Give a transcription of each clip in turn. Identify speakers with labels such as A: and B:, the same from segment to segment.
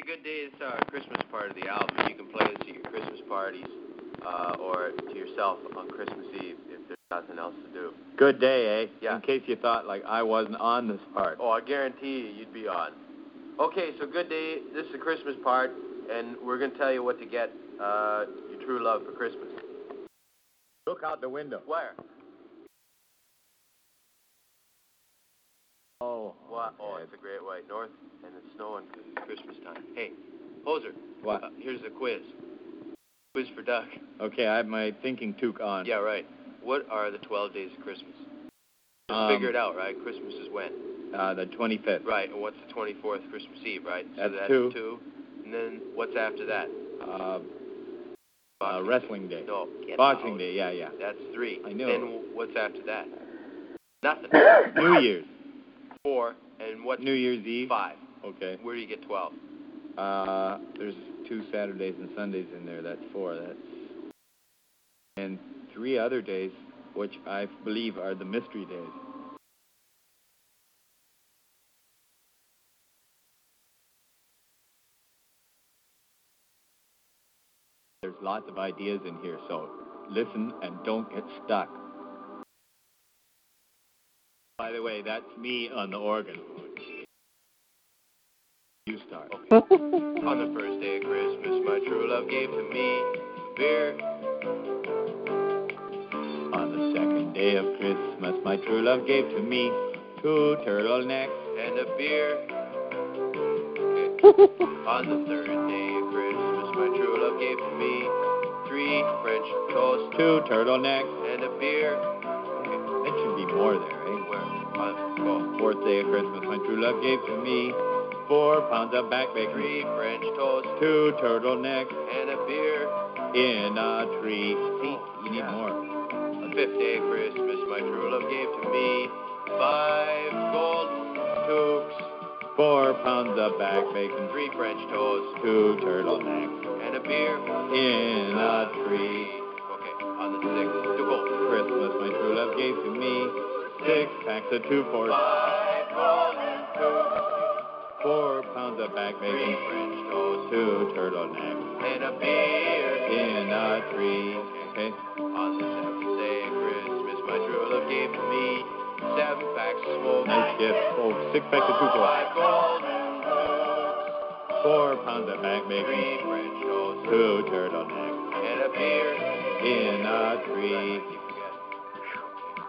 A: Hey, good day. It's our Christmas part of the album. You can play this at your Christmas parties uh, or to yourself on Christmas Eve if there's nothing else to do.
B: Good day, eh?
A: Yeah.
B: In case you thought like I wasn't on this part.
A: Oh, I guarantee you, you'd be on. Okay, so good day. This is the Christmas part, and we're going to tell you what to get uh, your true love for Christmas.
B: Look out the window.
A: Where?
B: Oh.
A: What? Oh, it's a great white north, and it's snowing because it's Christmas time. Hey, Hoser,
B: What?
A: uh, here's a quiz. Quiz for Doug.
B: Okay, I have my thinking toque on.
A: Yeah, right. What are the 12 days of Christmas? Just
B: Um,
A: figure it out, right? Christmas is when?
B: Uh, the 25th.
A: Right, and what's the 24th Christmas Eve, right? So
B: That's
A: that's
B: two.
A: two. And then what's after that?
B: Uh, uh, wrestling day.
A: No, get
B: Boxing
A: out.
B: Day, yeah, yeah.
A: That's three.
B: I know.
A: Then what's after that? Nothing.
B: New Year's.
A: Four. And what?
B: New Year's Eve.
A: five?
B: Okay.
A: Where do you get 12?
B: Uh, there's two Saturdays and Sundays in there. That's four. That's and three other days, which I believe are the mystery days. There's lots of ideas in here, so listen and don't get stuck. By the way, that's me on the organ. You start.
A: On the first day of Christmas, my true love gave to me beer.
B: On the second day of Christmas, my true love gave to me two turtlenecks.
A: and a beer. Okay. On the third day of Christmas, my true love gave to me three French toast
B: Two turtlenecks.
A: and a beer.
B: That should be more there, eh?
A: Where?
B: Fourth day of Christmas, my true love gave to me four pounds of back bacon,
A: Three French toast
B: two turtlenecks
A: and a beer.
B: in a tree. See, you need more.
A: On fifth day of Christmas, my true love gave to me five gold toques,
B: Four pounds of back bacon,
A: three French toast,
B: two turtlenecks
A: and a beer.
B: in a tree.
A: Okay. On the sixth, to go.
B: Christmas, my true love gave to me six packs of two fours,
A: toques,
B: four pounds of back bacon,
A: French toast,
B: two turtlenecks
A: and a beer.
B: in a tree. Okay.
A: On the seventh day of Christmas, my true love gave to me seven packs of smoke,
B: Nice gift. Oh, six packs of two fours,
A: five golden
B: four pounds of back bacon,
A: three French toast,
B: two turtlenecks
A: and a beer.
B: in a tree.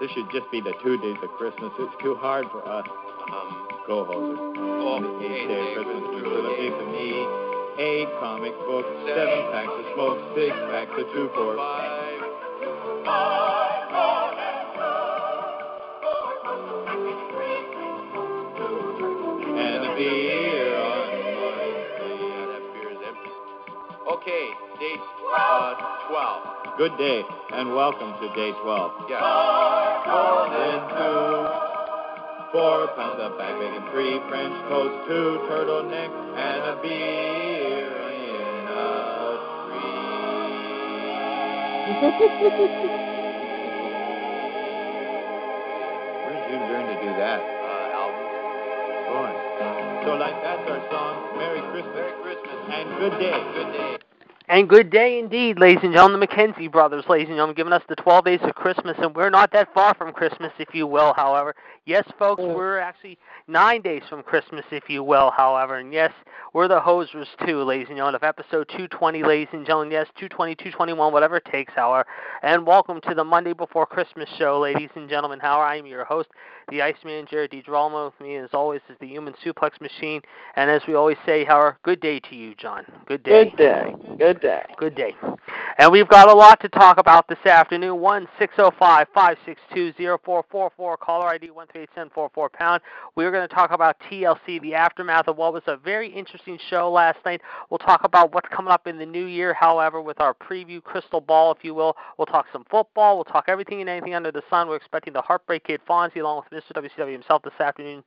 B: This should just be the two days of Christmas. It's too hard for us.
A: Um,
B: Go, Hoser.
A: oh,
B: On the eighth
A: eighth
B: day of Christmas, my true love gave to me eight comic books, seven packs of smoke, six packs of two
A: five.
B: and a beer on
A: Yeah, that beer is empty. Okay, date uh, 12.
B: Good day, and welcome to day 12.
A: Yeah.
B: Then two, four pounds of back bacon, three French toast, two turtlenecks, and a beer in a tree. Where did you learn to do that?
A: Uh, album.
B: Boy. So, like, that's our song, Merry Christmas,
A: Merry Christmas.
B: and good day.
A: Good day.
C: And good day indeed, ladies and gentlemen. The McKenzie brothers, ladies and gentlemen, giving us the 12 days of Christmas, and we're not that far from Christmas, if you will, however. Yes, folks, oh. we're actually nine days from Christmas, if you will, however. And yes, we're the hosers, too, ladies and gentlemen, of episode 220, ladies and gentlemen. Yes, 220, 221, whatever it takes, however. And welcome to the Monday Before Christmas show, ladies and gentlemen. How I am your host, the Iceman, Jared DiGirolamo. With me, as always, is the Human Suplex Machine. And as we always say, Howard, good day to you, John. Good day.
D: Good day. Good day.
C: Good day. And we've got a lot to talk about this afternoon. One six zero oh five five six two zero four four four. Caller ID one three eight seven four four pound. We're going to talk about TLC, the aftermath of what was a very interesting show last night. We'll talk about what's coming up in the new year. However, with our preview crystal ball, if you will, we'll talk some football. We'll talk everything and anything under the sun. We're expecting the Heartbreak Kid Fonzie along with Mr. WCW himself this afternoon.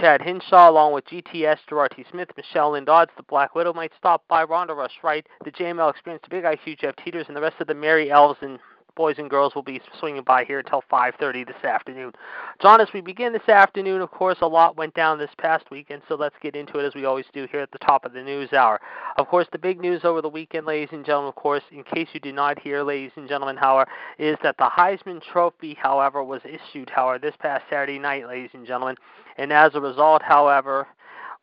C: Chad Hinshaw, along with GTS, Gerard T. Smith, Michelle Lynn Dodds, the Black Widow might stop by, Ronda Rush Wright, the JML Experience, the Big IQ Jeff Teeters, and the rest of the Merry Elves and boys and girls will be swinging by here until 5:30 this afternoon. John, as we begin this afternoon, of course, a lot went down this past weekend, so let's get into it as we always do here at the top of the news hour. Of course, the big news over the weekend, ladies and gentlemen, of course, in case you did not hear, ladies and gentlemen, however, is that the Heisman Trophy, however, was issued, however, this past Saturday night, ladies and gentlemen, and as a result, however,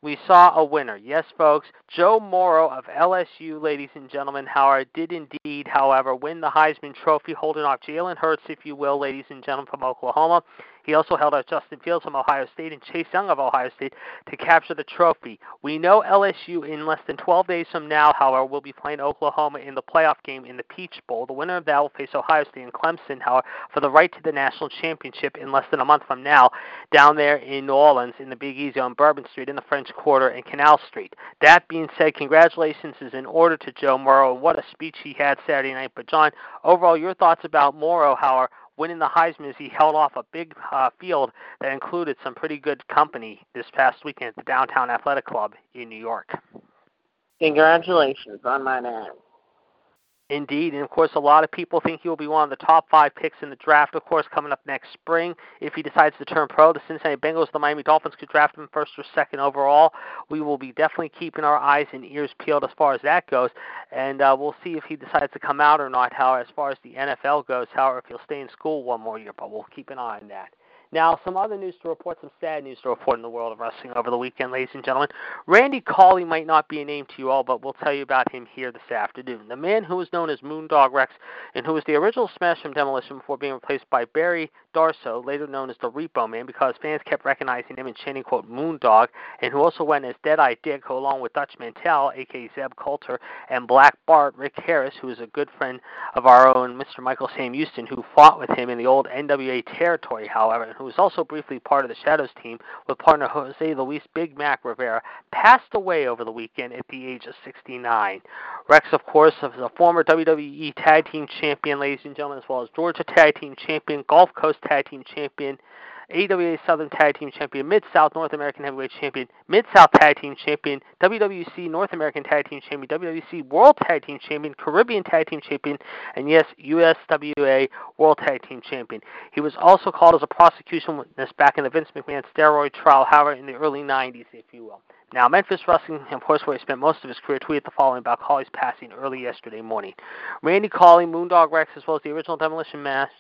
C: we saw a winner. Yes, folks, Joe Burrow of LSU, ladies and gentlemen, Howard, did indeed, however, win the Heisman Trophy, holding off Jalen Hurts, if you will, ladies and gentlemen, from Oklahoma. He also held out Justin Fields from Ohio State and Chase Young of Ohio State to capture the trophy. We know LSU in less than 12 days from now, however, will be playing Oklahoma in the playoff game in the Peach Bowl. The winner of that will face Ohio State and Clemson, however, for the right to the national championship in less than a month from now down there in New Orleans in the Big Easy on Bourbon Street in the French Quarter and Canal Street. That being said, congratulations is in order to Joe Burrow. What a speech he had Saturday night. But John, overall, your thoughts about Burrow, however, winning the Heisman as he held off a big uh, field that included some pretty good company this past weekend at the Downtown Athletic Club in New York.
D: Congratulations on my name.
C: Indeed, and of course, a lot of people think he will be one of the top five picks in the draft. Of course, coming up next spring, if he decides to turn pro, the Cincinnati Bengals, the Miami Dolphins could draft him first or second overall. We will be definitely keeping our eyes and ears peeled as far as that goes, and uh, we'll see if he decides to come out or not. How as far as the NFL goes, however, if he'll stay in school one more year, but we'll keep an eye on that. Now, some other news to report, some sad news to report in the world of wrestling over the weekend, ladies and gentlemen. Randy Colley might not be a name to you all, but we'll tell you about him here this afternoon. The man who was known as Moondog Rex and who was the original Smash from Demolition before being replaced by Barry Darsow, later known as the Repo Man, because fans kept recognizing him and chanting, quote, Moondog, and who also went as Deadeye Dick, along with Dutch Mantell, aka Zeb Colter, and Black Bart, Rick Harris, who is a good friend of our own Mr. Michael Sam Houston, who fought with him in the old NWA territory, however, who was also briefly part of the Shadows team with partner Jose Luis Big Mac Rivera, passed away over the weekend at the age of 69. Rex, of course, is a former WWE Tag Team Champion, ladies and gentlemen, as well as Georgia Tag Team Champion, Gulf Coast Tag Team Champion, AWA Southern Tag Team Champion, Mid South North American Heavyweight Champion, Mid South Tag Team Champion, WWC North American Tag Team Champion, WWC World Tag Team Champion, Caribbean Tag Team Champion, and yes, USWA World Tag Team Champion. He was also called as a prosecution witness back in the Vince McMahon steroid trial, however, in the early 90s, if you will. Now, Memphis Wrestling, of course, where he spent most of his career, tweeted the following about Colley's passing early yesterday morning. Randy Colley, Moondog Rex, as well as the original Demolition Mash,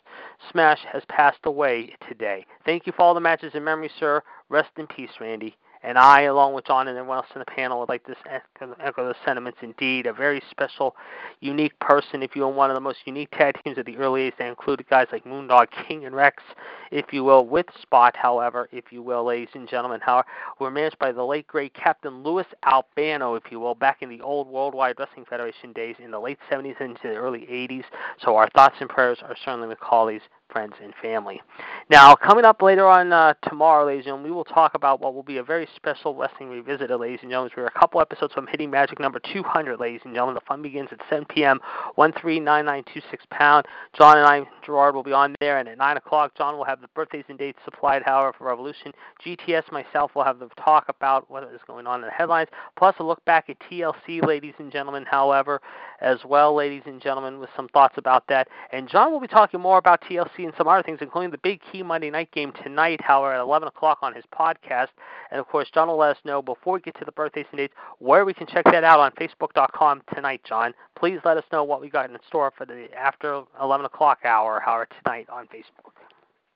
C: Smash, has passed away today. Thank you for all the matches in memory, sir. Rest in peace, Randy. And I, along with John and everyone else in the panel, would like to echo, those sentiments. Indeed, a very special, unique person, if you will, one of the most unique tag teams of the early days. They included guys like Moondog, King, and Rex, if you will, with Spot, however, if you will, ladies and gentlemen, how were managed by the late great Captain Louis Albano, if you will, back in the old Worldwide Wrestling Federation days in the late 70s and into the early 80s. So our thoughts and prayers are certainly with Colley's friends, and family. Now, coming up later on uh, tomorrow, ladies and gentlemen, we will talk about what will be a very special Wrestling Revisited, ladies and gentlemen. We're a couple episodes from hitting magic number 200, ladies and gentlemen. The fun begins at 7 p.m., 139926 pound. John and I, Gerard, will be on there, and at 9 o'clock, John will have the birthdays and dates supplied, however, for Revolution. GTS, myself, will have the talk about what is going on in the headlines, plus a look back at TLC, ladies and gentlemen, however, as well, ladies and gentlemen, with some thoughts about that. And John will be talking more about TLC and some other things, including the big key Monday night game tonight, however, at 11 o'clock on his podcast. And of course, John will let us know before we get to the birthdays and dates where we can check that out on Facebook.com tonight, John. Please let us know what we got in store for the after 11 o'clock hour, however, tonight on Facebook.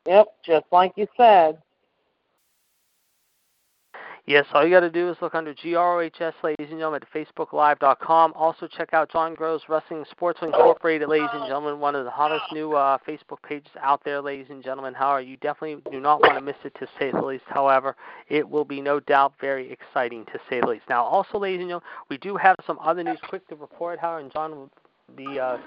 D: Yep, just like you said.
C: Yes, all you got to do is look under GROHS, ladies and gentlemen, at FacebookLive.com. Also, check out John Groves Wrestling Sports Incorporated, ladies and gentlemen, one of the hottest new uh, Facebook pages out there, ladies and gentlemen. However, you definitely do not want to miss it, to say the least. However, it will be no doubt very exciting, to say the least. Now, also, ladies and gentlemen, we do have some other news quick to report, however, and John will be uh,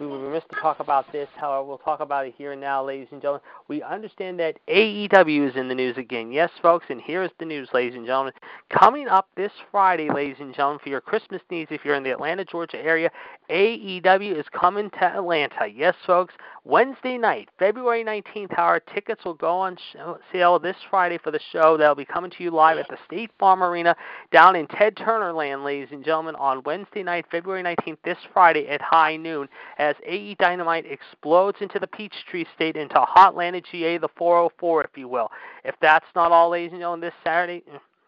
C: we were remiss to talk about this. However, we'll talk about it here and now, ladies and gentlemen. We understand that AEW is in the news again. Yes, folks, and here's the news, ladies and gentlemen. Coming up this Friday, ladies and gentlemen, for your Christmas needs, if you're in the Atlanta, Georgia area, AEW is coming to Atlanta. Yes, folks. Wednesday night, February 19th, our tickets will go on uh, sale this Friday for the show. They'll be coming to you live at the State Farm Arena down in Ted Turner Land, ladies and gentlemen, on Wednesday night, February 19th, this Friday at high noon, as AE Dynamite explodes into the Peachtree State into Hotlanta, GA, the 404, if you will. If that's not all, ladies and gentlemen, this Saturday,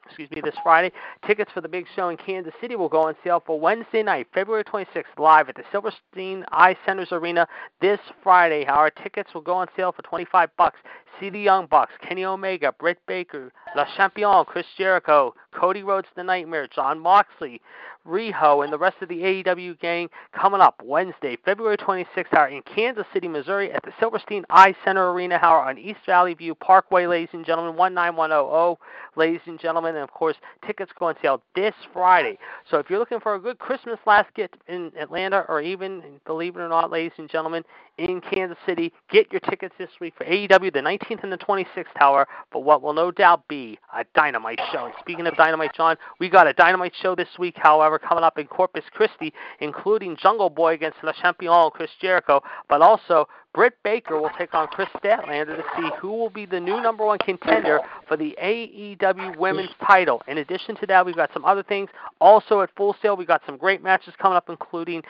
C: excuse me, this Friday. Tickets for the big show in Kansas City will go on sale for Wednesday night, February 26th, live at the Silverstein Eye Centers Arena this Friday. Our tickets will go on sale for 25 bucks. See the Young Bucks, Kenny Omega, Britt Baker, Le Champion, Chris Jericho, Cody Rhodes the Nightmare, Jon Moxley, Riho, and the rest of the AEW gang coming up Wednesday, February 26th, hour in Kansas City, Missouri, at the Silverstein Eye Center Arena, hour on East Valley View Parkway, ladies and gentlemen, 19100, ladies and gentlemen, and of course, tickets go on sale this Friday. So if you're looking for a good Christmas last get in Atlanta, or even, believe it or not, ladies and gentlemen, in Kansas City, get your tickets this week for AEW, the 19th and the 26th, hour, for what will no doubt be a dynamite show. Speaking of dynamite, John, we got a dynamite show this week, however, coming up in Corpus Christi, including Jungle Boy against Le Champion Chris Jericho, but also Britt Baker will take on Kris Statlander to see who will be the new number one contender for the AEW Women's title. In addition to that, we've got some other things. Also at Full Sail, we've got some great matches coming up, including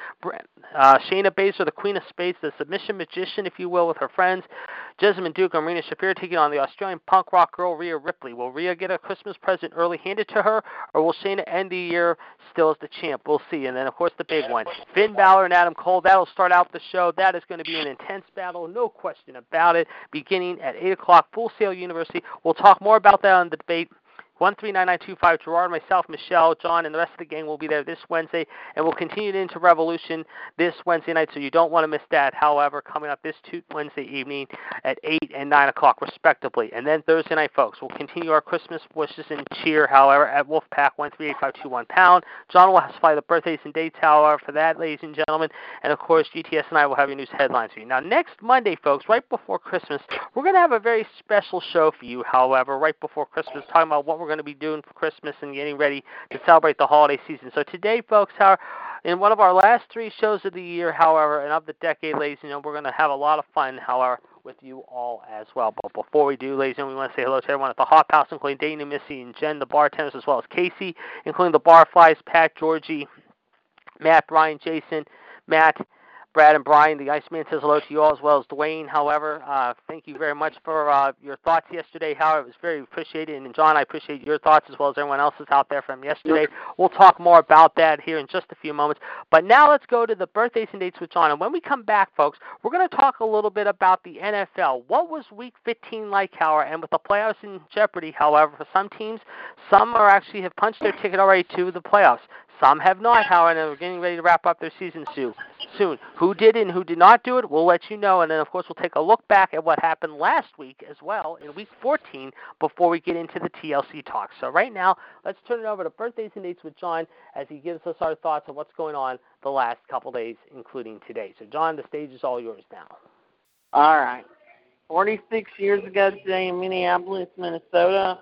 C: uh, Shayna Baszler, the Queen of Spades, the submission magician, if you will, with her friends. Jessamyn Duke and Marina Shafir taking on the Australian punk rock girl Rhea Ripley. Will Rhea get a Christmas present early handed to her, or will Shayna end the year still as the champ? We'll see. And then, of course, the big one Finn Balor and Adam Cole. That'll start out the show. That is going to be an intense battle, no question about it, beginning at 8 o'clock, Full Sail University. We'll talk more about that on the debate one three nine nine two five. Gerard, myself, Michelle, John, and the rest of the gang will be there this Wednesday, and we'll continue into Revolution this Wednesday night. So you don't want to miss that. However, coming up this Wednesday evening at eight and nine o'clock respectively, and then Thursday night, folks, we'll continue our Christmas wishes and cheer. However, at Wolfpack one three eight five two one pound. John will supply the birthdays and dates. However, for that, ladies and gentlemen, and of course, GTS and I will have your news headlines for you. Now, next Monday, folks, right before Christmas, we're going to have a very special show for you. However, right before Christmas, talking about what we're going to be doing for Christmas and getting ready to celebrate the holiday season. So today, folks, how in one of our last three shows of the year, however, and of the decade, ladies and gentlemen, we're going to have a lot of fun, however, with you all as well. But before we do, ladies and gentlemen, we want to say hello to everyone at the Hop House, including Dana, Missy, and Jen, the bartenders, as well as Casey, including the Barflies, Pat, Georgie, Matt, Brian, Jason, Matt, Brad and Brian, the Iceman says hello to you all as well as Dwayne. However, uh, thank you very much for uh, your thoughts yesterday. However, it was very appreciated. And John, I appreciate your thoughts as well as everyone else's out there from yesterday. We'll talk more about that here in just a few moments. But now let's go to the birthdays and dates with John. And when we come back, folks, we're going to talk a little bit about the NFL. What was Week 15 like, however? And with the playoffs in jeopardy, however, for some teams, some are actually have punched their ticket already to the playoffs. Some have not, however, and are getting ready to wrap up their season soon. Soon, who did and who did not do it, we'll let you know, and then of course we'll take a look back at what happened last week as well in Week 14 before we get into the TLC talk. So right now, let's turn it over to birthdays and dates with John as he gives us our thoughts on what's going on the last couple days, including today. So John, the stage is all yours now.
D: All right. 46 years ago today in Minneapolis, Minnesota,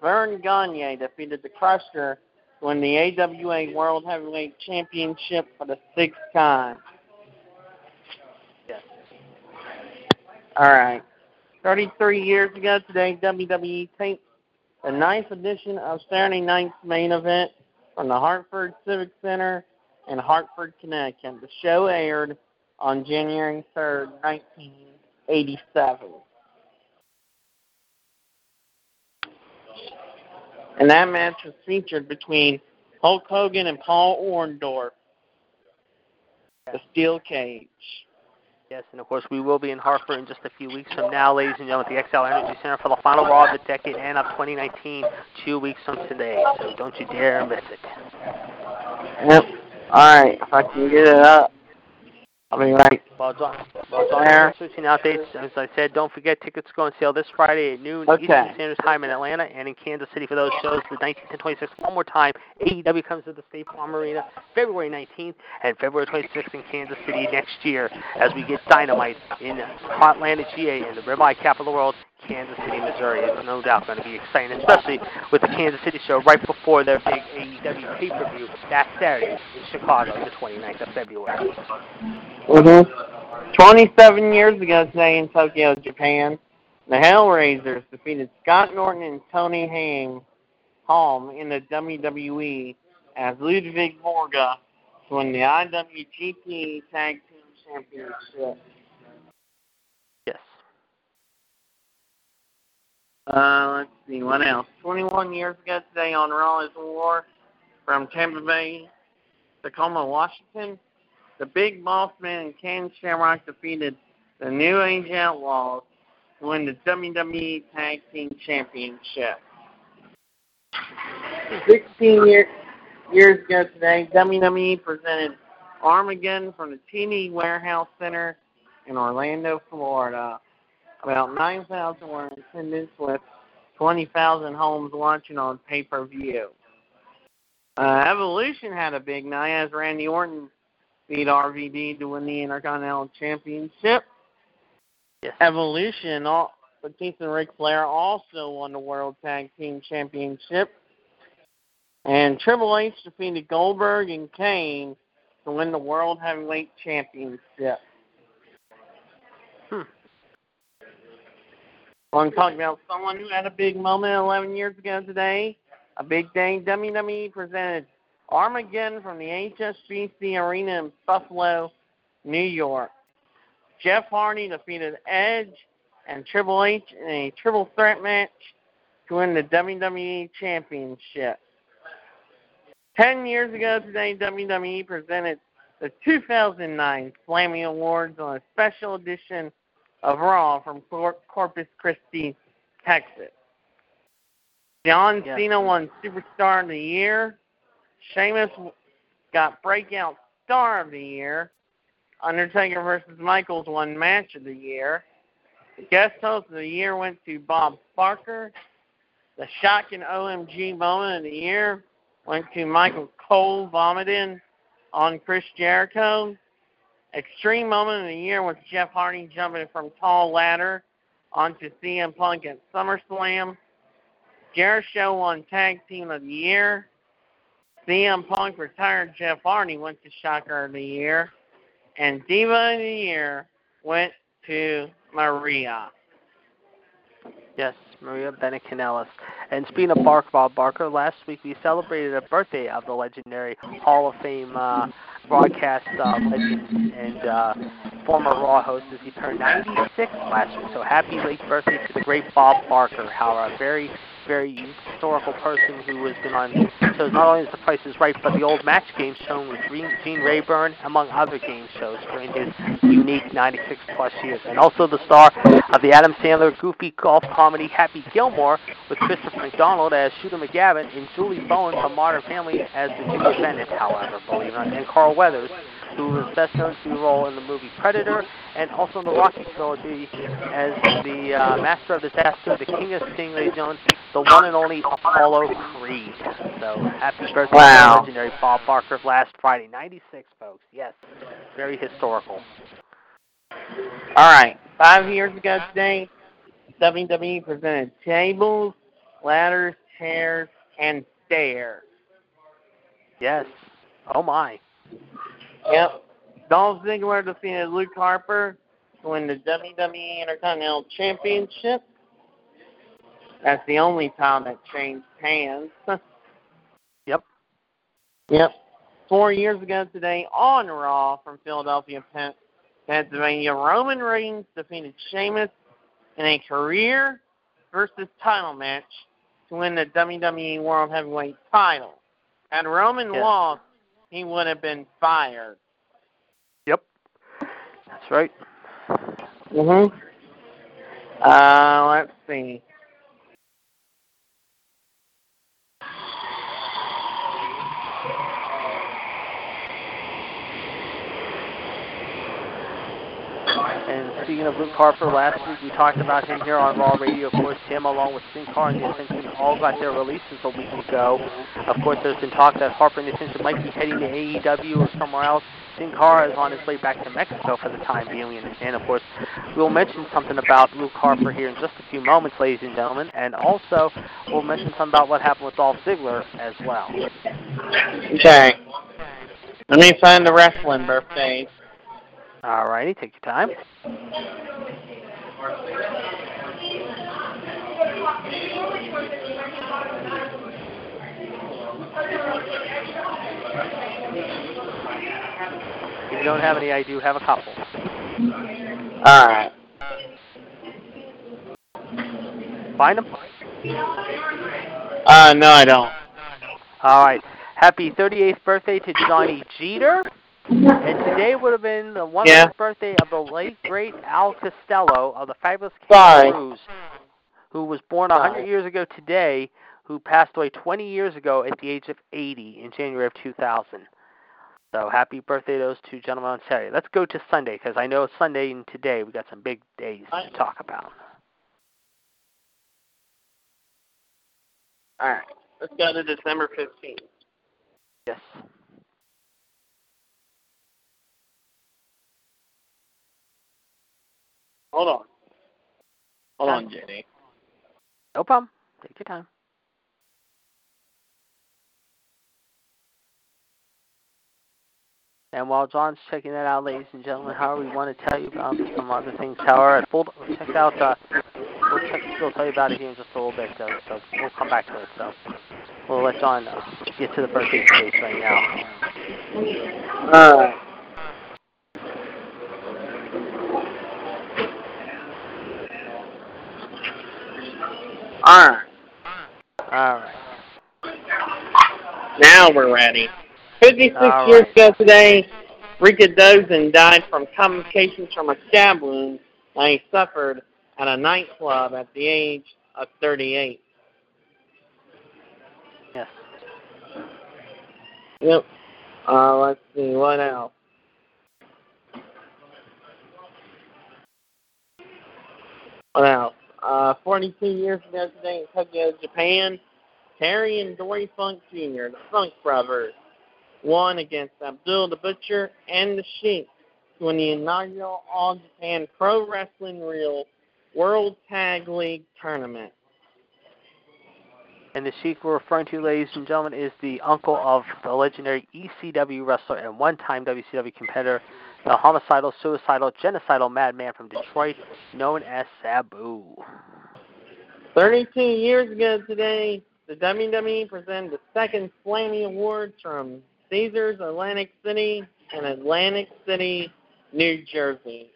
D: Verne Gagne defeated the Crusher win the AWA World Heavyweight Championship for the sixth time. All right. 33 years ago today, WWE taped the ninth edition of Saturday Night's main event from the Hartford Civic Center in Hartford, Connecticut. The show aired on January 3rd, 1987. And that match was featured between Hulk Hogan and Paul Orndorff. The steel cage.
C: Yes, and of course we will be in Hartford in just a few weeks from now, ladies and gentlemen, at the XL Energy Center for the final Raw of the decade and of 2019, two weeks from today. So don't you dare miss it.
D: Yep. All right. If I can get it up, I'll be right
C: Well, John, well, John,
D: There.
C: switching out dates. As I said, don't forget tickets go on sale this Friday at noon
D: Okay.
C: Eastern Standard Time in Atlanta and in Kansas City for those shows. The 19th and 26th. One more time, AEW comes to the State Farm Arena February 19th and February 26th in Kansas City next year as we get Dynamite in Hotlanta, GA, in the ribeye capital of the world, Kansas City, Missouri. It's no doubt going to be exciting, especially with the Kansas City show right before their big AEW pay-per-view that Saturday in Chicago, the 29th of February.
D: Mm-hmm. 27 years ago today in Tokyo, Japan, the Hellraisers defeated Scott Norton and Tony Haim Holm in the WWE as Ludwig Borga to win the IWGP Tag Team Championship.
C: Yes.
D: Uh, let's see, what else? 21 years ago today on Raw is War from Tampa Bay, Tacoma, Washington. The Big Boss Man and Ken Shamrock defeated the New Age Outlaws to win the WWE Tag Team Championship. 16 year, years ago today, WWE presented Armageddon from the TD Waterhouse Center in Orlando, Florida. About 9,000 were in attendance with 20,000 homes watching on pay-per-view. Uh, Evolution had a big night as Randy Orton beat RVD to win the Intercontinental Championship.
C: Yes.
D: Evolution, all, Batista and Ric Flair also won the World Tag Team Championship. And Triple H defeated Goldberg and Kane to win the World Heavyweight Championship.
C: Hmm.
D: I'm talking about someone who had a big moment 11 years ago today. A big day. WWE presented Armageddon from the HSBC Arena in Buffalo, New York. Jeff Hardy defeated Edge and Triple H in a triple threat match to win the WWE Championship. Ten years ago today, WWE presented the 2009 Slammy Awards on a special edition of Raw from Cor- Corpus Christi, Texas. John
C: Yeah.
D: Cena won Superstar of the Year. Sheamus got Breakout Star of the Year. Undertaker versus Michaels won Match of the Year. The guest host of the year went to Bob Barker. The shocking OMG moment of the year went to Michael Cole vomiting on Chris Jericho. Extreme moment of the year was Jeff Hardy jumping from tall ladder onto CM Punk at SummerSlam. Jericho won Tag Team of the Year. CM Punk retired Jeff Hardy went to Shocker of the Year. And Diva of the Year went to Maria.
C: Yes, Maria Bennett Kanellis. And speaking of Bark Bob Barker, last week we celebrated a birthday of the legendary Hall of Fame uh, broadcast uh, legend and uh, former Raw host as he turned 96 last week. So happy late birthday to the great Bob Barker. How a very, very historical person who has been on shows not only as The Price is Right, but the old match game shown with Gene, Rayburn, among other game shows during his unique 96 plus years. And also the star of the Adam Sandler goofy golf comedy Happy Gilmore with Christopher McDonald as Shooter McGavin and Julie Bowen from Modern Family as the Jimmy Bennett, however, believe it or not, and Carl Weathers, who was best known to role in the movie Predator and also in the Rocky trilogy as the uh, Master of Disaster, the King of Stingray Jones, the one and only Apollo Creed. So happy birthday
D: Wow.
C: to the legendary Bob Barker last Friday, 96, folks. Yes, very historical.
D: All right. Five years ago today, WWE presented tables, ladders, chairs, and stairs.
C: Yes. Oh my.
D: Yep. Dolph Ziggler defeated Luke Harper to win the WWE Intercontinental Championship. That's the only time that changed hands.
C: Yep.
D: Yep. Four years ago today on Raw from Philadelphia, Pen- Pennsylvania, Roman Reigns defeated Sheamus in a career versus title match to win the WWE World Heavyweight title. Had Roman
C: Yes.
D: lost, he would have been fired.
C: Yep. That's right.
D: Mhm. Uh, let's see.
C: Speaking of Luke Harper, last week we talked about him here on Raw Radio. Of course, him along with Sin Cara and Ascension all got their releases a week ago. Of course, there's been talk that Harper and Ascension might be heading to AEW or somewhere else. Sin Cara is on his way back to Mexico for the time being. And, and of course, we'll mention something about Luke Harper here in just a few moments, ladies and gentlemen. And also, we'll mention something about what happened with Dolph Ziggler as well.
D: Okay. Let me find the wrestling birthdays.
C: All righty, take your time. If you don't have any, I do have a couple.
D: All right.
C: Find them?
D: Uh, no, I don't.
C: All right. Happy 38th birthday to Johnny Jeter. And today would have been the 100th
D: Yeah.
C: birthday of the late, great Al Costello of the Fabulous
D: Sorry.
C: Kangaroos, who was born a
D: 100
C: years ago today, who passed away 20 years ago at the age of 80 in January of 2000. So happy birthday to those two gentlemen on Saturday. Let's go to Sunday because I know Sunday and today we got some big days to talk about.
D: All right. Let's go to December 15th.
C: Yes.
D: Hold on. Hold on, Jenny.
C: No problem. Take your time. And while John's checking that out, ladies and gentlemen, how we want to tell you about some other things. However, full, check out. Uh, we'll, check, we'll tell you about it here in just a little bit, though. So we'll come back to it. So we'll let John uh, get to the birthday case right now.
D: All right. All right.
C: All right.
D: Now we're ready. 56
C: All
D: years ago today, Rikidozan died from complications from a stab wound that he suffered at a nightclub at the age of 38.
C: Yes.
D: Yep. Uh, let's see, what else? What else? Uh, 42 years ago today in Tokyo, Japan, Terry and Dory Funk Jr., the Funk Brothers, won against Abdul the Butcher and the Sheik to win the inaugural All Japan Pro Wrestling Real World Tag League Tournament.
C: And the Sheik we're referring to, ladies and gentlemen, is the uncle of the legendary ECW wrestler and one-time WCW competitor, the homicidal, suicidal, genocidal madman from Detroit, known as Sabu.
D: 32 years ago today, the WWE presented the second Slammy Awards from Caesars Atlantic City and Atlantic City, New Jersey.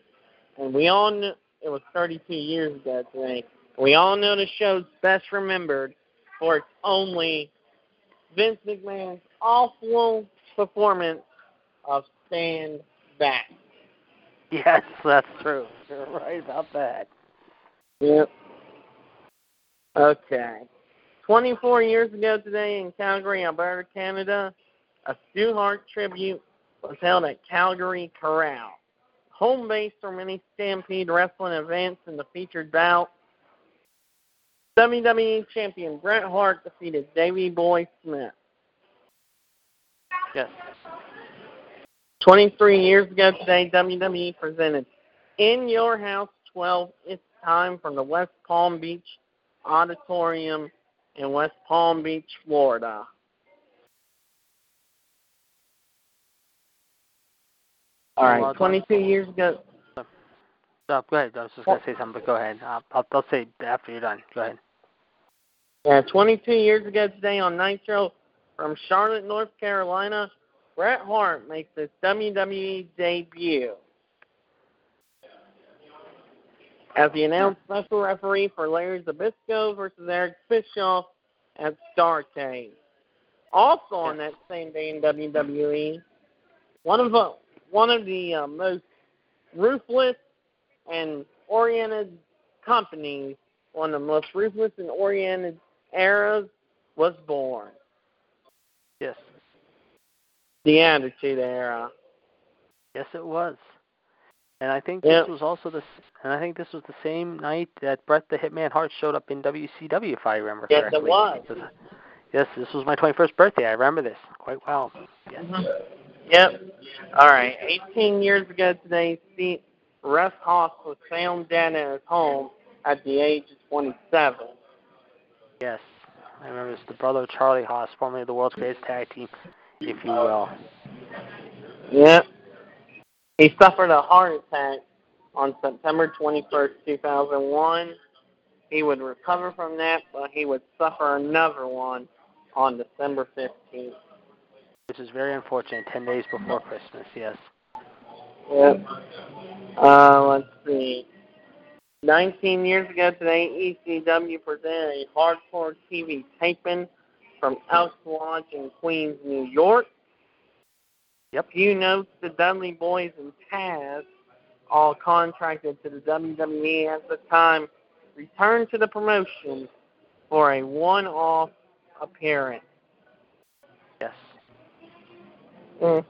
D: And we all knew it was 32 years ago today. We all know the show's best remembered for its only Vince McMahon's awful performance of Stand Back.
C: Yes, that's true. You're right about that.
D: Yep. Okay. 24 years ago today in Calgary, Alberta, Canada, a Stu Hart tribute was held at Calgary Corral. Home base for many Stampede wrestling events in the featured bout. WWE champion Bret Hart defeated Davey Boy Smith.
C: Yes.
D: 23 years ago today, WWE presented In Your House 12 It's Time from the West Palm Beach Auditorium in West Palm Beach, Florida. All
C: Well
D: 22 years ago.
C: So, go ahead. I was just going to say something, but go ahead. I'll, I'll, I'll say after you're done. Go ahead.
D: Yeah, 22 years ago today on Nitro from Charlotte, North Carolina, Bret Hart makes his WWE debut. As the announced special referee for Larry Zbyszko versus Eric Bischoff at Starcade. Also on that same day in WWE, one of the one of the uh, most ruthless and oriented companies, one of the most ruthless and oriented eras was born.
C: Yes.
D: The Attitude Era.
C: Uh, yes, it was. And I think
D: Yep.
C: this was also the and I think this was the same night that Bret the Hitman Hart showed up in WCW, if I remember
D: Yes, it
C: correctly.
D: was.
C: Uh, yes, this was my 21st birthday. I remember this quite well. Yes. Mm-hmm.
D: Yep. All right. 18 years ago today, Russ Haas was found dead at his home at the age of 27.
C: Yes. I remember it's the brother of Charlie Haas, formerly the world's greatest tag team, if you will.
D: Yep. He suffered a heart attack on September 21st, 2001. He would recover from that, but he would suffer another one on December 15th.
C: Which is very unfortunate, 10 days before Christmas, yes.
D: Yep. Uh, let's see. 19 years ago today, ECW presented a hardcore TV taping from Elks Lodge in Queens, New York.
C: Yep.
D: You notes the Dudley Boys and Taz, all contracted to the WWE at the time, returned to the promotion for a one-off appearance.
C: Yes.
D: Mm.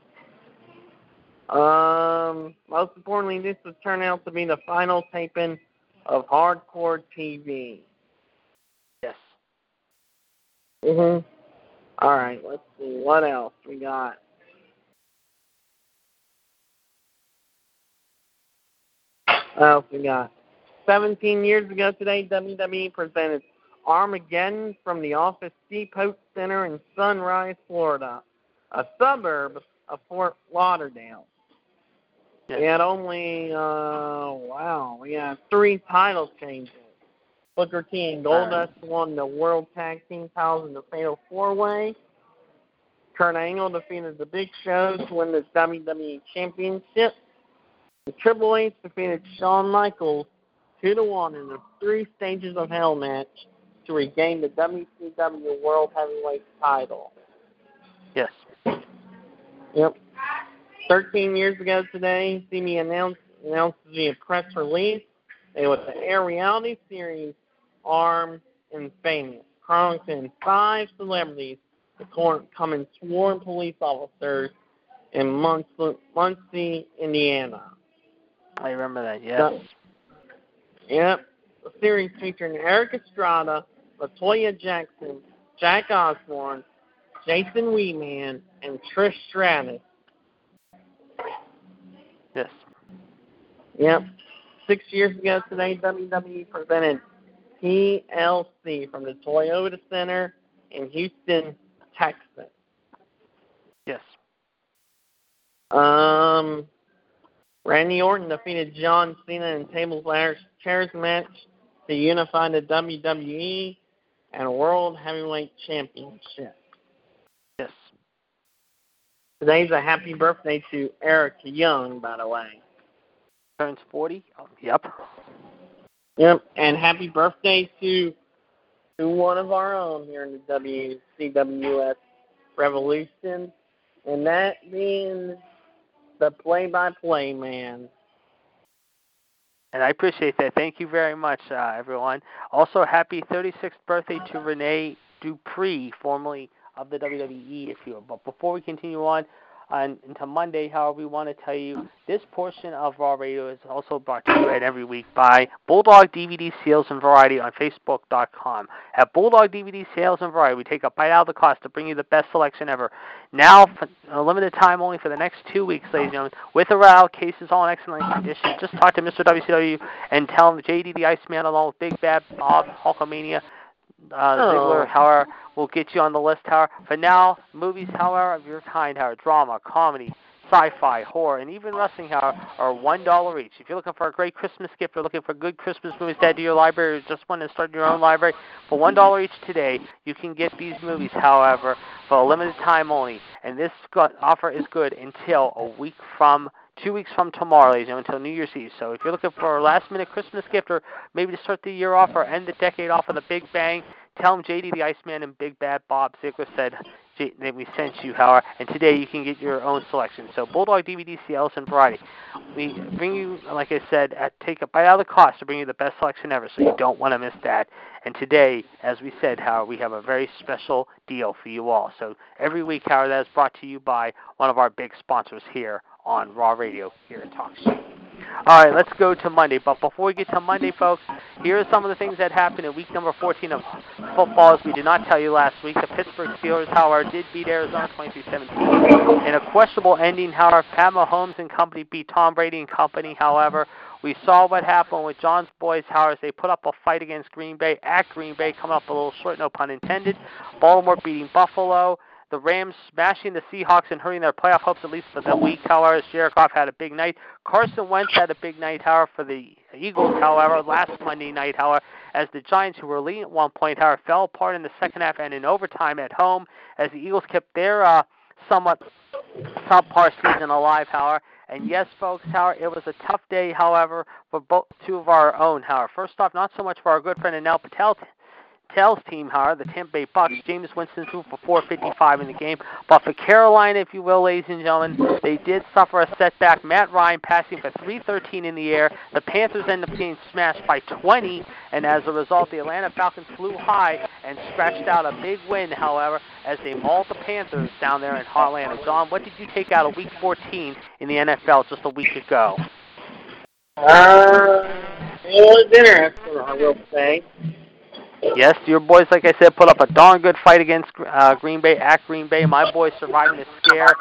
D: Um, most importantly, this would turn out to be the final taping of Hardcore TV. Mhm. All right. Let's see what else we got. What else we got? 17 years ago today, WWE presented Armageddon from the Office Depot Center in Sunrise, Florida, a suburb of Fort Lauderdale.
C: Yes.
D: We had only, uh, wow, we had three title changes. Booker T and Goldust won the World Tag Team titles in the Fatal Four Way. Kurt Angle defeated the Big Show to win the WWE Championship. The Triple H defeated Shawn Michaels two to one in the three stages of Hell match to regain the WCW World Heavyweight title.
C: Yes.
D: Yep. 13 years ago today, CME announced, announced via press release they would air reality series Armed and Famous, chronicling five celebrities the becoming sworn police officers in Muncie, Muncie, Indiana.
C: I remember that, yes.
D: Yep. The series featuring Erik Estrada, Latoya Jackson, Jack Osbourne, Jason Weeman, and Trish Stratus.
C: Yes.
D: Yep. Six years ago today, WWE presented TLC from the Toyota Center in Houston, Texas.
C: Yes.
D: Um, Randy Orton defeated John Cena in tables, ladders, chairs match to unify the WWE and World Heavyweight Championship.
C: Yes.
D: Today's a happy birthday to Eric Young, by the way.
C: Turns 40? Oh, yep.
D: Yep, and happy birthday to to one of our own here in the WCWS Revolution, and that being the play-by-play man.
C: And I appreciate that. Thank you very much, uh, everyone. Also, happy 36th birthday to Renee Dupree, formerly of the WWE, if you will. But before we continue on, on into Monday, however, we want to tell you this portion of Raw Radio is also brought to you every week by Bulldog DVD Sales and Variety on Facebook.com. At Bulldog DVD Sales and Variety, we take a bite out of the cost to bring you the best selection ever. Now, for a limited time only for the next two weeks, ladies and gentlemen, with or without cases all in excellent condition. Just talk to Mr. WCW and tell him JD the Iceman along with Big Bad Bob, Hulkamania, uh, Ziggler,
D: Oh.
C: Will get you on the list, however. For now, movies, however, of your kind, however, drama, comedy, sci-fi, horror, and even wrestling, however, are one dollar each. If you're looking for a great Christmas gift or looking for good Christmas movies to add to your library or just want to start your own library, for one dollar each today, you can get these movies, however, for a limited time only. And this offer is good until a week from two weeks from tomorrow, ladies and until New Year's Eve. So if you're looking for a last minute Christmas gift or maybe to start the year off or end the decade off with a big bang, tell them JD the Iceman and Big Bad Bob Ziggler said that we sent you, Howard. and today you can get your own selection. So Bulldog DVD sales and variety. We bring you, like I said, at, take a bite out of the cost to bring you the best selection ever, so you don't want to miss that. And today, as we said, Howard, we have a very special deal for you all. So every week, Howard, that is brought to you by one of our big sponsors here on Raw Radio here at Talk Show. All right, let's go to Monday. But before we get to Monday, folks, here are some of the things that happened in week number 14 of football, as we did not tell you last week. The Pittsburgh Steelers, however, did beat Arizona 23-17 in a questionable ending. However, Pat Mahomes and company beat Tom Brady and company. However, we saw what happened with John's boys, however, as they put up a fight against Green Bay at Green Bay, coming up a little short, no pun intended. Baltimore beating Buffalo the Rams smashing the Seahawks and hurting their playoff hopes at least for the week. However, Jared had a big night. Carson Wentz had a big night, however, for the Eagles. However, last Monday night, however, as the Giants, who were leading at one point, however, fell apart in the second half and in overtime at home, as the Eagles kept their uh, somewhat subpar season alive, however. And yes, folks, however, it was a tough day, however, for both two of our own. However, first off, not so much for our good friend Anel Patel Tell's team, however, the Tampa Bay Bucks, Jameis Winston threw for 455 in the game. But for Carolina, if you will, ladies and gentlemen, they did suffer a setback. Matt Ryan passing for 313 in the air. The Panthers ended up getting smashed by 20, and as a result, the Atlanta Falcons flew high and scratched out a big win, however, as they mauled the Panthers down there in Atlanta. John, what did you take out of Week 14 in the NFL just a week ago?
D: Uh, it was interesting, I will say.
C: Yes, your boys, like I said, put up a darn good fight against uh, Green Bay at Green Bay. My boys surviving the scare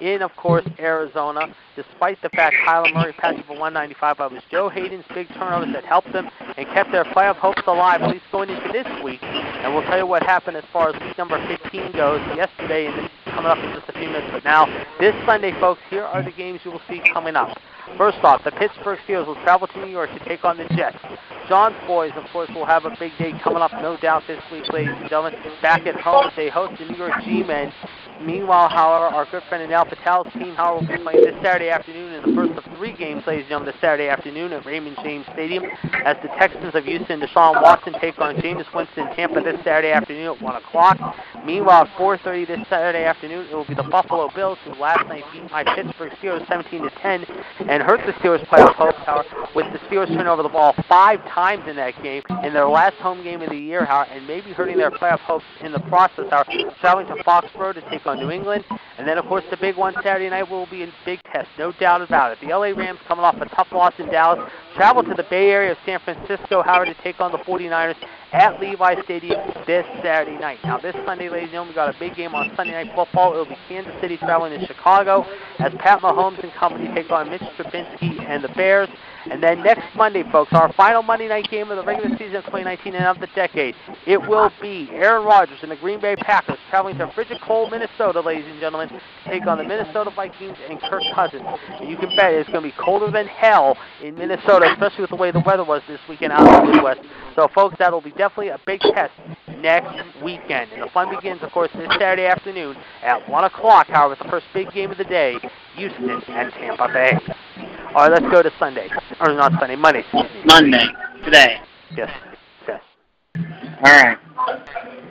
C: in, of course, Arizona, despite the fact Kyler Murray passing for 195. But it was Joe Haden's big turnovers that helped them and kept their playoff hopes alive, at least going into this week. And we'll tell you what happened as far as week number 15 goes yesterday, and coming up in just a few minutes. But now, this Sunday, folks, here are the games you will see coming up. First off, the Pittsburgh Steelers will travel to New York to take on the Jets. John's boys, of course, will have a big day coming up, no doubt, this week, ladies and gentlemen. Back at home, they host the New York G-Men. Meanwhile, however, our good friend Anel Patel's team, however, will be playing this Saturday afternoon in the first of three games, ladies and gentlemen, this Saturday afternoon at Raymond James Stadium as the Texans of Houston, Deshaun Watson, take on Jameis Winston Tampa this Saturday afternoon at 1 o'clock. Meanwhile, at 4.30 this Saturday afternoon, it will be the Buffalo Bills, who last night beat my Pittsburgh Steelers 17 to 10 and hurt the Steelers' playoff hopes, however, with the Steelers turning over the ball five times in that game in their last home game of the year, however, and maybe hurting their playoff hopes in the process, however, traveling to Foxborough to take on New England. And then, of course, the big one Saturday night will be a big test, no doubt about it. The LA Rams coming off a tough loss in Dallas, travel to the Bay Area of San Francisco, however, to take on the 49ers at Levi Stadium this Saturday night. Now, this Sunday, ladies and gentlemen, we got a big game on Sunday Night Football. It will be Kansas City traveling to Chicago as Pat Mahomes and company take on Mitch Trubisky and the Bears. And then next Monday, folks, our final Monday night game of the regular season of 2019 and of the decade, it will be Aaron Rodgers and the Green Bay Packers traveling to frigid cold Minnesota, ladies and gentlemen, to take on the Minnesota Vikings and Kirk Cousins. And you can bet it's going to be colder than hell in Minnesota, especially with the way the weather was this weekend out in the Midwest. So, folks, that will be definitely a big test next weekend. And the fun begins, of course, this Saturday afternoon at 1 o'clock, however, the first big game of the day, Houston and Tampa Bay. All right, let's go to Sunday. Or not Sunday, Monday.
D: Monday, today.
C: Yes, yes.
D: All right.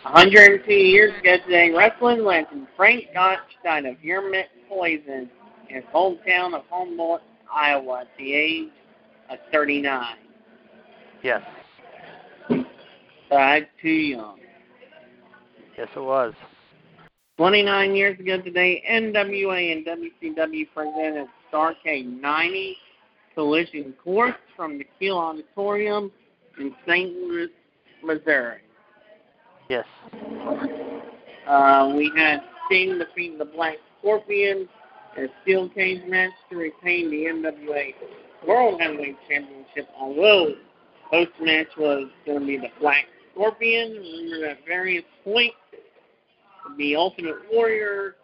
D: 102 years ago today, wrestling legend Frank Gotch Gottstein of uremic Poison in his hometown of Humboldt, Iowa, at the age of 39.
C: Yes.
D: Died too young.
C: Yes, it was.
D: 29 years ago today, NWA and WCW presented Starcade 90 Collision Course from the Kiel Auditorium in St. Louis, Missouri.
C: Yes.
D: Uh, we had Sting defeat the Black Scorpions in a steel cage match to retain the NWA World Heavyweight Championship, although host match was going to be the Black Scorpions. Remember at various points, the Ultimate Warrior,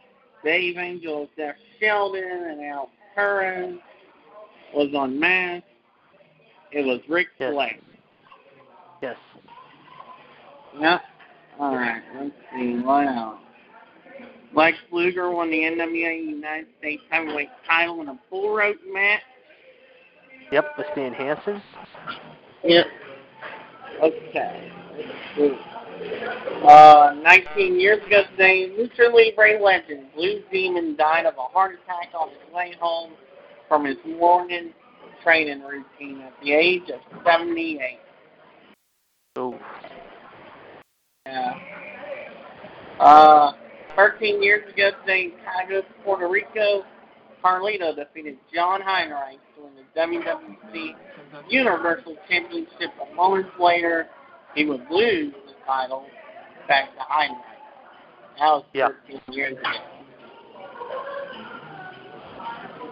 D: Dave Angel, Jeff Sheldon, and Al Perez was on mask. It was Rick
C: Yes.
D: Flair.
C: Yes.
D: Yep. All right. Let's see. What else? Lex Luger won the NWA United States Heavyweight title in a bull rope match.
C: Yep, with Stan Hansen.
D: Yep. Okay. Uh, 19 years ago today, Lucha Libre legend Blue Demon died of a heart attack on his way home from his morning training routine at the age of 78.
C: Ooh.
D: Yeah. Uh, 13 years ago today in Caguas, Puerto Rico, Carlito defeated John Heinreich to win the WWC Universal Championship a moment later, he would lose title back to Heinrich. That was
C: Yeah.
D: 13 years ago.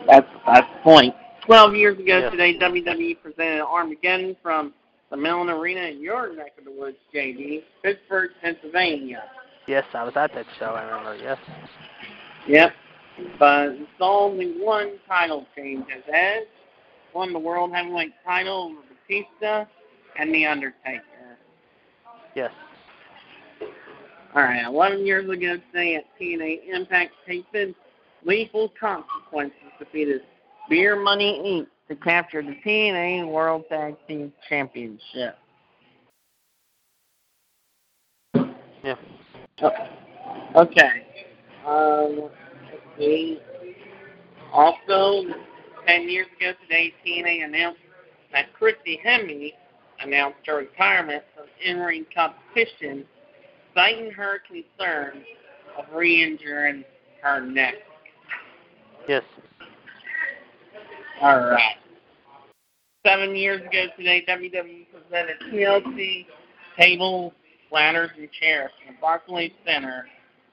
D: That's that's the point. 12 years ago
C: Yeah.
D: today, WWE presented Armageddon from the Mellon Arena in your neck of the woods, JD, Pittsburgh, Pennsylvania.
C: Yes, I was at that show. I remember. Yes.
D: Yep. But it's only one title change as Edge won the World Heavyweight title over Batista and The Undertaker.
C: Yes.
D: All right, 11 years ago today at TNA Impact taping, Lethal Consequences defeated Beer Money Inc. to capture the TNA World Tag Team Championship.
C: Yeah.
D: Okay. Um, let's see. Also, 10 years ago today, TNA announced that Christy Hemme announced her retirement from in-ring competition, citing her concern of re-injuring her neck.
C: Yes.
D: All right. Seven years ago today, WWE presented TLC tables, ladders, and chairs in the Barclays Center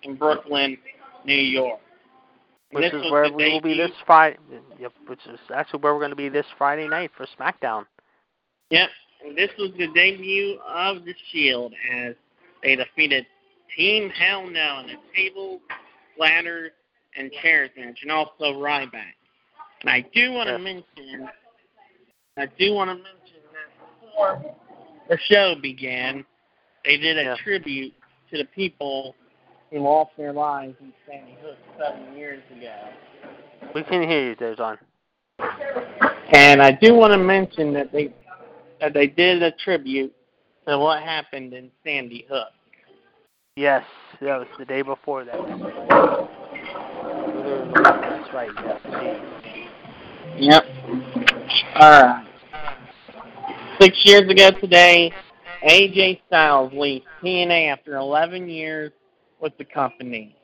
D: in Brooklyn, New York. And
C: Which
D: this
C: is where we will be this Friday. Yep. Which is actually where we're going to be this Friday night for SmackDown.
D: Yep. And this was the debut of the Shield as they defeated Team Hell No in a table, ladder, and chairs match, and also Ryback. And I do want to mention, I do want to mention that before the show began, they did a
C: Yeah.
D: tribute to the people who lost their lives in Sandy Hook seven years ago.
C: We can hear you, John.
D: And I do want to mention that they that they did a tribute to what happened in Sandy Hook.
C: Yes, that was the day before that. That's right. Yes.
D: Yep. All right. Six years ago today, AJ Styles leaves TNA after 11 years with the company.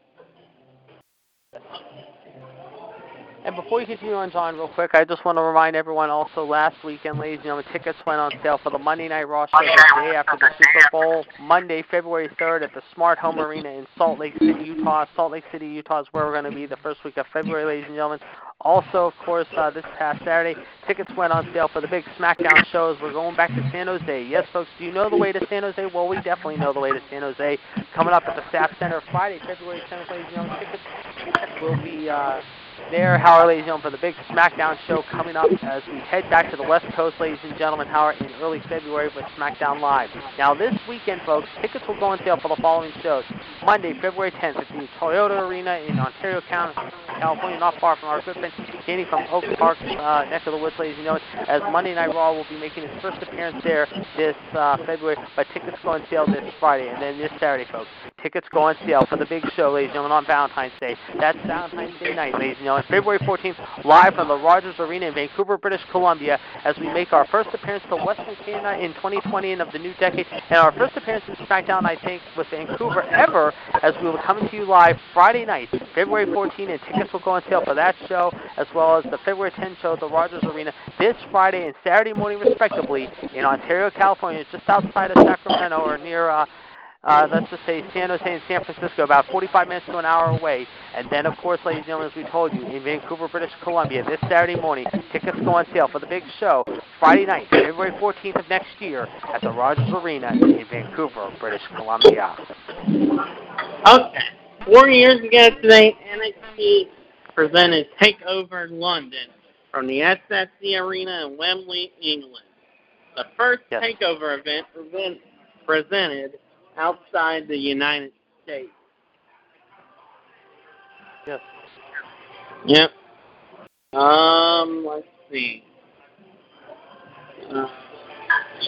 C: And before you continue on, John, real quick, I just want to remind everyone also last weekend, ladies and gentlemen, tickets went on sale for the Monday Night Raw show the day after the Super Bowl, Monday, February 3rd at the Smart Home Arena in Salt Lake City, Utah. Salt Lake City, Utah is where we're going to be the first week of February, ladies and gentlemen. Also, of course, uh, this past Saturday, tickets went on sale for the big SmackDown shows. We're going back to San Jose. Yes, folks, do you know the way to San Jose? Well, we definitely know the way to San Jose. Coming up at the SAP Center Friday, February 10th, ladies and gentlemen, tickets will be uh, there, Howard, ladies and gentlemen, for the big SmackDown show coming up as we head back to the West Coast, ladies and gentlemen, Howard, in early February with SmackDown Live. Now, this weekend, folks, tickets will go on sale for the following shows. Monday, February 10th at the Toyota Arena in Ontario County, California, not far from our friend Danny from Oak Park, uh, neck of the woods, ladies and gentlemen, as Monday Night Raw will be making its first appearance there this uh, February, but tickets go on sale this Friday, and then this Saturday, folks. Tickets go on sale for the big show, ladies and gentlemen, on Valentine's Day. That's Valentine's Day night, ladies and gentlemen. February 14th, live from the Rogers Arena in Vancouver, British Columbia, as we make our first appearance to Western Canada in 2020 and of the new decade, and our first appearance in SmackDown, I think, with Vancouver ever, as we will come to you live Friday night, February 14th, and tickets will go on sale for that show, as well as the February 10th show at the Rogers Arena this Friday and Saturday morning, respectively, in Ontario, California, just outside of Sacramento or near uh, uh, let's just say San Jose and San Francisco, about 45 minutes to an hour away. And then, of course, ladies and gentlemen, as we told you, in Vancouver, British Columbia, this Saturday morning, tickets go on sale for the big show Friday night, February 14th of next year, at the Rogers Arena in Vancouver, British Columbia.
D: Okay. Four years ago today, NXT presented Takeover London from the SSE Arena in Wembley, England. The first
C: Yes.
D: Takeover event presented outside the United States.
C: Yes.
D: Yep. Um, let's see. Uh,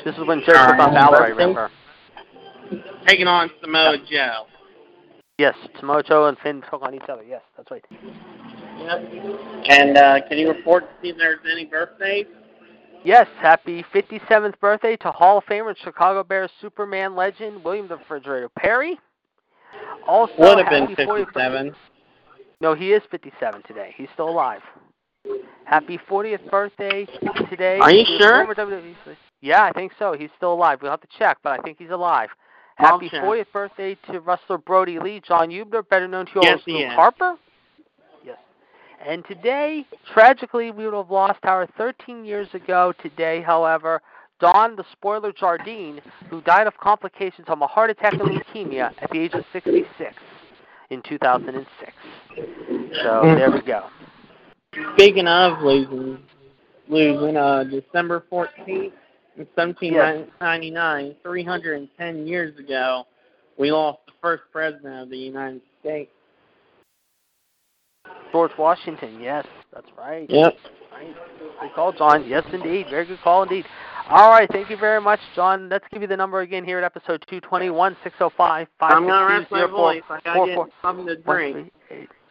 C: This is when Joseph
D: Alright,
C: Balor, I
D: birthday?
C: remember.
D: taking on Samoa Joe.
C: Yes, Samoa Joe and Finn took on each other. Yes, that's right.
D: Yep. And uh, can you report to see if there's any birthdays?
C: Yes, happy 57th birthday to Hall of Famer and Chicago Bears Superman legend William the Refrigerator Perry. Also,
D: Would have been
C: happy 40 No, he is 57 today. He's still alive. Happy 40th birthday today.
D: Are you sure?
C: Yeah, I think so. He's still alive. We'll have to check, but I think he's alive. Happy 40th birthday to wrestler Brodie Lee, John Hubner, better known to you all
D: Yes,
C: as Luke. Harper. Yes. And today, tragically, we would have lost our 13 years ago today, however, Don the Spoiler Jardine, who died of complications from a heart attack and leukemia at the age of 66 in 2006. So there we go.
D: Speaking of losing, losing, uh, December 14th in 1799, 310 years ago, we lost the first president of the United States.
C: George Washington, yes, that's right.
D: Yep.
C: Right. Good call, John. Yes, indeed. Very good call indeed. All right, thank you very much, John. Let's give you the number again here at episode 221 605
D: I'm going to rest my voice. I got
C: to
D: get something to drink.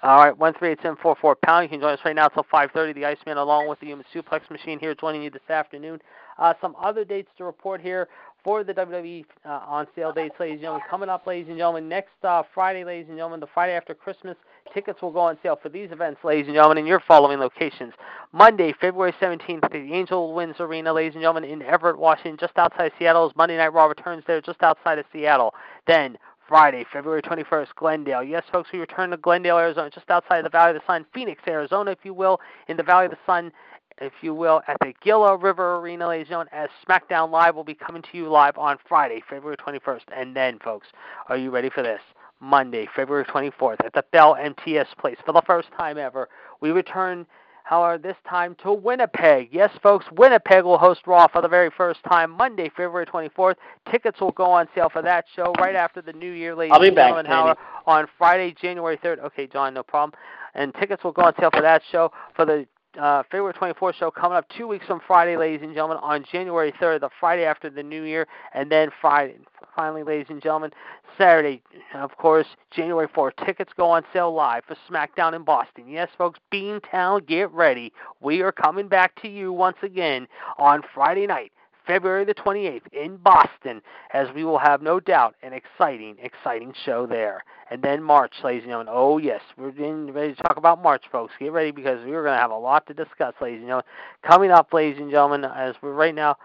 C: All right, one three eight seven four four pound. You can join us right now until five thirty. The Iceman, along with the Human Suplex Machine, here joining you this afternoon. Uh, some other dates to report here for the WWE uh, on sale dates, ladies and gentlemen. Coming up, ladies and gentlemen, next uh, Friday, ladies and gentlemen, the Friday after Christmas, tickets will go on sale for these events, ladies and gentlemen, in your following locations. Monday, February 17th, at the Angel Winds Arena, ladies and gentlemen, in Everett, Washington, just outside Seattle. Monday Night Raw returns there, just outside of Seattle. Then Friday, February 21st, Glendale. Yes, folks, we return to Glendale, Arizona, just outside of the Valley of the Sun, Phoenix, Arizona, if you will, in the Valley of the Sun, if you will, at the Gila River Arena, ladies and gentlemen, as SmackDown Live will be coming to you live on Friday, February 21st. And then, folks, are you ready for this? Monday, February 24th, at the Bell MTS Place, for the first time ever, we return However, this time to Winnipeg. Yes, folks, Winnipeg will host Raw for the very first time Monday, February 24th. Tickets will go on sale for that show right after the New Year, ladies
D: I'll be
C: and gentlemen. However, on Friday, January 3rd. Okay, John, no problem. And tickets will go on sale for that show for the uh, February 24th show coming up two weeks from Friday, ladies and gentlemen, on January 3rd, the Friday after the New Year, and then Friday, finally, ladies and gentlemen, Saturday, of course, January 4th. Tickets go on sale live for SmackDown in Boston. Yes, folks, Beantown, get ready. We are coming back to you once again on Friday night. February the 28th in Boston, as we will have no doubt an exciting, exciting show there. And then March, ladies and gentlemen. Oh, yes, we're getting ready to talk about March, folks. Get ready because we're going to have a lot to discuss, ladies and gentlemen. Coming up, ladies and gentlemen, as we're right now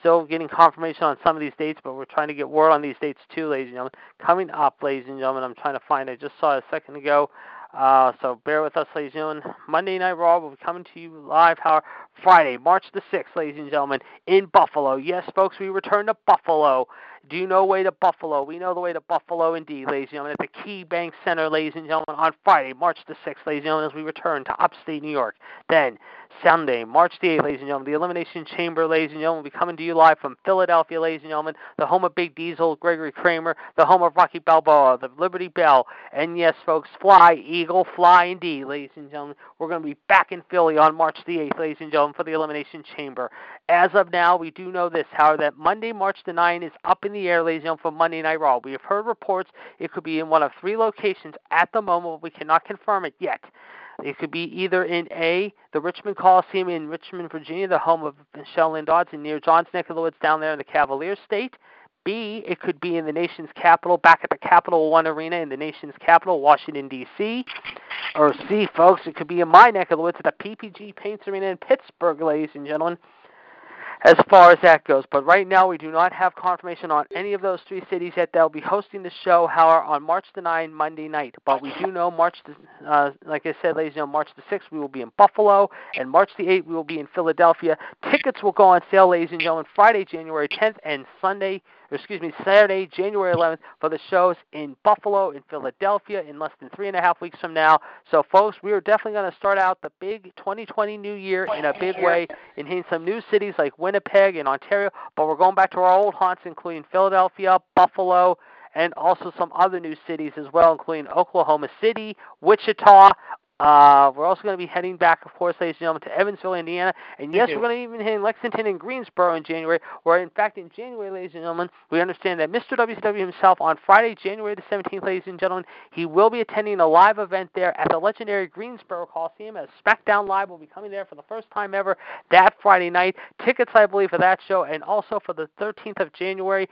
C: still getting confirmation on some of these dates, but we're trying to get word on these dates too, ladies and gentlemen. Coming up, ladies and gentlemen, I'm trying to find, I just saw it a second ago. Uh, so bear with us, ladies and gentlemen. Monday Night Raw will be coming to you live, however, Friday, March the 6th, ladies and gentlemen, in Buffalo. Yes, folks, we return to Buffalo. Do you know way to Buffalo? We know the way to Buffalo indeed, ladies and gentlemen, at the Key Bank Center, ladies and gentlemen, on Friday, March the 6th, ladies and gentlemen, as we return to upstate New York. Then, Sunday, March the 8th, ladies and gentlemen, the Elimination Chamber, ladies and gentlemen, will be coming to you live from Philadelphia, ladies and gentlemen, the home of Big Diesel, Gregory Kramer, the home of Rocky Balboa, the Liberty Bell, and yes, folks, fly, Eagle, fly indeed, ladies and gentlemen. We're going to be back in Philly on March the 8th, ladies and gentlemen, for the Elimination Chamber. As of now, we do know this, however, that Monday, March the 9th is up in the air, ladies and gentlemen, for Monday Night Raw. We have heard reports it could be in one of three locations at the moment, but we cannot confirm it yet. It could be either in A, the Richmond Coliseum in Richmond, Virginia, the home of Michelle Lynn Dodds, and near John's neck of the woods down there in the Cavalier State. B, it could be in the nation's capital, back at the Capital One Arena in the nation's capital, Washington, D.C. Or C, folks, it could be in my neck of the woods at the PPG Paints Arena in Pittsburgh, ladies and gentlemen as far as that goes. But right now, we do not have confirmation on any of those three cities yet. They'll be hosting the show, however, on March the 9th, Monday night. But we do know March, the, uh, like I said, ladies and gentlemen, March the 6th, we will be in Buffalo, and March the 8th, we will be in Philadelphia. Tickets will go on sale, ladies and gentlemen, Friday, January 10th, and Sunday, excuse me, Saturday, January 11th, for the shows in Buffalo, in Philadelphia, in less than three and a half weeks from now. So, folks, we are definitely going to start out the big 2020 new year in a big way, in some new cities like Winnipeg and Ontario, but we're going back to our old haunts, including Philadelphia, Buffalo, and also some other new cities as well, including Oklahoma City, Wichita. Uh, we're also going to be heading back, of course, ladies and gentlemen, to Evansville, Indiana. And yes, we're going to even hit in Lexington and Greensboro in January, where, in fact, in January, ladies and gentlemen, we understand that Mr. WCW himself, on Friday, January the 17th, ladies and gentlemen, he will be attending a live event there at the legendary Greensboro Coliseum as SmackDown Live will be coming there for the first time ever that Friday night. Tickets, I believe, for that show and also for the 13th of January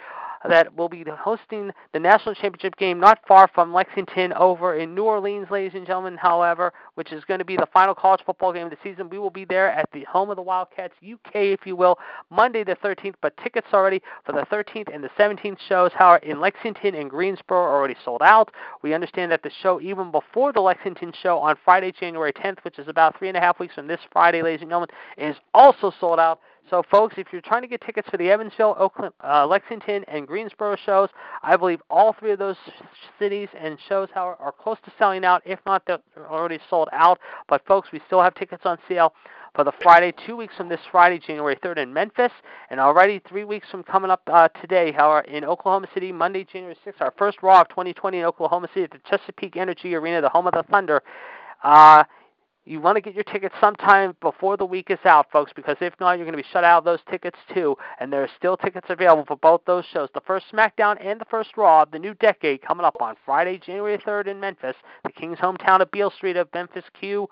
C: that will be hosting the national championship game not far from Lexington over in New Orleans, ladies and gentlemen, however, which is going to be the final college football game of the season. We will be there at the home of the Wildcats, UK, if you will, Monday the 13th, but tickets already for the 13th and the 17th shows, however, in Lexington and Greensboro are already sold out. We understand that the show, even before the Lexington show on Friday, January 10th, which is about three and a half weeks from this Friday, ladies and gentlemen, is also sold out. So, folks, if you're trying to get tickets for the Evansville, Oakland, uh, Lexington, and Greensboro shows, I believe all three of those cities and shows are, are close to selling out. If not, they're already sold out. But, folks, we still have tickets on sale for the Friday, two weeks from this Friday, January 3rd in Memphis, and already three weeks from coming up uh, today, however, in Oklahoma City, Monday, January 6th, our first Raw of 2020 in Oklahoma City at the Chesapeake Energy Arena, the home of the Thunder. Uh, you want to get your tickets sometime before the week is out, folks, because if not, you're going to be shut out of those tickets too. And there are still tickets available for both those shows. The first SmackDown and the first Raw of the new decade coming up on Friday, January 3rd in Memphis, the King's hometown of Beale Street of Memphis Q.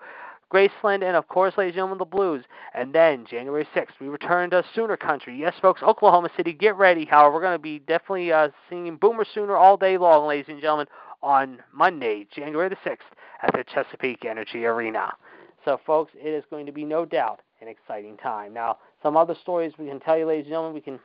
C: Graceland, and of course, ladies and gentlemen, the Blues. And then January 6th, we return to Sooner Country. Yes, folks, Oklahoma City, get ready. However, we're going to be definitely uh, singing Boomer Sooner all day long, ladies and gentlemen, on Monday, January the 6th, at the Chesapeake Energy Arena. So, folks, it is going to be no doubt an exciting time. Now, some other stories we can tell you, ladies and gentlemen, we can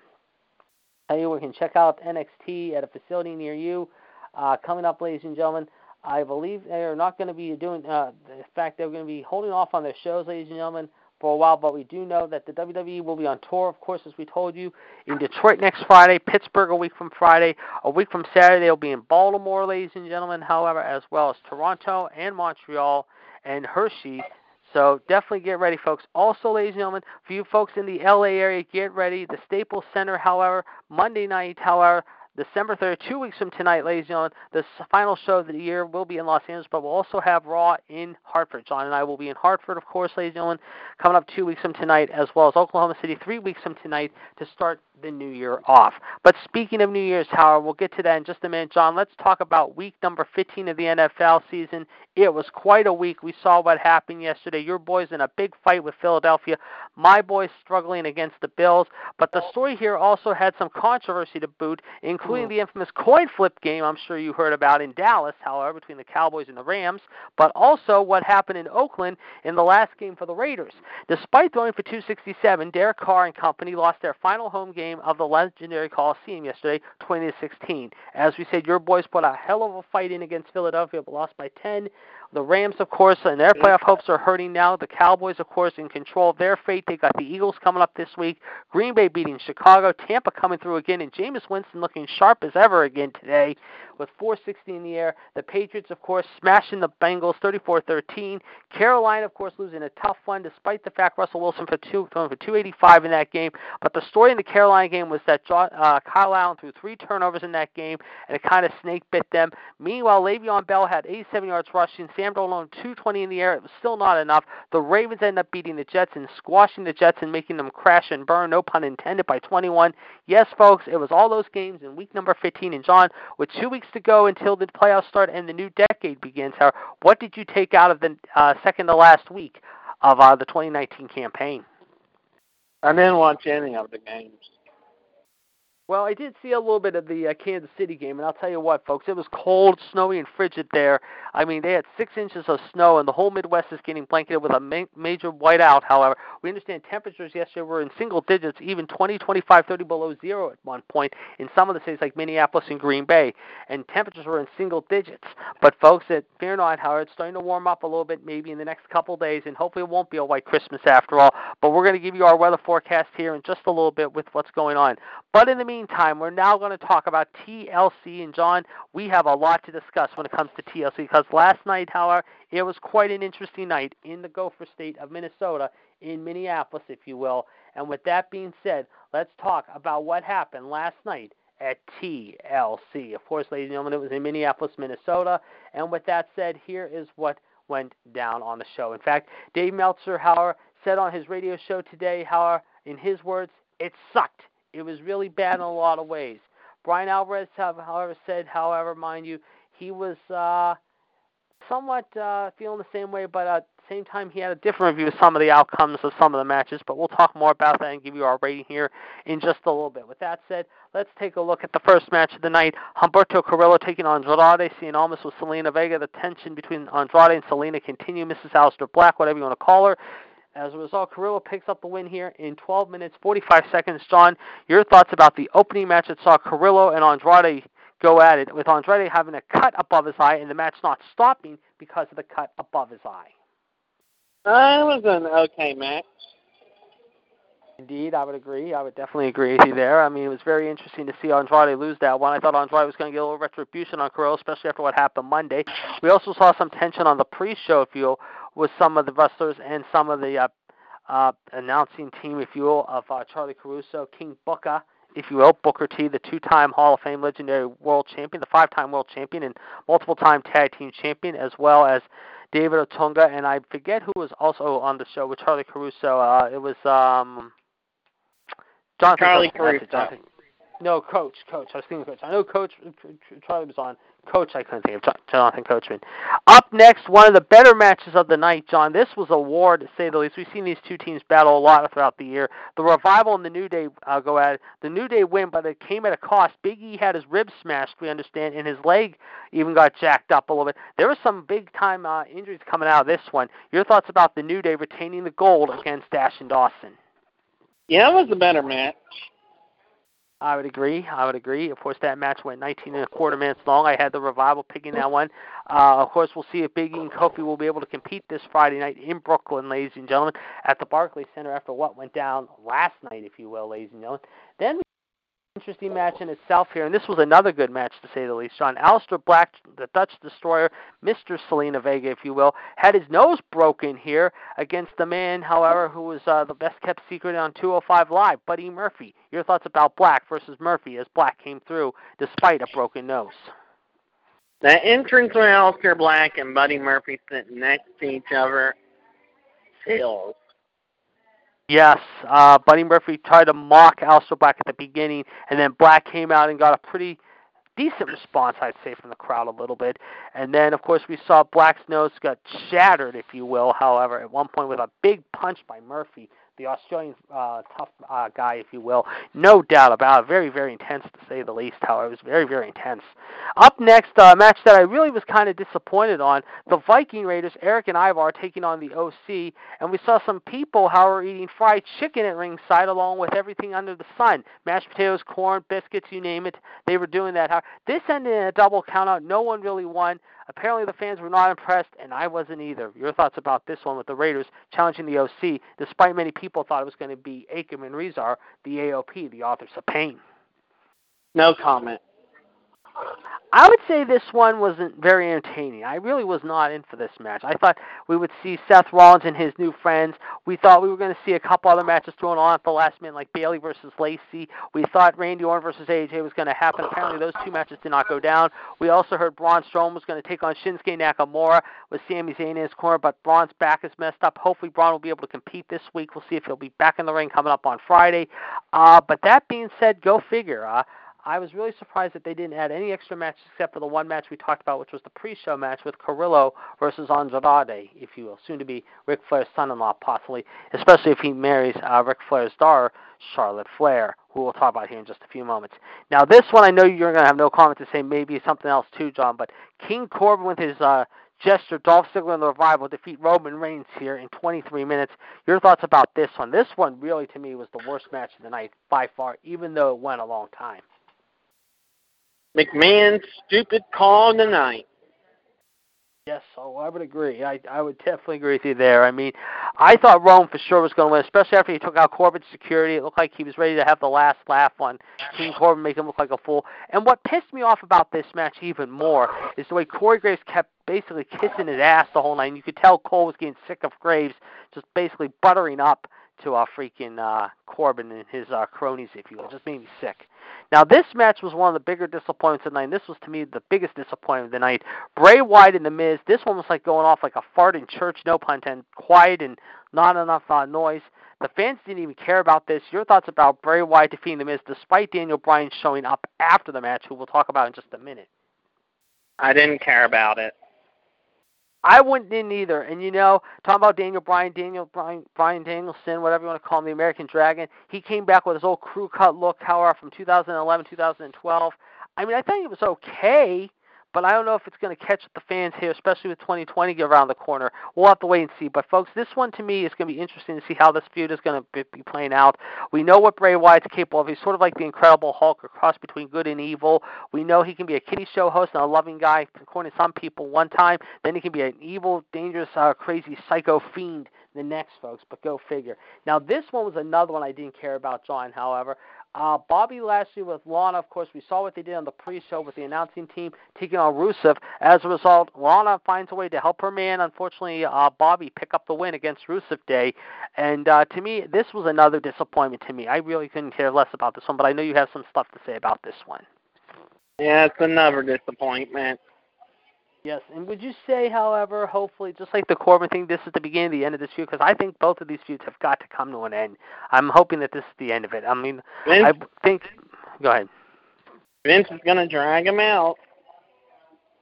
C: tell you we can check out NXT at a facility near you. Uh, coming up, ladies and gentlemen, I believe they are not going to be doing. Uh, in fact, they're going to be holding off on their shows, ladies and gentlemen, for a while. But we do know that the WWE will be on tour, of course, as we told you, in Detroit next Friday, Pittsburgh a week from Friday, a week from Saturday they'll be in Baltimore, ladies and gentlemen. However, as well as Toronto and Montreal and Hershey so definitely get ready, folks. Also, ladies and gentlemen, for you folks in the LA area, get ready. The Staples Center, however, Monday night, however, December 3rd, two weeks from tonight, ladies and gentlemen, the final show of the year will be in Los Angeles, but we'll also have Raw in Hartford. John and I will be in Hartford, of course, ladies and gentlemen, coming up two weeks from tonight, as well as Oklahoma City three weeks from tonight to start the new year off. But speaking of New Year's, however, we'll get to that in just a minute. John, let's talk about week number 15 of the NFL season. It was quite a week. We saw what happened yesterday. Your boys in a big fight with Philadelphia. My boys struggling against the Bills. But the story here also had some controversy to boot, including the infamous coin flip game I'm sure you heard about in Dallas, however, between the Cowboys and the Rams, but also what happened in Oakland in the last game for the Raiders. Despite throwing for 267, Derek Carr and company lost their final home game game of the legendary Coliseum yesterday, 20 to 16. As we said, your boys put a hell of a fight in against Philadelphia, but lost by 10. The Rams, of course, and their playoff hopes are hurting now. The Cowboys, of course, in control of their fate. They got the Eagles coming up this week. Green Bay beating Chicago. Tampa coming through again, and Jameis Winston looking sharp as ever again today with 460 in the air. The Patriots, of course, smashing the Bengals 34-13. Carolina, of course, losing a tough one despite the fact Russell Wilson for two throwing for 285 in that game. But the story in the Carolina game was that John, uh, Kyle Allen threw three turnovers in that game, and it kind of snake bit them. Meanwhile, Le'Veon Bell had 87 yards rushing. Sam Darnold 220 in the air. It was still not enough. The Ravens end up beating the Jets and squashing the Jets and making them crash and burn, no pun intended, by 21. Yes, folks, it was all those games in week number 15. And John, with two weeks to go until the playoffs start and the new decade begins, How, what did you take out of the uh, second to last week of uh, the 2019 campaign?
D: I didn't watch any of the games.
C: Well, I did see a little bit of the uh, Kansas City game, and I'll tell you what, folks, it was cold, snowy, and frigid there. I mean, they had six inches of snow, and the whole Midwest is getting blanketed with a ma- major whiteout. However, we understand temperatures yesterday were in single digits, even 20, 25, 30 below zero at one point in some of the cities like Minneapolis and Green Bay, and temperatures were in single digits. But, folks, at fear not, however, it's starting to warm up a little bit maybe in the next couple days, and hopefully it won't be a white Christmas after all. But we're going to give you our weather forecast here in just a little bit with what's going on. But in the meantime, meantime, we're now going to talk about TLC. And John, we have a lot to discuss when it comes to TLC because last night, however, it was quite an interesting night in the Gopher State of Minnesota, in Minneapolis, if you will. And with that being said, let's talk about what happened last night at TLC. Of course, ladies and gentlemen, it was in Minneapolis, Minnesota. And with that said, here is what went down on the show. In fact, Dave Meltzer, however, said on his radio show today, however, in his words, it sucked. It was really bad in a lot of ways. Bryan Alvarez, however, said, however, mind you, he was uh, somewhat uh, feeling the same way, but at the same time, he had a different view of some of the outcomes of some of the matches. But we'll talk more about that and give you our rating here in just a little bit. With that said, let's take a look at the first match of the night. Humberto Carrillo taking on Andrade Cien Almas with Zelina Vega. The tension between Andrade and Zelina continue. Mrs. Aleister Black, whatever you want to call her. As a result, Carrillo picks up the win here in 12 minutes 45 seconds. John, your thoughts about the opening match that saw Carrillo and Andrade go at it, with Andrade having a cut above his eye and the match not stopping because of the cut above his eye?
D: Uh, it was an okay match.
C: Indeed, I would agree. I would definitely agree with you there. I mean, it was very interesting to see Andrade lose that one. I thought Andrade was going to get a little retribution on Carrillo, especially after what happened Monday. We also saw some tension on the pre-show, if you will, with some of the wrestlers and some of the uh, uh, announcing team, if you will, of uh, Charly Caruso, King Booker, if you will, Booker T, the two-time Hall of Fame legendary world champion, the five-time world champion, and multiple-time tag team champion, as well as David Otunga, and I forget who was also on the show with Charly Caruso. Uh, it was um, Jonathan
D: Charly
C: Caruso.
D: Caruso.
C: No, Coach. Coach. I was thinking Coach. I know Coach Charlie was on. Coach, I couldn't think of Jonathan Coachman. Up next, one of the better matches of the night, John. This was a war, to say the least. We've seen these two teams battle a lot throughout the year. The Revival and the New Day uh, go at it. The New Day win, but it came at a cost. Big E had his ribs smashed, we understand, and his leg even got jacked up a little bit. There were some big-time uh, injuries coming out of this one. Your thoughts about the New Day retaining the gold against Dash and Dawson?
D: Yeah, it was a better match.
C: I would agree. I would agree. Of course, that match went 19 and a quarter minutes long. I had the revival picking that one. Uh, of course, we'll see if Big E and Kofi will be able to compete this Friday night in Brooklyn, ladies and gentlemen, at the Barclays Center after what went down last night, if you will, ladies and gentlemen. Then interesting match in itself here, and this was another good match to say the least. John Aleister Black, the Dutch Destroyer, Mr. Zelina Vega, if you will, had his nose broken here against the man, however, who was uh, the best kept secret on 205 Live, Buddy Murphy. Your thoughts about Black versus Murphy as Black came through despite a broken nose?
D: The entrance with Aleister Black and Buddy Murphy sitting next to each other chills.
C: Yes, uh, Buddy Murphy tried to mock Aleister Black at the beginning, and then Black came out and got a pretty decent response, I'd say, from the crowd a little bit. And then, of course, we saw Black's nose got shattered, if you will, however, at one point with a big punch by Murphy the Australian uh, tough uh, guy, if you will. No doubt about it. Very, very intense to say the least. However, it was very, very intense. Up next, a uh, match that I really was kind of disappointed on: the Viking Raiders, Erik and Ivar taking on the OC, and we saw some people, however, eating fried chicken at ringside, along with everything under the sun: mashed potatoes, corn, biscuits, you name it. They were doing that. This ended in a double countout. No one really won. Apparently, the fans were not impressed, and I wasn't either. Your thoughts about this one with the Raiders challenging the OC, despite many people thought it was going to be Akam and Rezar, the AOP, the authors of pain.
D: No comment.
C: I would say this one wasn't very entertaining. I really was not in for this match. I thought we would see Seth Rollins and his new friends. We thought we were going to see a couple other matches thrown on at the last minute, like Bayley versus Lacey. We thought Randy Orton versus AJ was going to happen. Apparently, those two matches did not go down. We also heard Braun Strowman was going to take on Shinsuke Nakamura with Sami Zayn in his corner, but Braun's back is messed up. Hopefully, Braun will be able to compete this week. We'll see if he'll be back in the ring coming up on Friday. Uh, but that being said, go figure. Uh, I was really surprised that they didn't add any extra matches except for the one match we talked about, which was the pre-show match with Carrillo versus Andrade, if you will, soon to be Ric Flair's son-in-law, possibly, especially if he marries uh, Ric Flair's daughter, Charlotte Flair, who we'll talk about here in just a few moments. Now, this one, I know you're going to have no comment to say, maybe something else too, John, but King Corbin with his uh, gesture, Dolph Ziggler and the Revival defeat Roman Reigns here in 23 minutes. Your thoughts about this one? This one really, to me, was the worst match of the night by far, even though it went a long time.
D: McMahon's stupid call tonight.
C: Yes, so I would agree. I I would definitely agree with you there. I mean, I thought Rome for sure was going to win, especially after he took out Corbin's security. It looked like he was ready to have the last laugh on King Corbin, make him look like a fool. And what pissed me off about this match even more is the way Corey Graves kept basically kissing his ass the whole night. And you could tell Cole was getting sick of Graves just basically buttering up to our freaking uh, Corbin and his uh, cronies, if you will. Just made me sick. Now, this match was one of the bigger disappointments of the night. This was, to me, the biggest disappointment of the night. Bray Wyatt and The Miz, this one was like going off like a fart in church, no pun intended, quiet and not enough uh, noise. The fans didn't even care about this. Your thoughts about Bray Wyatt defeating The Miz, despite Daniel Bryan showing up after the match, who we'll talk about in just a minute.
D: I didn't care about it.
C: I wouldn't in either. And you know, talking about Daniel Bryan, Daniel Bryan, Bryan Danielson, whatever you want to call him, the American Dragon. He came back with his old crew cut look, however, from 2011, 2012. I mean, I think it was okay but I don't know if it's going to catch the fans here, especially with 2020 around the corner. We'll have to wait and see. But folks, this one to me is going to be interesting to see how this feud is going to be playing out. We know what Bray Wyatt's capable of. He's sort of like the Incredible Hulk, a cross between good and evil. We know he can be a kiddie show host and a loving guy, according to some people, one time. Then he can be an evil, dangerous, uh, crazy psycho fiend the next, folks. But go figure. Now, this one was another one I didn't care about, John. However, uh, Bobby Lashley with Lana, of course, we saw what they did on the pre-show with the announcing team taking on Rusev. As a result, Lana finds a way to help her man. Unfortunately, uh, Bobby pick up the win against Rusev Day. And uh, to me, this was another disappointment to me. I really couldn't care less about this one, but I know you have some stuff to say about this one.
D: Yeah, it's another disappointment.
C: Yes, and would you say, however, hopefully, just like the Corbin thing, this is the beginning, the end of this feud? Because I think both of these feuds have got to come to an end. I'm hoping that this is the end of it. I mean,
D: Vince,
C: I think. Go ahead.
D: Vince is going to drag him out.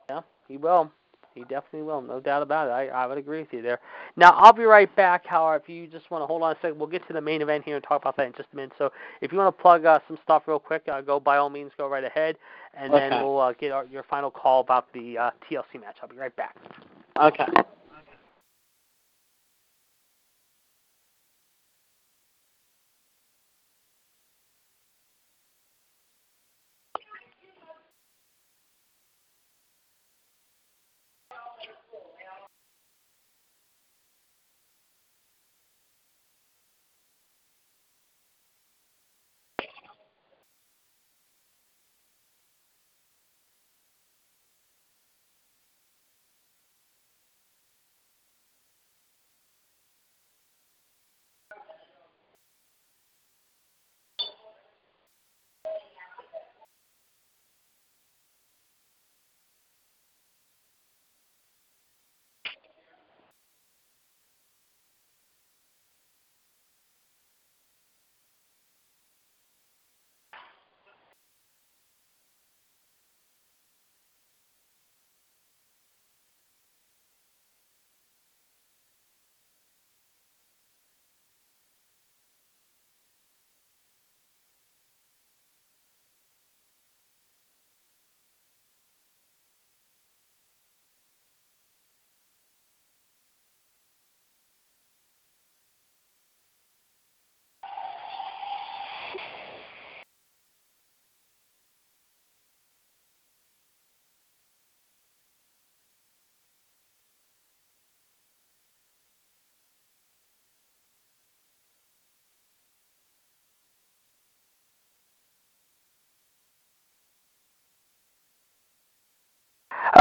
C: Yeah, he will. He definitely will, no doubt about it. I, I would agree with you there. Now, I'll be right back, Howard. If you just want to hold on a second, we'll get to the main event here and talk about that in just a minute. So, if you want to plug uh, some stuff real quick, uh, go by all means, go right ahead, and
D: okay.
C: then we'll uh, get our, your final call about the uh, TLC match. I'll be right back.
D: Okay.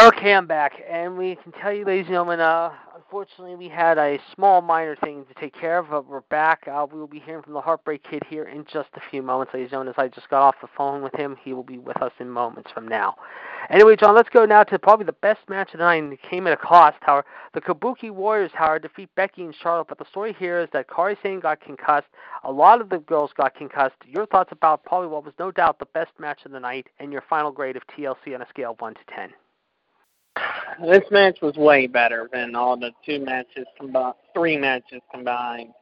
C: Okay, I'm back, and we can tell you, ladies and gentlemen, uh, unfortunately, we had a small minor thing to take care of, but we're back. Uh, we will be hearing from the Heartbreak Kid here in just a few moments, ladies and gentlemen. As I just got off the phone with him, he will be with us in moments from now. Anyway, John, let's go now to probably the best match of the night, and it came at a cost. However, the Kabuki Warriors, however, defeat Becky and Charlotte, but the story here is that Kairi Sane got concussed. A lot of the girls got concussed. Your thoughts about probably what was no doubt the best match of the night, and your final grade of TLC on a scale of 1 to 10
D: this match was way better than all the two matches combined, three matches combined.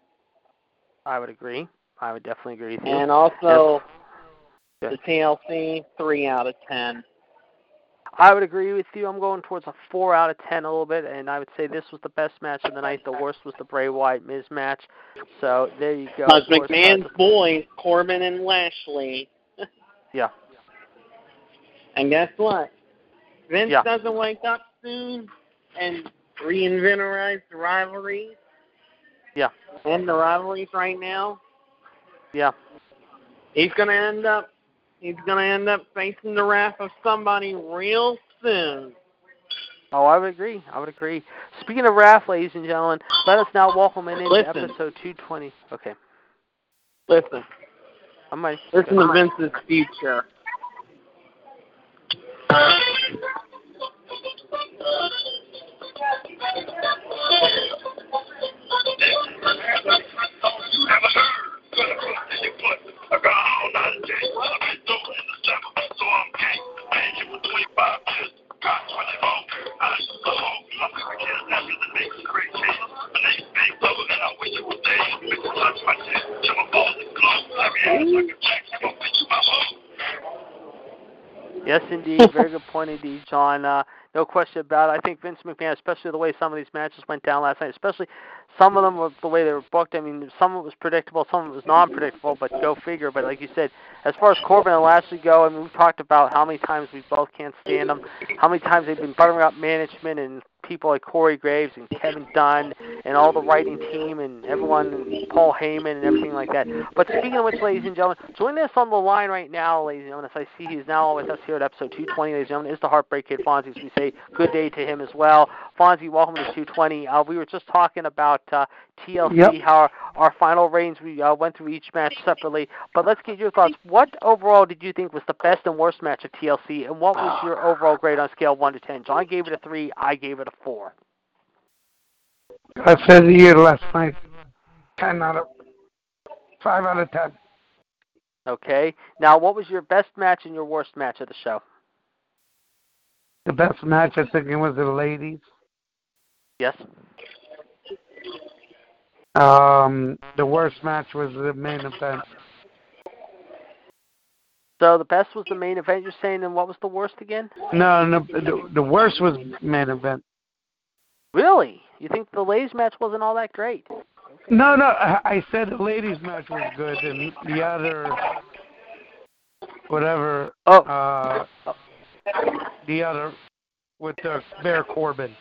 C: I would agree. I would definitely agree with you.
D: And also, the TLC three out of ten.
C: I would agree with you. I'm going towards a four out of ten a little bit, and I would say this was the best match of the night. The worst was the Bray Wyatt Miz match. So there you go.
D: Because McMahon's boys, Corbin and Lashley.
C: yeah.
D: And guess what? Vince
C: yeah.
D: doesn't wake up soon and reinvigorate the rivalries.
C: Yeah.
D: And the rivalries right now.
C: Yeah.
D: He's gonna end up he's gonna end up facing the wrath of somebody real soon.
C: Oh, I would agree. I would agree. Speaking of wrath, ladies and gentlemen, let us now welcome in into
D: Listen.
C: episode 220. Okay.
D: Listen.
C: I might.
D: Listen to Vince's future.
C: Yes, indeed. Very good point, indeed, John. Uh, no question about it. I think Vince McMahon, especially the way some of these matches went down last night, especially some of them were the way they were booked. I mean, some of it was predictable, some of it was non-predictable, but go figure. But like you said, as far as Corbin and Lashley go, I mean, we talked about how many times we both can't stand them, how many times they've been buttering up management and people like Corey Graves and Kevin Dunn and all the writing team and everyone, Paul Heyman and everything like that. But speaking of which, ladies and gentlemen, joining us on the line right now, ladies and gentlemen, as I see he's now with us here at episode 220, ladies and gentlemen, is the Heartbreak Kid Fonzie. As we say good day to him as well. Fonzie, welcome to 220. Uh, we were just talking about uh, TLC,
E: Yep.
C: how our, our final reigns, we uh, went through each match separately. But let's get your thoughts. What overall did you think was the best and worst match of TLC, and what was your overall grade on a scale of 1 to 10? John gave it a 3, I gave it a 4.
E: I said to you last night, 10 out of 5 out of 10.
C: Okay. Now, what was your best match and your worst match of the show?
E: The best match, I think it was the ladies.
C: Yes.
E: Um, the worst match was the main event.
C: So the best was the main event, you're saying, and what was the worst again?
E: No, no, the, the worst was main event.
C: Really? You think the ladies match wasn't all that great?
E: No, no, I, I said the ladies match was good, and the other, whatever,
C: Oh,
E: uh, the other with the Baron Corbin.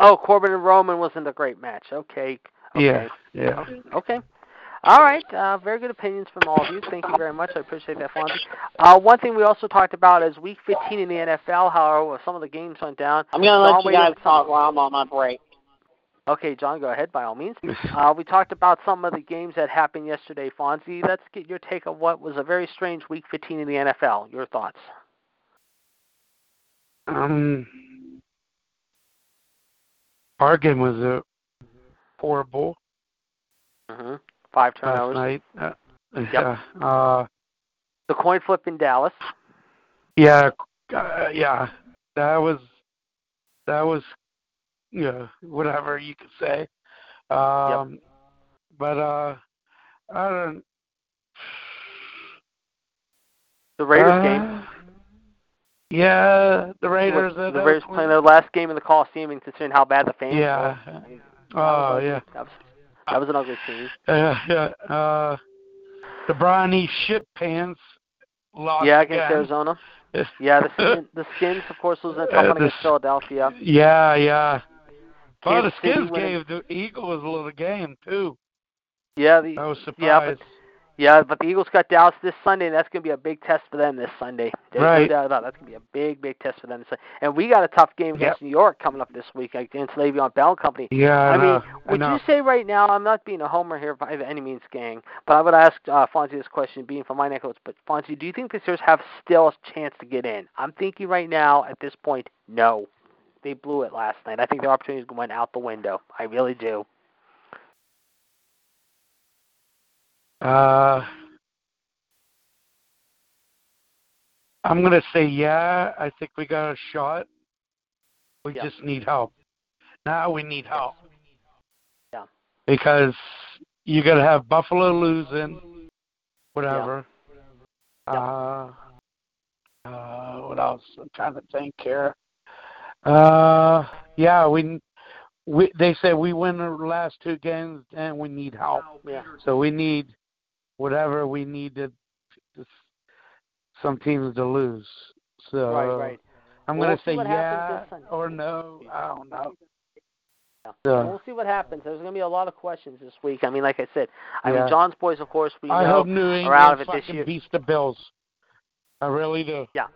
C: oh, Corbin and Roman wasn't a great match. Okay. Okay.
E: Yeah, yeah.
C: Okay. All right. Uh, very good opinions from all of you. Thank you very much. I appreciate that, Fonzie. Uh, one thing we also talked about is Week 15 in the NFL. However, some of the games went down.
D: I'm gonna
C: John
D: let you
C: waited
D: guys talk while I'm on my break.
C: Okay, John, go ahead by all means. Uh, we talked about some of the games that happened yesterday, Fonzie. Let's get your take on what was a very strange Week 15 in the NFL. Your thoughts?
E: Um, our game was uh, horrible
C: hmm Five
E: last
C: turnovers.
E: night. Uh,
C: Yep.
E: Yeah. Uh,
C: The coin flip in Dallas.
E: yeah, uh, yeah. That was that was yeah, whatever you could say. Um, but uh, I don't.
C: The Raiders
E: uh,
C: game.
E: Yeah, the Raiders.
C: The,
E: uh,
C: the Raiders playing their last game in the Coliseum, and considering how bad the fans
E: Yeah.
C: were. I mean, that
E: Oh yeah.
C: That was, that was an ugly scene.
E: Yeah, yeah. Uh, the Brownie shit pants lost
C: Yeah, against
E: again.
C: Arizona. Yeah, the Skin- the Skins, of course, was a tough one against Philadelphia.
E: Yeah, yeah. Well, the Skins gave the Eagles a little game too.
C: Yeah, the
E: I was
C: Yeah,
E: surprised.
C: Yeah, but the Eagles got Dallas this Sunday, and that's going to be a big test for them this Sunday. There's no doubt about it. That's going to be a big, big test for them. And we got a tough game against New York coming up this week against Le'Veon Bell Company.
E: yeah, I,
C: I mean.
E: I
C: would
E: know.
C: you say right now, I'm not being a homer here by any means, gang, but I would ask uh, Fonzie this question, being from my neck of but Fonzie, do you think the Steelers have still a chance to get in? I'm thinking right now, at this point, no. They blew it last night. I think their opportunities went out the window. I really do.
E: Uh, I'm gonna say yeah. I think we got a shot. We
C: Yeah.
E: just need help. Now we need help.
C: Yeah.
E: Because you gotta have Buffalo losing, whatever. Yeah. Uh, uh, what else? I'm trying to think here. Uh, yeah, we we they said we win the last two games and we need help.
C: Yeah.
E: So we need whatever we need to, to some teams to lose. So
C: right, right.
E: I'm
C: Well,
E: gonna
C: we'll
E: say yeah or no. I don't know.
C: Yeah.
E: So,
C: We'll see what happens. There's going to be a lot of questions this week. I mean, like I said, I
E: Yeah.
C: mean, John's boys, of course, we
E: I
C: know
E: hope New
C: are out of
E: England
C: it this year.
E: beats the Bills. I really do.
C: Yeah,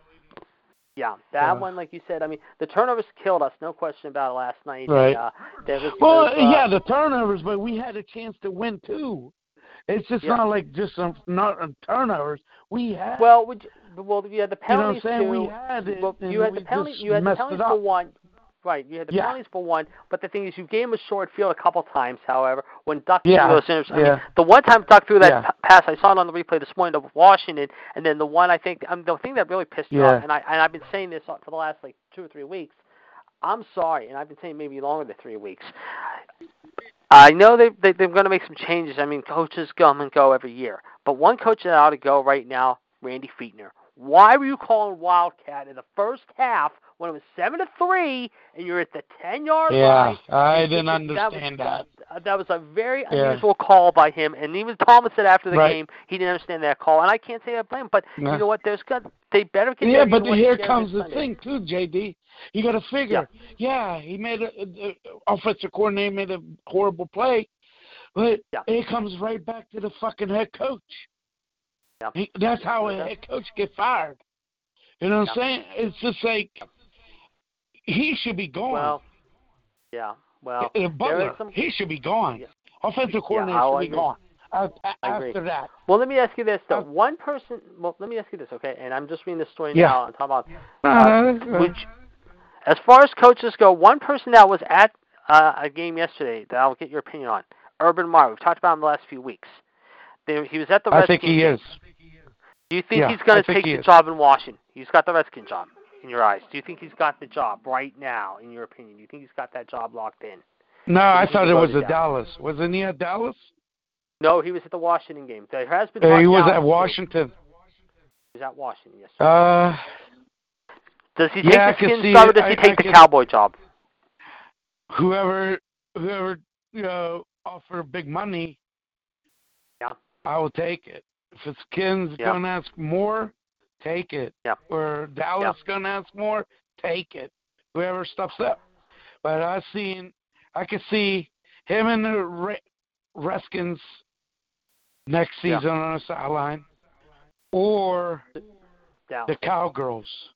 C: Yeah, that
E: Yeah.
C: one, like you said, I mean, the turnovers killed us, no question about it last night.
E: Right.
C: And, uh,
E: Well,
C: uh,
E: yeah, the turnovers, but we had a chance to win too. It's just
C: Yeah.
E: not like just some not um, turnovers. We had.
C: Well, would you, well, you had the
E: you know
C: penalties too.
E: We had it.
C: well, you had
E: we
C: the penalties. You had the penalties for one. Right, you had the
E: Yeah.
C: penalties for one, but the thing is, you gave him a short field a couple times. However, when Duck
E: Yeah,
C: threw those interceptions, I mean, the one time Duck threw that
E: Yeah.
C: p- pass, I saw it on the replay this morning to Washington, and then the one I think, um, the thing that really pissed me off, and I and I've been saying this for the last like two or three weeks. I'm sorry, and I've been saying maybe longer than three weeks. I know they, they they're going to make some changes. I mean, coaches come and go every year, but one coach that ought to go right now, Randy Fichtner. Why were you calling Wildcat in the first half when it was seven to three and you're at the ten yard
E: Yeah,
C: line?
E: I didn't
C: that
E: understand
C: was,
E: that.
C: That was a very
E: Yeah.
C: unusual call by him, and even Thomas said after the
E: Right.
C: game he didn't understand that call, and I can't say I blame him. But
E: No.
C: you know what? There's got they better get
E: Yeah, but here comes the
C: Sunday.
E: thing too, JD. You got to figure. Yeah. he made a, a, a offensive coordinator made a horrible play, but
C: Yeah.
E: it comes right back to the fucking head coach.
C: Yeah.
E: He, that's how a head coach get fired. You know what
C: Yeah.
E: I'm saying? It's just like he should be gone.
C: Well, yeah. Well,
E: Uh, Butler,
C: some.
E: he should be gone.
C: Yeah.
E: Offensive coordinator
C: I'll
E: should be
C: agree.
E: gone. Uh, after that,
C: Well, let me ask you this though.
E: Uh,
C: One person. Well, let me ask you this, okay? And I'm just reading the story
E: Yeah.
C: now. I'm talking about
E: Uh,
C: which, as far as coaches go, one person that was at uh, a game yesterday that I'll get your opinion on. Urban Meyer. We've talked about him the last few weeks. They, he was at the
E: I
C: Redskins.
E: think he is.
C: Do you think
E: Yeah,
C: he's going to take the
E: is.
C: job in Washington? He's got the Redskin job in your eyes. Do you think he's got the job right now, in your opinion? Do you think he's got that job locked in?
E: No, I thought it was at Dallas. Wasn't he at Dallas?
C: No, he was at the Washington game. There has been.
E: Uh, he was at Washington.
C: He was at Washington. Yes.
E: Uh,
C: does he
E: yeah,
C: take the
E: can
C: Skins job or does he
E: I-
C: take
E: I
C: the
E: can-
C: Cowboy job?
E: whoever, whoever, you know, offer big money,
C: Yeah.
E: I will take it. If it's Ken's
C: Yeah.
E: gonna ask more, take it.
C: Yeah.
E: Or Dallas gonna ask more, take it. Whoever steps up. But I seen, I could see him and the Re- Redskins next
C: Yeah.
E: season on the sideline, or
C: Yeah.
E: the Cowgirls.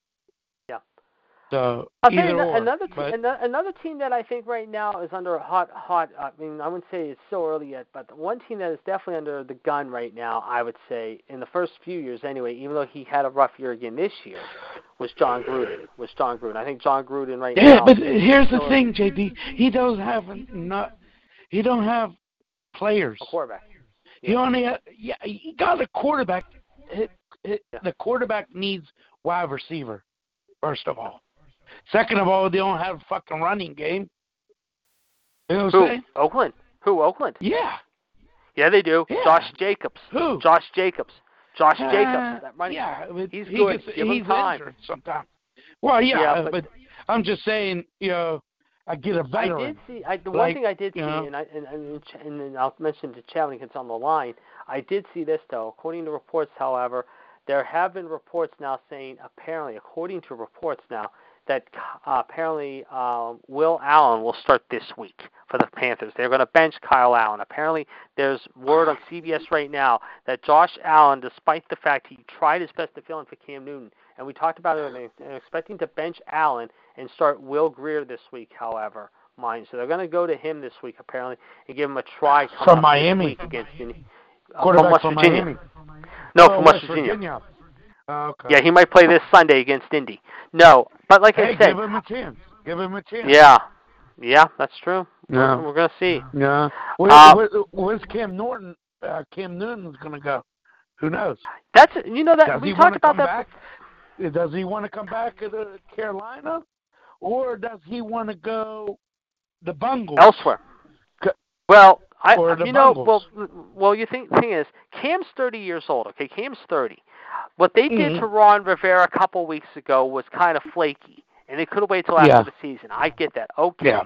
C: Yeah.
E: So
C: I'll tell you
E: or.
C: another te-
E: but,
C: another team that I think right now is under a hot hot. I mean, I wouldn't say it's so early yet, but the one team that is definitely under the gun right now, I would say, in the first few years anyway, even though he had a rough year again this year, was John Gruden. Was John Gruden? I think John Gruden right
E: yeah,
C: now.
E: but here's the thing, JD. He doesn't have not. He don't have players.
C: a quarterback.
E: He only ha yeah. He got a quarterback. It, it,
C: Yeah.
E: The quarterback needs wide receiver. First of all. Second of all, they don't have a fucking running game. You know what I'm saying?
C: Oakland. Who? Oakland.
E: Yeah.
C: Yeah, they do.
E: Yeah.
C: Josh Jacobs.
E: Who?
C: Josh Jacobs. Josh
E: Uh,
C: Jacobs. That running.
E: Yeah, but
C: He's
E: he
C: good.
E: Gets,
C: Give him
E: he's
C: time.
E: injured sometimes. Well, yeah,
C: Yeah,
E: but,
C: but-
E: I'm just saying, you know, I get a veteran.
C: I did see. I, the one thing I did see,
E: know.
C: and I and, and, and I'll mention to Chad when he gets on the line. I did see this though. According to reports, however, there have been reports now saying apparently, according to reports now, that uh, apparently um, Will Allen will start this week for the Panthers. They're going to bench Kyle Allen. Apparently, there's word on CBS right now that Josh Allen, despite the fact he tried his best to fill in for Cam Newton, and we talked about it, and expecting to bench Allen and start Will Grier this week. However, mind so they're going to go to him this week apparently and give him a try
E: From Miami.
C: against. Uh, from West Virginia.
E: Miami.
C: No,
E: Oh,
C: from West, Virginia.
E: Oh, okay.
C: Yeah, he might play this Sunday against Indy. No, but like
E: Hey,
C: I said,
E: give him a chance. Give him a chance.
C: yeah, yeah, that's true.
E: Yeah.
C: We're, we're going to see.
E: Yeah. Where,
C: Uh,
E: where, where's Cam Norton? Uh, Cam Newton's going to go. Who knows?
C: That's you know that
E: Does
C: we
E: he
C: talked about
E: come
C: that.
E: back? Does he want to come back to Carolina, or does he want to go the Bungles?
C: elsewhere. Well, I you know well well you think thing is Cam's 30 years old. Okay, Cam's 30. What they did
E: Mhm.
C: to Ron Rivera a couple weeks ago was kind of flaky, and they could have waited till after
E: Yeah.
C: the season. I get that. Okay.
E: Yeah.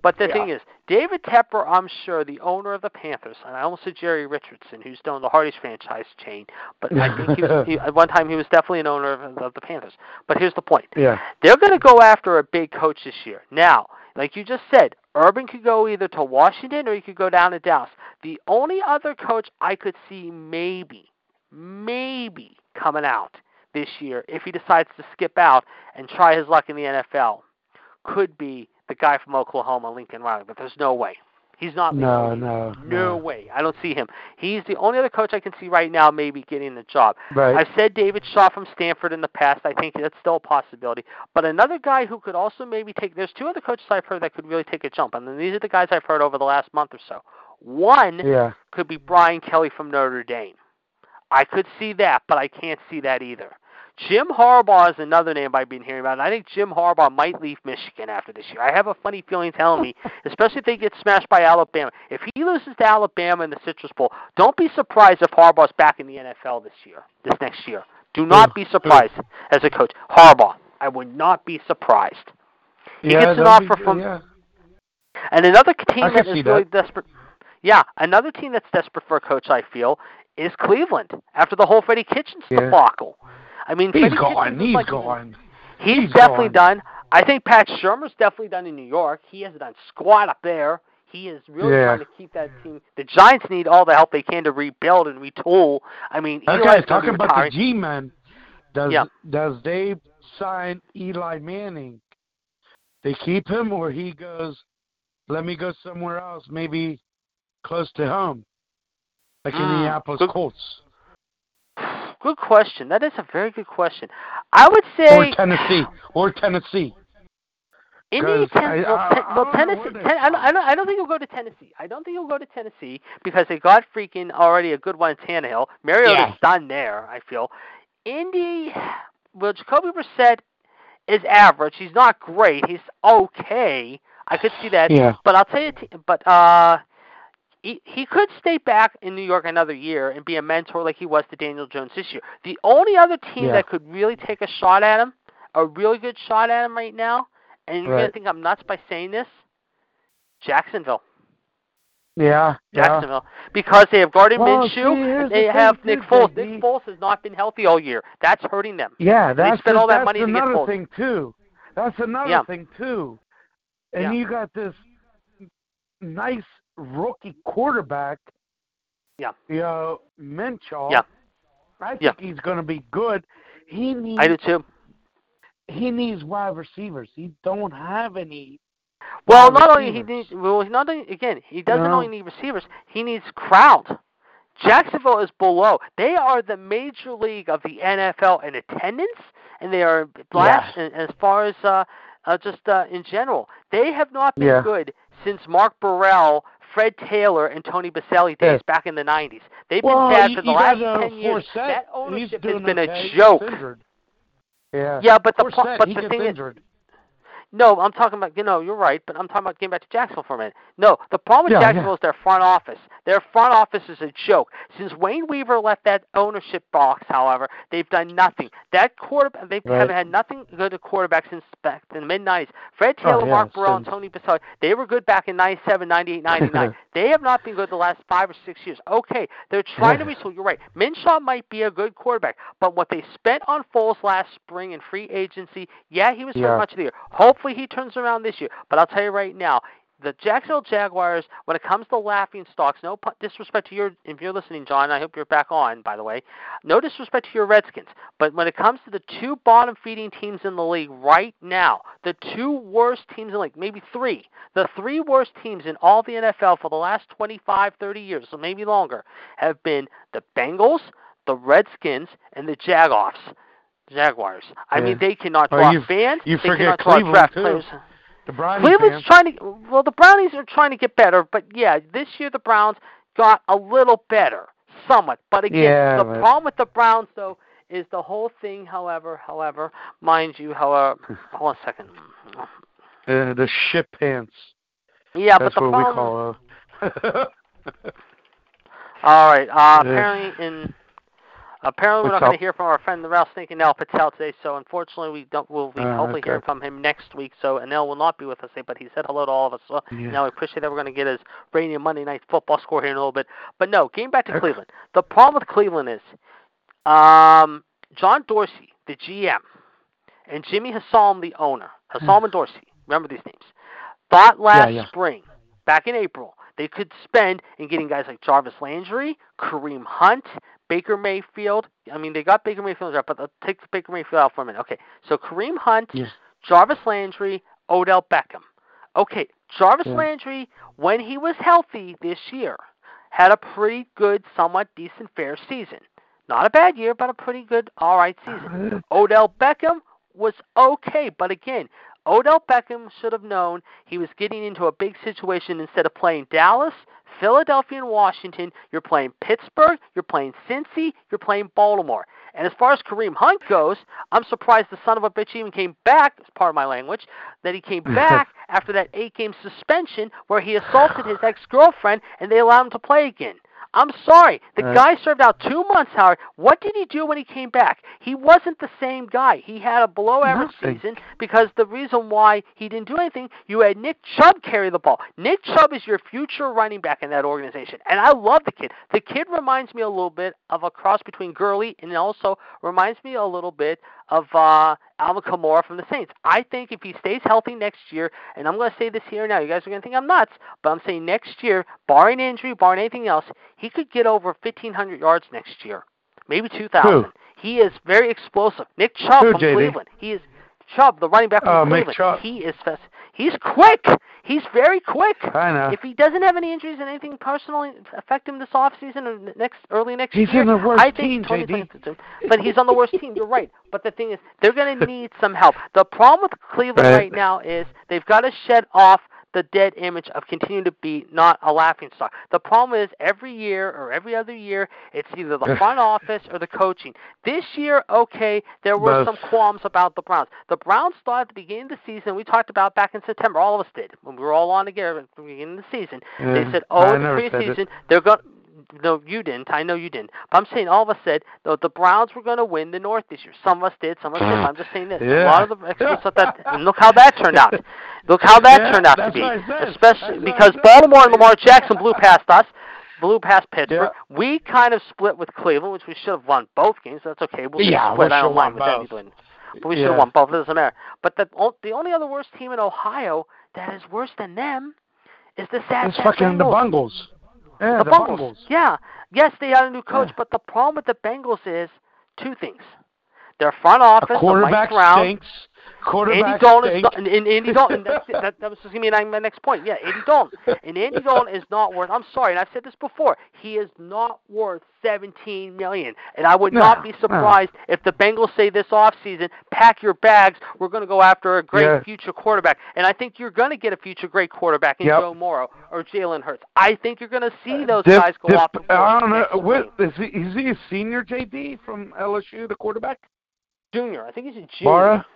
C: But the
E: Yeah.
C: thing is, David Tepper, I'm sure, the owner of the Panthers, and I almost said Jerry Richardson, who's done the Hardee's franchise chain, but I think he was, he, at one time he was definitely an owner of, of the Panthers. But here's the point:
E: Yeah.
C: they're going to go after a big coach this year. Now, like you just said, Urban could go either to Washington or he could go down to Dallas. The only other coach I could see maybe, maybe coming out this year, if he decides to skip out and try his luck in the NFL, could be the guy from Oklahoma, Lincoln Riley. But there's no way. He's not.
E: No,
C: Lincoln
E: no,
C: No way. I don't see him. He's the only other coach I can see right now maybe getting the job.
E: Right.
C: I've said David Shaw from Stanford in the past. I think that's still a possibility. But another guy who could also maybe take there's two other coaches I've heard that could really take a jump, and these are the guys I've heard over the last month or so. One
E: yeah.
C: could be Brian Kelly from Notre Dame. I could see that, but I can't see that either. Jim Harbaugh is another name I've been hearing about, and I think Jim Harbaugh might leave Michigan after this year. I have a funny feeling telling me, especially if they get smashed by Alabama. If he loses to Alabama in the Citrus Bowl, don't be surprised if Harbaugh's back in the NFL this year, this next year. Do not be surprised as a coach. Harbaugh. I would not be surprised. He
E: yeah,
C: gets an
E: that'd be
C: offer from
E: yeah.
C: and another team
E: that is
C: that
E: can see
C: is really
E: that.
C: desperate. Yeah, another team that's desperate for a coach. I feel is Cleveland after the whole Freddie Kitchens
E: Yeah.
C: I mean,
E: He's gone. He's
C: like,
E: gone.
C: He's,
E: He's
C: definitely
E: gone.
C: done. I think Pat Shurmur's definitely done in New York. He hasn't done squat up there. He is really
E: Yeah.
C: trying to keep that team. The Giants need all the help they can to rebuild and retool. I mean,
E: That
C: Eli's
E: guy's talking about the. G-men. Does
C: Yeah.
E: does they sign Eli Manning? They keep him, or he goes, "Let me go somewhere else, maybe close to home, like
C: Mm,
E: Indianapolis Colts
C: Good question. That is a very good question. I would say
E: or Tennessee or Tennessee."
C: Indiana, Ten-
E: I-
C: well,
E: I-
C: Ten-
E: I
C: well, Tennessee. Ten- I, don't. I don't. I don't think he'll go to Tennessee. I don't think he'll go to Tennessee because they got freaking already a good one in Tannehill. Mariota's
E: Yeah.
C: done there. I feel. Indy. Well, Jacoby Brissett is average. He's not great. He's okay. I could see that.
E: Yeah.
C: But I'll tell you. T- but uh. He, he could stay back in New York another year and be a mentor like he was to Daniel Jones this year. The only other team
E: Yeah.
C: that could really take a shot at him, a really good shot at him right now, and you're gonna think I'm nuts by saying this, Jacksonville.
E: Yeah, yeah.
C: Jacksonville. Because they have Gardner
E: Well, see,
C: Minshew and they
E: the
C: have Nick Foles. Nick Foles has not been healthy all year. That's hurting them.
E: Yeah, that's
C: spent all that money to get
E: another
C: Foles.
E: thing too. That's another
C: Yeah.
E: thing too. And
C: Yeah.
E: you got this nice rookie quarterback.
C: Yeah.
E: You know, Minchall.
C: Yeah.
E: I think
C: Yeah.
E: he's going to be good. He needs
C: I do too.
E: he needs wide receivers. He don't have any.
C: Well, not only he needs well, not only, again, he doesn't
E: No.
C: only need receivers, he needs crowd. Jacksonville is below. They are the major league of the NFL in attendance, and they are last as far as uh, uh, just uh, in general. They have not been
E: Yeah.
C: good since Mark Brunell, Fred Taylor, and Tony Boselli days
E: Yeah.
C: back in the '90s. They've
E: well,
C: been bad
E: you,
C: for the last
E: uh,
C: ten years.
E: Forsett.
C: That ownership has been
E: okay.
C: a joke.
E: Yeah.
C: Yeah, but the
E: Forsett,
C: but the thing is,
E: injured.
C: No, I'm talking about you know you're right, but I'm talking about getting back to Jacksonville for a minute. No, the problem with
E: Yeah,
C: Jacksonville
E: yeah.
C: is their front office. Their front office is a joke. Since Wayne Weaver left that ownership box, however, they've done nothing. That quarterback, they
E: Right.
C: haven't had nothing good at quarterback since back in the mid '90s. Fred
E: Oh,
C: Taylor,
E: yeah,
C: Mark Brunell, and Tony Boselli, they were good back in '97, '98, '99. they have not been good the last five or six years. Okay, they're trying to retool. You're right. Minshaw might be a good quarterback, but what they spent on Foles last spring in free agency, yeah, he was hurt
E: Yeah.
C: much of the year. Hopefully he turns around this year. But I'll tell you right now, the Jacksonville Jaguars, when it comes to laughing stocks, no disrespect to your, if you're listening, John, I hope you're back on, by the way. No disrespect to your Redskins, but when it comes to the two bottom feeding teams in the league right now, the two worst teams in the league, maybe three, the three worst teams in all the NFL for the last 25, 30 years, so maybe longer, have been the Bengals, the Redskins, and the Jaguars. Jaguars. I
E: Yeah.
C: mean, they cannot
E: Well,
C: draw
E: you-
C: fans.
E: you
C: they
E: forget Cleveland,
C: draft
E: too.
C: players.
E: The Brownie
C: Cleveland's
E: fans.
C: trying to. Well, the Brownies are trying to get better, but yeah, this year the Browns got a little better, somewhat. But again,
E: Yeah,
C: the
E: but-
C: problem with the Browns though is the whole thing. However, however, mind you, however, hold on a second.
E: Uh, the shit pants.
C: Yeah,
E: That's
C: but the
E: what
C: problem.
E: we call uh,
C: All right. Uh,
E: Yeah.
C: apparently, in apparently we're
E: What's
C: not going to hear from our friend the Rattlesnake and Al Patel today. So unfortunately, we don't. We'll be
E: Uh,
C: hopefully
E: okay.
C: hearing from him next week. So Anel will not be with us today, but he said hello to all of us. So
E: Yeah.
C: now we appreciate that we're going to get his rainy Monday night football score here in a little bit. But no, getting back to
E: Okay.
C: Cleveland. The problem with Cleveland is, um, John Dorsey, the GM, and Jimmy Haslam, the owner, Haslam and Dorsey. Remember these names. Thought last
E: yeah.
C: spring, back in April, they could spend in getting guys like Jarvis Landry, Kareem Hunt, Baker Mayfield. I mean, they got Baker Mayfield, but they'll take Baker Mayfield out for a minute. Okay, so Kareem Hunt,
E: Yeah.
C: Jarvis Landry, Odell Beckham. Okay, Jarvis
E: Yeah.
C: Landry, when he was healthy this year, had a pretty good, somewhat decent, fair season. Not a bad year, but a pretty good, all right season. Odell Beckham was okay, but again, Odell Beckham should have known he was getting into a big situation instead of playing Dallas, Philadelphia, and Washington. You're playing Pittsburgh, you're playing Cincy, you're playing Baltimore. And as far as Kareem Hunt goes, I'm surprised the son of a bitch even came back, as part of my language, that he came back after that eight game suspension where he assaulted his ex girlfriend and they allowed him to play again. I'm sorry. The
E: Right.
C: guy served out two months, Howard. What did he do when he came back? He wasn't the same guy. He had a below average
E: Nothing.
C: season because the reason why he didn't do anything, you had Nick Chubb carry the ball. Nick Chubb is your future running back in that organization. And I love the kid. The kid reminds me a little bit of a cross between Gurley and also reminds me a little bit of uh, Alvin Kamara from the Saints. I think if he stays healthy next year, and I'm going to say this here now, you guys are going to think I'm nuts, but I'm saying next year, barring injury, barring anything else, he could get over 1,500 yards next year, maybe 2,000.
E: Who?
C: He is very explosive. Nick Chubb
E: Who,
C: from
E: JD?
C: Cleveland. He is Chubb, the running back from
E: Oh, Nick
C: Cleveland.
E: Chubb.
C: He is fast. He's quick. He's very quick.
E: I know.
C: If he doesn't have any injuries and anything personally affect him this offseason or next early next
E: He's
C: year,
E: in the worst
C: I think
E: team,
C: 2020 But he's on the worst team. You're right. But the thing is, they're going to need some help. The problem with Cleveland
E: Right.
C: right now is they've got to shed off the dead image of continuing to be not a laughing stock. The problem is every year or every other year, it's either the front office or the coaching. This year, okay, there were some qualms about the Browns. The Browns thought at the beginning of the season, we talked about back in September, all of us did, when we were all on together at the beginning of the season. They said, oh, in the preseason, they're going no, you didn't. I know you didn't. But I'm saying all of us said though the Browns were going to win the North this year. Some of us did. Some of us didn't. I'm just saying this. A lot of the experts thought that. And look how that turned out. Look how that
E: Yeah,
C: turned out to be.
E: I.
C: Especially
E: That's
C: because. Baltimore and Lamar Jackson blew past us. Blew past Pittsburgh.
E: Yeah.
C: We kind of split with Cleveland, which we should have won both games. That's okay. We'll
E: Yeah, we
C: split. I
E: should
C: don't mind
E: won
C: with that. England. But we should have won both. It doesn't matter. But the the only other worst team in Ohio that is worse than them is the sad
E: It's fucking the
C: Bengals.
E: Bungles. Yeah,
C: the,
E: the,
C: Bengals.
E: Bungles.
C: Yeah. Yes, they had a new coach,
E: Yeah.
C: but the problem with the Bengals is two things. Their front office,
E: A quarterback
C: Mike Brown,
E: stinks. Quarterback
C: Andy Dalton is not, and, and Andy Dalton. That's, that, that was just gonna be my next point. Yeah, Andy Dalton, and Andy Dalton is not worth. I'm sorry, and I've said this before. He is not worth 17 million, and I would
E: No,
C: not be
E: no.
C: surprised if the Bengals say this offseason, pack your bags. We're going to go after a great
E: Yeah.
C: future quarterback, and I think you're going to get a future great quarterback in
E: Yep.
C: Joe Burrow or Jalen Hurts. I think you're going to see uh, those
E: Dip-
C: guys go
E: dip-
C: off the.
E: I don't know.
C: next
E: uh,
C: What,
E: is, he, is he a senior JD from LSU, the quarterback?
C: Junior. I think he's a junior.
E: Mara?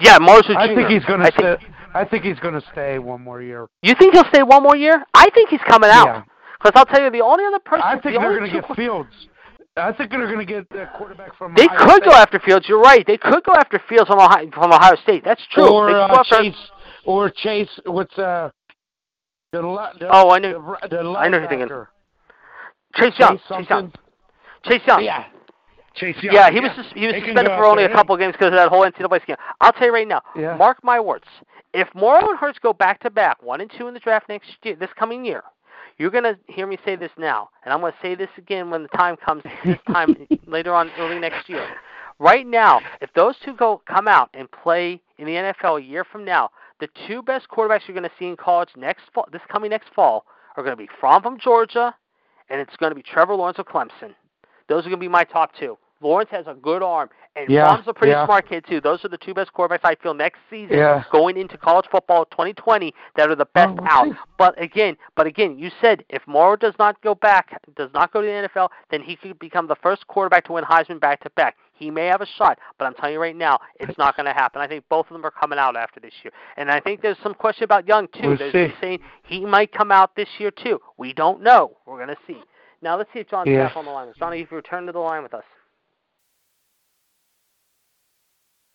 C: Yeah, Burrow's
E: I think he's going to. stay. I think he's going to stay one more year.
C: You think he'll stay one more year? I think he's coming out.
E: Yeah.
C: Because I'll tell you, the only other person,
E: I think
C: the
E: they're going to get Fields. I think they're going to get the quarterback from.
C: They
E: Ohio
C: could go
E: State.
C: after Fields. You're right. They could go after Fields from Ohio, from Ohio State. That's true.
E: Or uh, Chase. Or Chase. What's uh? The, the,
C: Oh, I knew-
E: The, the
C: I know who you're thinking. Chase Young.
E: Chase
C: Chase Young. Chase Young.
E: Yeah. Chase Young.
C: Yeah, he was sus- he was
E: They
C: suspended for only a couple of games because of that whole NCAA scandal. I'll tell you right now.
E: Yeah.
C: Mark my words. If Burrow and Hurts go back to back, one and two in the draft next year, this coming year, you're gonna hear me say this now, and I'm gonna say this again when the time comes. This time later on, early next year. Right now, if those two go come out and play in the NFL a year from now, the two best quarterbacks you're going to see in college next fall, this coming next fall, are going to be Fromm from Georgia, and it's going to be Trevor Lawrence of Clemson. Those are going to be my top two. Lawrence has a good arm, and
E: Yeah,
C: Fromm's a pretty
E: yeah.
C: smart kid too. Those are the two best quarterbacks I feel next season
E: Yeah.
C: going into college football 2020 that are the best
E: Oh,
C: out.
E: see.
C: But again, but again, you said if Burrow does not go back, does not go to the NFL, then he could become the first quarterback to win Heisman back to back. He may have a shot, but I'm telling you right now, it's not going to happen. I think both of them are coming out after this year, and I think there's some question about Young too.
E: We'll
C: There's
E: see.
C: saying he might come out this year too. We don't know. We're going to see. Now let's see if John's
E: Yeah.
C: back on the line. Johnny, if you return to the line with us.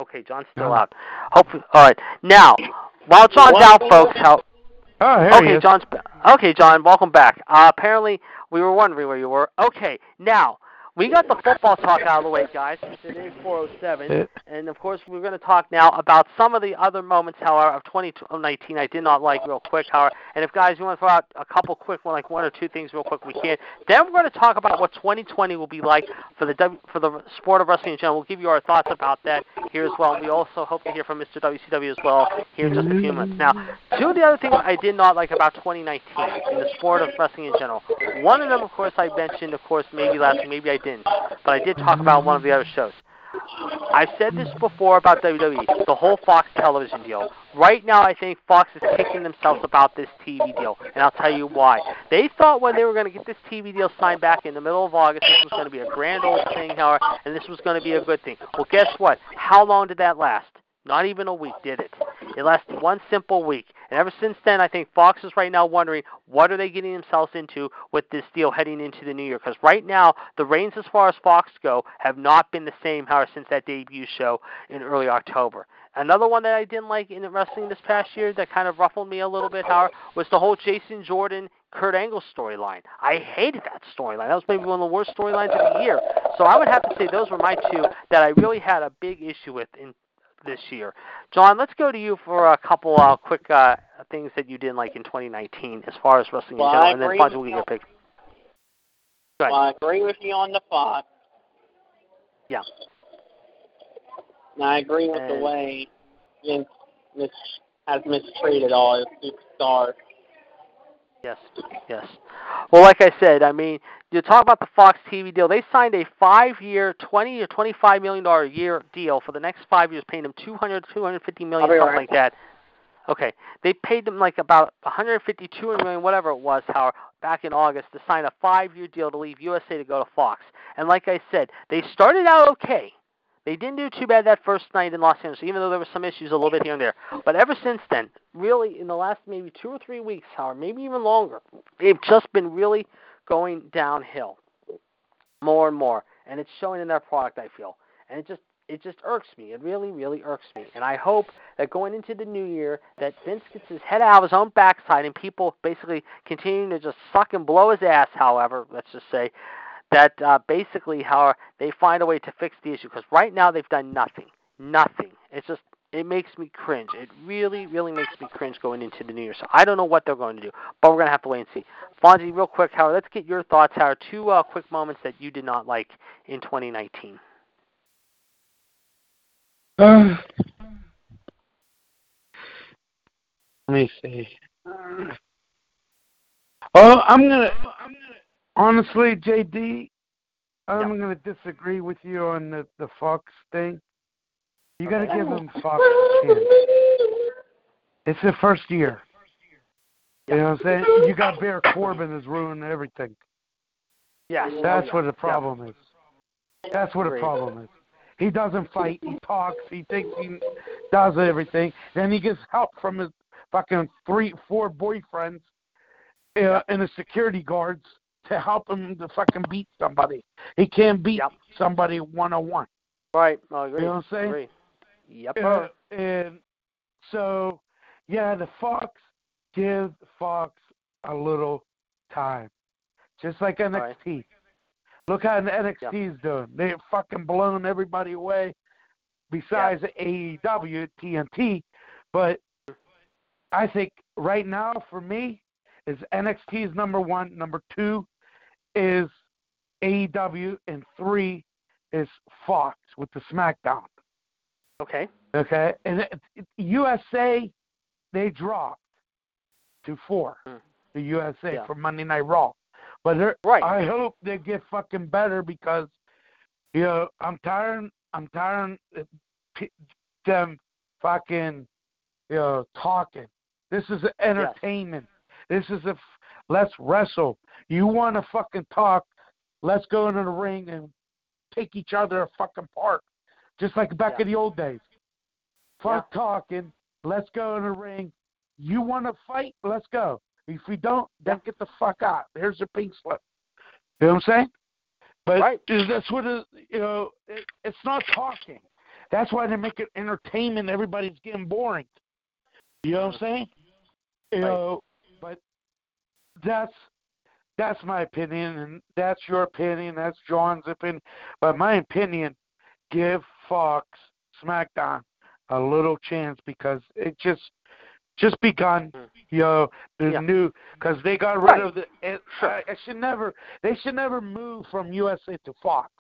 C: Okay, John's still
E: No.
C: out. Hopefully, all right. Now, while John's out, folks, how
E: Oh, here
C: okay,
E: is.
C: John's ba- okay, John, welcome back. Uh, apparently, we were wondering where you were. Okay, now we got the football talk out of the way, guys. Today's 407, and of course, we're going to talk now about some of the other moments, however, of 2019 I did not like real quick, however. And if guys, you want to throw out a couple quick, one like one or two things real quick, we can. Then we're going to talk about what 2020 will be like for the W- for the sport of wrestling in general. We'll give you our thoughts about that here as well. We also hope to hear from Mr. WCW as well here in just a few minutes. Now, two of the other things I did not like about 2019 in the sport of wrestling in general. One of them, of course, I mentioned, of course, maybe last week, maybe I didn't, but I did talk about one of the other shows. I've said this before about WWE, the whole Fox television deal. Right now, I think Fox is kicking themselves about this TV deal, and I'll tell you why. They thought when they were going to get this TV deal signed back in the middle of August, this was going to be a grand old thing, and this was going to be a good thing. Well, guess what? How long did that last? Not even a week, did it? It lasted one simple week, And ever since then, I think Fox is right now wondering what are they getting themselves into with this deal heading into the new year. Because right now, the reins as far as Fox go have not been the same, however, since that debut show in early October. Another one that I didn't like in wrestling this past year that kind of ruffled me a little bit, Howard, was the whole Jason Jordan Kurt Angle storyline. I hated that storyline. That was maybe one of the worst storylines of the year. So I would have to say those were my two that I really had a big issue with in this year. John, let's go to you for a couple uh, quick uh, things that you didn't like in 2019 as far as wrestling
D: well,
C: in general, and then
D: with
C: will get
D: you.
C: your pick.
D: Well, I agree with you on the Fox.
C: Yeah.
D: And I agree with the
C: And-
D: way Vince mis- has mistreated all his superstars.
C: Yes, yes. Well, like I said, I mean, you talk about the Fox TV deal. They signed a five-year, twenty or twenty-five million dollar a year deal for the next five years, paying them two hundred, two hundred fifty million,
D: I'll
C: something
D: right
C: like that. Okay, they paid them like about one hundred fifty, two hundred million, whatever it was, Howard, back in August to sign a five-year deal to leave USA to go to Fox. And like I said, they started out okay. They didn't do too bad that first night in Los Angeles, even though there were some issues a little bit here and there. But ever since then, really in the last maybe two or three weeks, Howard, maybe even longer, they've just been really going downhill more and more. And it's showing in their product, I feel. And it just it just irks me. It really, really irks me. And I hope that going into the new year that Vince gets his head out of his own backside and people basically continuing to just suck and blow his ass, however, let's just say, that uh, basically how they find a way to fix the issue because right now they've done nothing, nothing. It's just it makes me cringe. It really, really makes me cringe going into the new year. So I don't know what they're going to do, but we're gonna have to wait and see. Fonzie, real quick, Howard, let's get your thoughts, Howard. Two uh, quick moments that you did not like in 2019.
E: Uh, let me see. Uh, oh, I'm gonna. Honestly, JD, I'm gonna disagree with you on the the Fox thing. You gotta give them Fox a chance. It's their first year. You know what I'm saying? You got Baron Corbin has ruined everything.
C: Yes,
E: That's what the problem is. That's what the problem is. He doesn't fight. He talks. He thinks he does everything. Then he gets help from his fucking three, four boyfriends uh, and the security guards to help him to fucking beat somebody. He can't beat
C: Yep.
E: somebody one on one.
C: Right, I agree.
E: You know what I'm saying?
C: Agree. Yep.
E: Uh, and so, yeah, the Fox give Fox a little time, just like NXT.
C: Right.
E: Look how the NXT is doing. They're fucking blown everybody away. Besides the AEW, TNT, but I think right now for me is NXT is number one. Number two is AEW, and three is Fox with the SmackDown.
C: okay.
E: Okay, and it, it, USA they dropped to four.
C: Hmm.
E: The USA
C: Yeah.
E: for Monday Night Raw, but
C: Right.
E: I hope they get fucking better because you know I'm tired. I'm tired of them fucking you know talking. This is entertainment. This is a let's wrestle. You want to fucking talk? Let's go into the ring and take each other a fucking apart, just like back
C: Yeah.
E: in the old days. Fuck talking. Let's go in the ring. You want to fight? Let's go. If we don't, then get the fuck out. Here's your pink slip. You know what I'm saying? But
C: Right.
E: that's what it, you know. It, it's not talking. That's why they make it entertainment. Everybody's getting boring. You know what I'm mm-hmm. saying? You
C: Right.
E: know, that's that's my opinion, and that's your opinion. That's John's opinion. But my opinion, give Fox SmackDown a little chance because it just just begun.
C: Mm.
E: You know, the
C: Yeah.
E: new because they got rid
C: Right.
E: of the. It,
C: Sure.
E: I, I should never. They should never move from USA to Fox.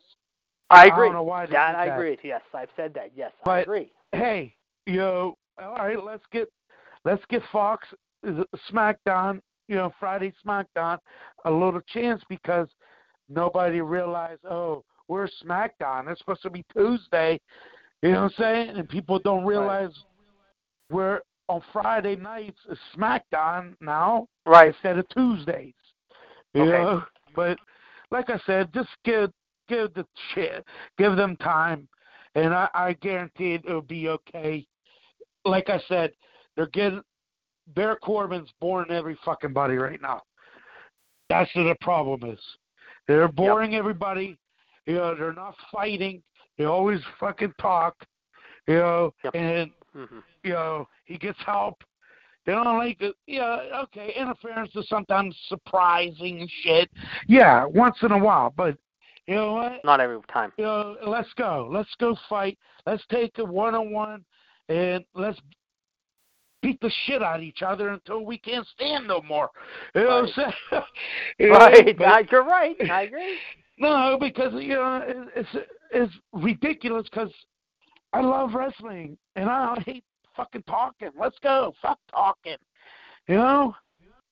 C: I
E: I
C: agree.
E: don't know why
C: that I
E: that.
C: agree. Yes, I've said that. Yes, I agree.
E: Hey, you know, all right, let's get let's get Fox uh, SmackDown. You know, Friday SmackDown a little chance because nobody realized. Oh, we're SmackDown. It's supposed to be Tuesday. You know what I'm saying? And people don't realize we're on Friday nights SmackDown now
C: Right.
E: instead of Tuesdays. You
C: Okay.
E: know? But like I said, just give give the shit, give them time, and I, I guarantee it'll be okay. Like I said, they're getting Baron Corbin's boring every fucking body right now. That's what the problem is. They're boring everybody. You know, they're not fighting. They always fucking talk. You know,
C: Yep.
E: and
C: hmm
E: you know he gets help. They don't like it. Yeah, okay. Interference is sometimes surprising and shit. Yeah, once in a while, but you know what?
C: Not every time.
E: you know, let's go. Let's go fight. Let's take a one on one and let's beat the shit out of each other until we can't stand no more. You know what I'm saying? You know,
C: Right.
E: but-
C: you're right. I agree.
E: no, because you know it- it's it's ridiculous because I love wrestling and I hate fucking talking. Let's go, fuck talking. You know,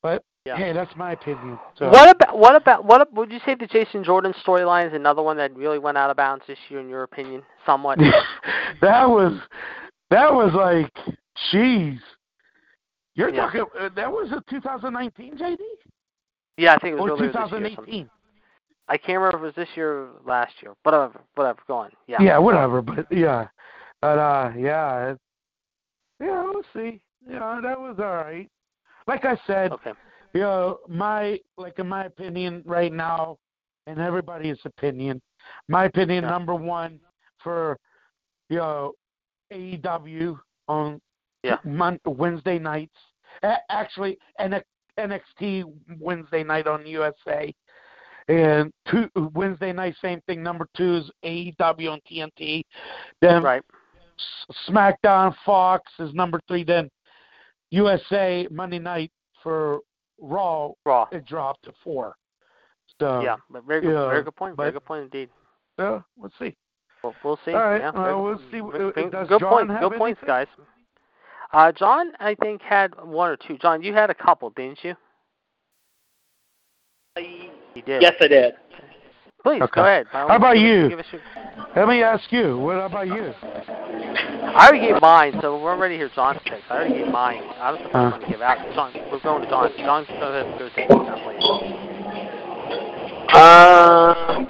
E: but
C: Yeah.
E: hey, that's my opinion. So.
C: What about what about what would you say the Jason Jordan storyline is another one that really went out of bounds this year in your opinion? Somewhat.
E: that was that was like, jeez. You're
C: Yeah.
E: talking. Uh, that was a 2019, JD,
C: yeah, I think it was
E: or
C: earlier this year. or
E: 2018.
C: I can't remember if it was this year or last year. Whatever. Whatever. Go on. Yeah.
E: Yeah, whatever. But yeah, but uh, yeah, it, yeah. We'll see. Yeah, that was all right. Like I said,
C: Okay.
E: you know, my like in my opinion right now, and everybody's opinion, my opinion
C: Yeah.
E: number one for you know AEW on
C: Yeah.
E: Mon- Wednesday nights. Actually, NXT Wednesday night on USA. And two Wednesday night, same thing. Number two is AEW on TNT. Then
C: Right.
E: SmackDown Fox is number three. Then USA Monday night for Raw
C: Raw.
E: it dropped to four. So
C: Yeah. But very good.
E: yeah,
C: very good point. Very
E: but-
C: good point indeed.
E: Yeah, let's see.
C: We'll, we'll see.
E: All right,
C: Yeah,
E: well,
C: very
E: we'll see.
C: Good-
E: Uh, does
C: good
E: John
C: point. Good points, guys. Uh, John, I think had one or two. John, you had a couple, didn't you? You did.
D: Yes, I did.
C: Please
E: Okay.
C: go ahead.
E: How about
C: means, give us-
E: you?
C: Give us your,
E: Let me ask you. What about you?
C: I already gave mine, so we're ready to hear John's picks. I already gave mine. I was the first
E: Uh.
C: one to give out. John, we're going to John. John, go ahead and go take it down, please.
D: Uh,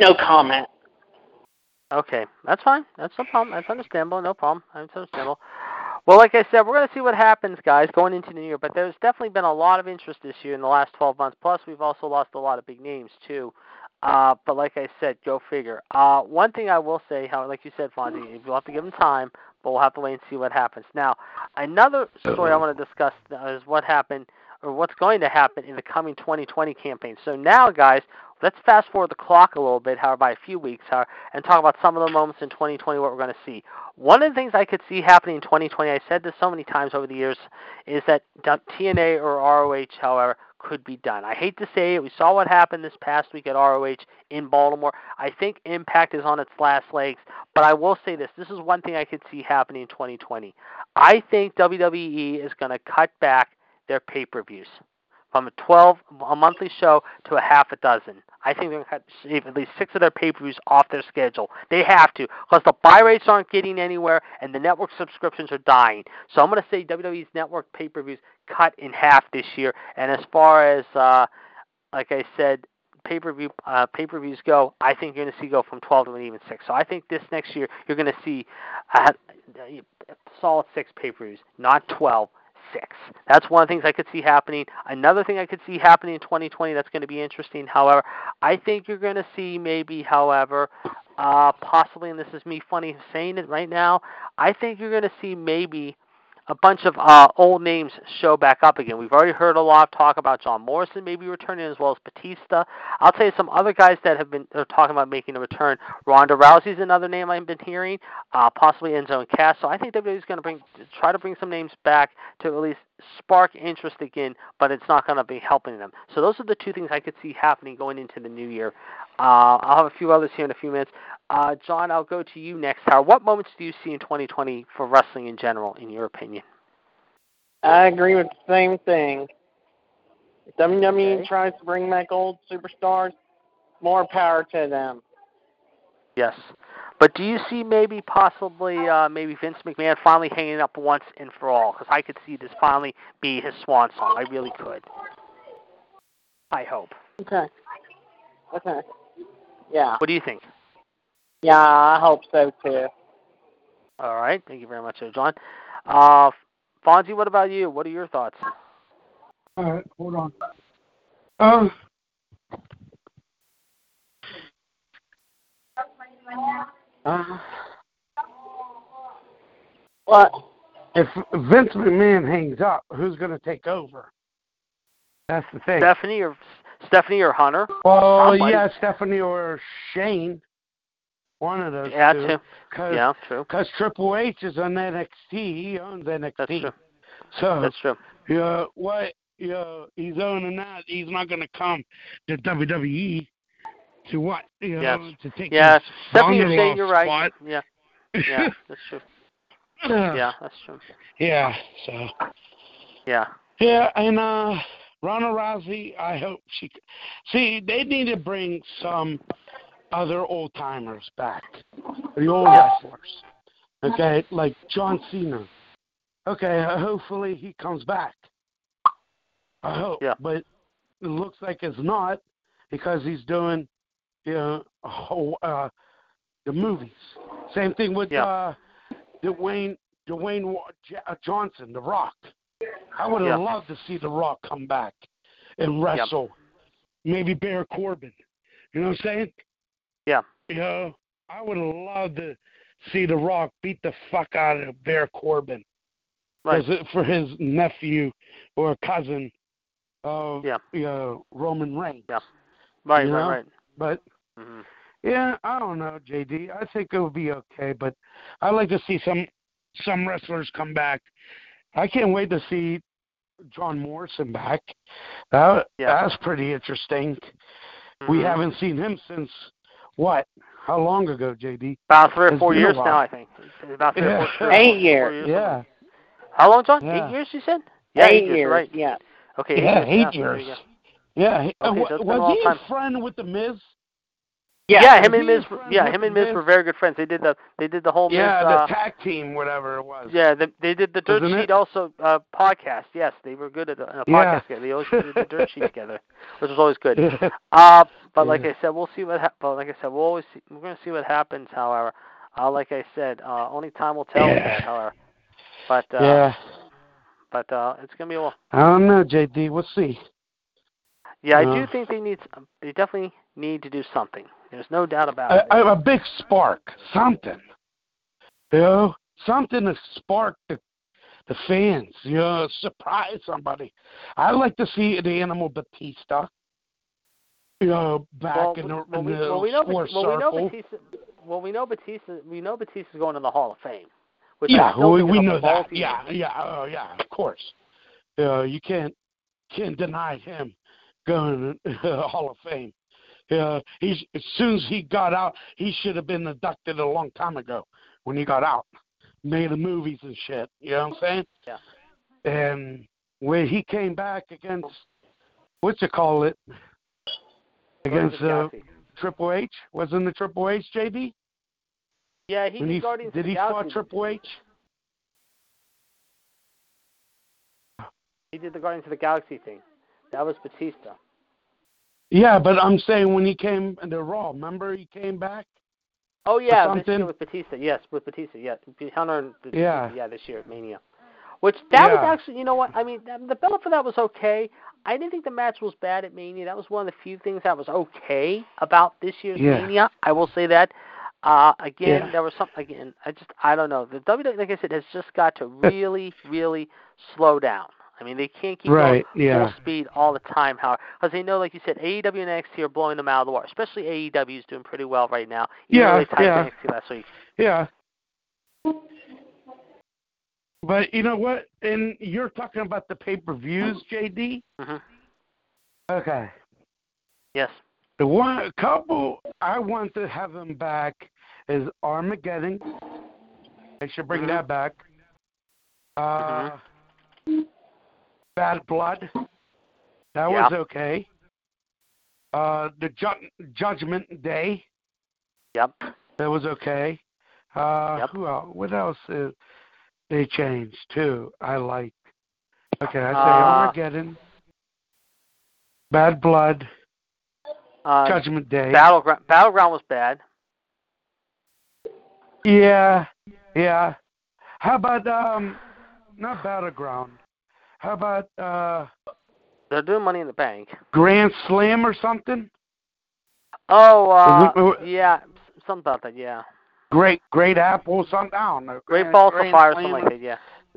D: no comment.
C: Okay, that's fine. That's no problem. That's understandable. No problem. That's understandable. Well, like I said, we're going to see what happens, guys, going into the new year. But there's definitely been a lot of interest this year in the last 12 months. Plus, we've also lost a lot of big names too. Uh, but like I said, go figure. Uh, one thing I will say, how like you said, Fonzie, we'll have to give them time, but we'll have to wait and see what happens. Now, another story I want to discuss is what happened or what's going to happen in the coming 2020 campaign. So now, guys, let's fast forward the clock a little bit, however, by a few weeks, however, and talk about some of the moments in 2020 what we're going to see. One of the things I could see happening in 2020, I said this so many times over the years, is that TNA or ROH, however, could be done. I hate to say it. We saw what happened this past week at ROH in Baltimore. I think Impact is on its last legs, but I will say this. This is one thing I could see happening in 2020. I think WWE is going to cut back their pay-per-views from a 12 a monthly show to a half a dozen. I think they're going to shave at least six of their pay-per-views off their schedule. They have to because the buy rates aren't getting anywhere and the network subscriptions are dying. So I'm going to say WWE's network pay-per-views cut in half this year. And as far as uh, like I said, pay-per-view uh, pay-per-views go, I think you're going to see go from 12 to an even six. So I think this next year you're going to see uh, solid six pay-per-views, not 12 six. That's one of the things I could see happening. Another thing I could see happening in 2020 that's going to be interesting, however, I think you're going to see maybe, however, uh, possibly, and this is me funny saying it right now, I think you're going to see maybe a bunch of uh, old names show back up again. We've already heard a lot of talk about John Morrison maybe returning as well as Batista. I'll tell you some other guys that have been are talking about making a return. Ronda Rousey's another name I've been hearing, uh, possibly Enzo and Cass. So I think WWE's going to bring try to bring some names back to at least spark interest again, but it's not going to be helping them. So those are the two things I could see happening going into the new year. Uh, I'll have a few others here in a few minutes. Uh, John, I'll go to you next. How, what moments do you see in 2020 for wrestling in general, in your opinion?
D: I agree with the same thing. If WWE
C: Okay.
D: tries to bring back old superstars, more power to them.
C: Yes. But do you see maybe possibly uh, maybe Vince McMahon finally hanging up once and for all? Because I could see this finally be his swan song. I really could. I hope.
D: Okay. Okay. Yeah.
C: What do you think?
D: Yeah, I hope so too.
C: All right. Thank you very much, sir, John. Uh, Fonzie, what about you? What are your thoughts?
E: All right, hold on. Um. Uh,
D: What?
E: if Vince McMahon hangs up, who's going to take over? That's the thing.
C: Stephanie or Stephanie or Hunter?
E: well,
C: somebody.
E: yeah, Stephanie or Shane. One of those
C: Yeah,
E: two. Cause,
C: Yeah, true.
E: Cause Triple H is on NXT. He owns NXT.
C: That's true.
E: So
C: That's true.
E: yeah, what? Yeah, he's owning that. He's not going to come to WWE to what? You know,
C: Yes.
E: to take
C: Yeah, Stephanie or
E: father-in-law's
C: you're right.
E: spot.
C: Yeah, yeah, that's true. Yeah, that's true.
E: Yeah. So.
C: Yeah.
E: Yeah, and uh Ronda Rousey, I hope she. See, they need to bring some other old timers back, the old wrestlers. Okay, like John Cena. Okay, uh, hopefully he comes back. I hope.
C: Yeah.
E: But it looks like it's not because he's doing, you know, a whole, uh, the movies. Same thing with
C: Yeah.
E: uh, Dwayne Dwayne uh, Johnson, The Rock. I would have
C: Yeah.
E: loved to see The Rock come back and wrestle. Maybe Baron Corbin. You know what I'm saying?
C: Yeah.
E: You know, I would love to see The Rock beat the fuck out of Baron Corbin
C: Right.
E: for his nephew or cousin of
C: Yeah.
E: you know, Roman Reigns.
C: Yeah. Right, right,
E: know?
C: right.
E: But
C: hmm
E: yeah, I don't know, JD. I think it would be okay, but I'd like to see some some wrestlers come back. I can't wait to see John Morrison back. That
C: Yeah.
E: that's pretty interesting. We
C: Mhm.
E: haven't seen him since what? How long ago, JD?
C: about three or
E: It's
C: four years now, I think. About three or
E: Yeah.
C: four, three or
D: Eight
C: four
D: years.
E: Yeah,
C: How long, John?
E: Yeah.
C: Eight years, you said? Yeah,
D: eight
C: years,
D: years.
C: right.
D: Yeah.
C: Okay,
E: yeah,
C: eight
E: eight
C: years. now, there you
E: years. Yeah, he- uh,
C: Okay,
E: wa-
C: so it's been a
E: was he
C: time.
E: a friend with the Miz?
C: Yeah,
D: Yeah.
C: him and Miz. Yeah, him and
E: Miz?
C: Miz were very good friends. They did the they did the whole
E: Yeah,
C: Miz.
E: the
C: uh,
E: tag team, whatever it was.
C: yeah, the, they did the Dirt
E: Wasn't
C: Sheet
E: it?
C: also uh, podcast. Yes, they were good at a, a
E: Yeah.
C: podcast together. They always did the Dirt Sheet together, which was always good. Uh, but like I said, we'll see what. Ha- but like I said, we'll always see, we're going to see what happens. However, uh, like I said, uh, only time will tell.
E: Yeah.
C: However, but uh,
E: yeah.
C: but uh, it's going to be a while.
E: I don't know, JD. We'll see.
C: Yeah, I
E: Yeah.
C: do think they need. Um, they definitely need to do something. There's no doubt about
E: a,
C: it.
E: a, a big spark, something. You know, something to spark the the fans. You know, surprise somebody. I like to see the Animal Batista. You know, back
C: well,
E: in the,
C: well,
E: in
C: we,
E: the
C: well, we know, well, we know. Batista. Well, we know Batista. We know Batista's going to the Hall of Fame.
E: Yeah, we, we know that. Yeah, yeah, oh yeah, of course. You know, you can't can't deny him going to the Hall of Fame. Yeah, he's as soon as he got out, he should have been inducted a long time ago when he got out. Made the movies and shit. You know what I'm saying?
C: Yeah.
E: And when he came back against what you call it against uh, Triple H, wasn't the Triple H, JD?
C: Yeah, he
E: he did he fought Triple H?
C: He did the Guardians of the Galaxy thing. That was Batista.
E: Yeah, but I'm saying when he came to Raw, remember he came back?
C: Oh yeah, this year with Batista. Yes, with Batista. Yeah, Hunter.
E: Yeah.
C: Yeah, this year at Mania. Which that was actually, you know what? I mean, the build for that was okay. I didn't think the match was bad at Mania. That was one of the few things that was okay about this year's
E: Yeah.
C: Mania. I will say that. Uh, again,
E: Yeah.
C: there was something. Again, I just, I don't know. The WWE, like I said, has just got to really, really slow down. I mean, they can't keep
E: Right,
C: going
E: yeah.
C: full speed all the time. Howard, Because they know, like you said, AEW and NXT are blowing them out of the water. Especially AEW is doing pretty well right now. Even
E: Yeah,
C: they
E: yeah.
C: NXT last week.
E: Yeah. But you know what? And you're talking about the pay per views, JD?
C: hmm
E: Okay.
C: Yes.
E: The one couple I want to have them back is Armageddon. They should bring
C: Mhm.
E: that back. Uh, Bad Blood. That
C: Yeah.
E: was okay. Uh, the ju- Judgment Day.
C: Yep.
E: That was okay. Uh,
C: Yep.
E: who else? What else they changed too? I like. Okay, I say
C: Uh,
E: Armageddon, Bad Blood,
C: Uh,
E: Judgment Day.
C: Battleground. Battleground was bad.
E: yeah, yeah. How about um not battleground. How about uh
C: They're doing Money in the Bank.
E: Grand Slam or something?
C: Oh, uh, yeah, something about that. Yeah,
E: Great Great Apple, something. I don't know.
C: Great
E: Grand-
C: Balls of Fire,
E: Slam
C: something like that. Yeah.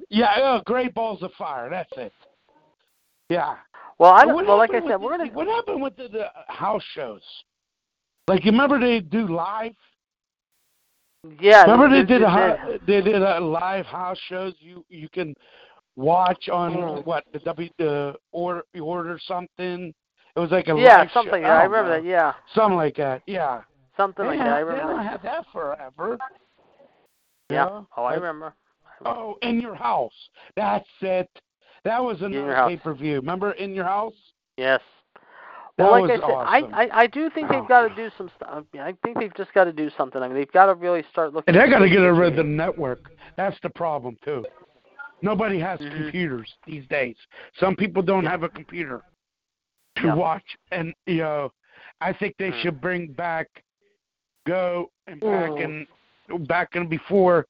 E: Yeah, uh, Great Balls of Fire. That's it. Yeah.
C: Well, I don't, well, like I said, we're gonna.
E: What happened with the, the house shows? Like, you remember they do live?
C: Yeah.
E: Remember they
C: th-
E: did a
C: th-
E: they did a live house shows you you can watch on
C: Mm.
E: what the W the order you order something. It was like a
C: Yeah, something.
E: show.
C: Yeah, I remember
E: know.
C: that. Yeah,
E: Something like that. Yeah.
C: something
E: they
C: like that. I
E: don't- They
C: remember.
E: don't
C: that.
E: have that forever.
C: Yeah.
E: Yeah.
C: Oh, I
E: That-
C: remember.
E: Oh, in your house. That's it. That was
C: Your
E: another pay per view. Remember in your house?
C: Yes.
E: That
C: Well, like I said,
E: awesome.
C: I, I I do think they've got to do some stuff. I think they've just got to do something. I mean, they've got to really start looking.
E: And they got to get rid of the network. That's the problem too. Nobody has
C: Mhm.
E: computers these days. Some people don't have a computer to
C: Yeah.
E: watch, and you know, I think they
C: Mm.
E: should bring back Go and back
C: Mm.
E: and back and before,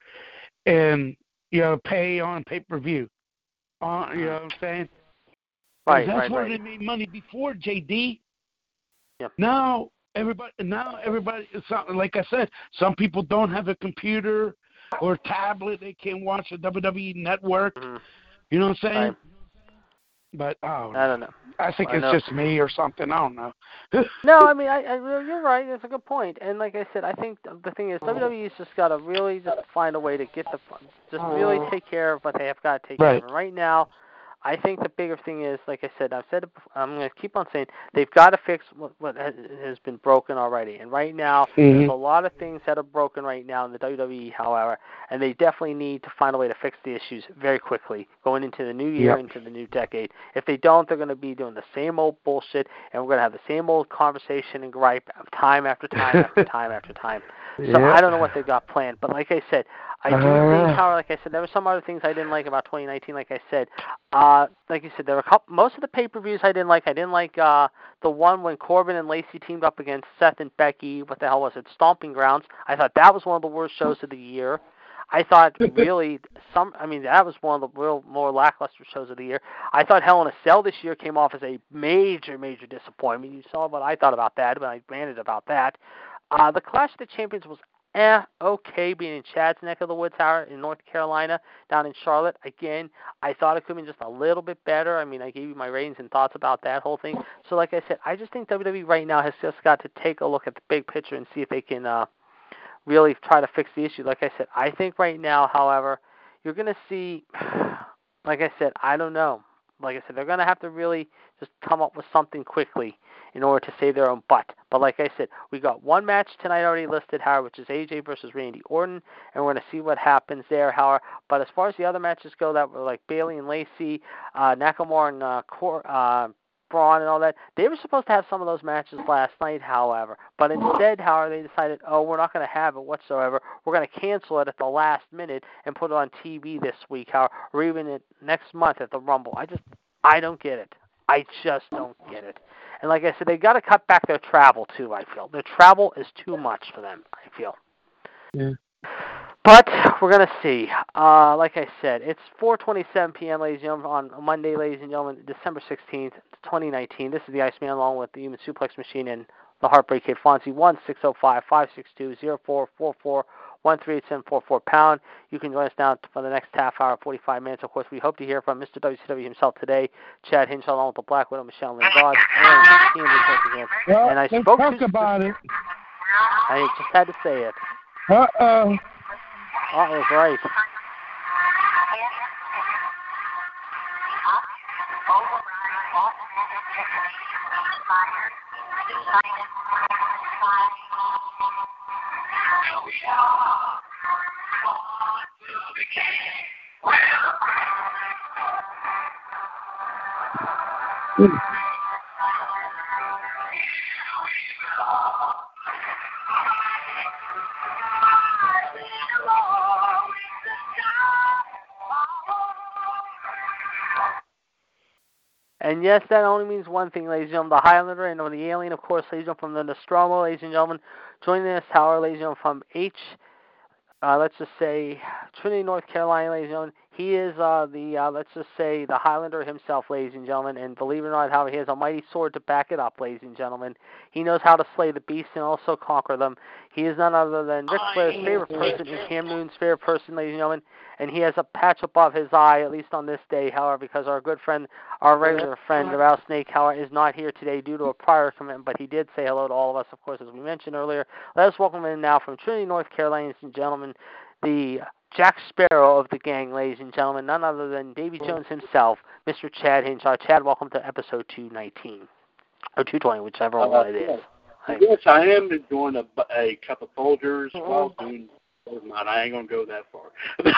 E: and you know, pay on pay per view. Uh, you know what I'm saying?
C: Right,
E: that's
C: right,
E: where
C: right.
E: they made money before, JD.
C: Yep.
E: Now everybody, now everybody, some, like I said, some people don't have a computer or a tablet. They can't watch the WWE Network.
C: Mhm.
E: You know what I'm saying?
C: Right.
E: But oh,
C: I don't know.
E: I think it's just me or something. I don't know.
C: No, I mean, I, I you're right. It's a good point. And like I said, I think the thing is WWE's just got to really just find a way to get the just really take care of what they have got to take care of. And right now, I think the bigger thing is, like I said, I've said it. Before, I'm going to keep on saying they've got to fix what, what has been broken already. And right now,
E: Mhm.
C: there's a lot of things that are broken right now in the WWE, however, and they definitely need to find a way to fix the issues very quickly going into the new year,
E: Yep.
C: into the new decade. If they don't, they're going to be doing the same old bullshit, and we're going to have the same old conversation and gripe time after time after time after time. So
E: Yeah.
C: I don't know what they've got planned, but like I said, I do
E: Uh.
C: think, how like I said, there were some other things I didn't like about 2019. Like I said, uh, like you said, there were a couple, most of the pay-per-views I didn't like. I didn't like uh, the one when Corbin and Lacey teamed up against Seth and Becky. What the hell was it? Stomping Grounds. I thought that was one of the worst shows of the year. I thought really some. I mean, that was one of the real more lackluster shows of the year. I thought Hell in a Cell this year came off as a major, major disappointment. You saw what I thought about that, but I ranted about that. Uh, the Clash of the Champions was eh, okay, being in Chad's neck of the woods, Howard, in North Carolina, down in Charlotte. Again, I thought it could have been just a little bit better. I mean, I gave you my ratings and thoughts about that whole thing. So, like I said, I just think WWE right now has just got to take a look at the big picture and see if they can uh, really try to fix the issue. Like I said, I think right now, however, you're going to see, like I said, I don't know. Like I said, they're going to have to really just come up with something quickly in order to save their own butt. But like I said, we got one match tonight already listed, Howard, which is AJ versus Randy Orton, and we're going to see what happens there, Howard. But as far as the other matches go, that were like Bayley and Lacey, uh, Nakamura and uh, Cor- uh, Braun and all that, they were supposed to have some of those matches last night, however. But instead, Howard, they decided, oh, we're not going to have it whatsoever. We're going to cancel it at the last minute and put it on TV this week, Howard, or even it next month at the Rumble. I just, I don't get it. I just don't get it. And like I said, they got to cut back their travel too. I feel their travel is too much for them. I feel.
E: Yeah.
C: But we're gonna see. Uh, like I said, it's 4:27 p.m., ladies and gentlemen, on Monday, ladies and gentlemen, December 16th, 2019. This is the Iceman along with the Human Suplex Machine and the Heartbreak Kid Fonzie. One six zero five five six two zero four four four one three eight seven four four pound. You can join us now for the next half hour, 45 minutes. Of course, we hope to hear from Mr. WCW himself today, Chad Hinshaw, along with the Black Widow, Michelle Lynn and Ian again.
E: Well,
C: And I
E: let's
C: spoke
E: talk
C: to-
E: about it.
C: I just had to say it.
E: Uh oh.
C: Oh, it was right. And yes, that only means one thing, ladies and gentlemen. The Highlander and the alien, of course, ladies and gentlemen, from the Nostromo, ladies and gentlemen. Joining us, Tower, ladies and gentlemen, from H, uh, let's just say Trinity, North Carolina, ladies and gentlemen. He is uh, the uh, let's just say the Highlander himself, ladies and gentlemen. And believe it or not, how he has a mighty sword to back it up, ladies and gentlemen. He knows how to slay the beasts and also conquer them. He is none other than Ric Flair's favorite person and Cam Newton's favorite person, ladies and gentlemen. And he has a patch above his eye, at least on this day, however, because our good friend, our regular friend, the Rattlesnake, however, is not here today due to a prior commitment. But he did say hello to all of us, of course, as we mentioned earlier. Let us welcome in now from Trinity, North Carolina, ladies and gentlemen, the Jack Sparrow of the gang, ladies and gentlemen, none other than Davy Jones himself, Mr. Chad Hinshaw. Chad, welcome to episode 219. Or 220, whichever
F: uh,
C: one it is.
F: Yes, I am enjoying a, a cup of Folgers mm-hmm. while doing mine. I ain't going to go that far.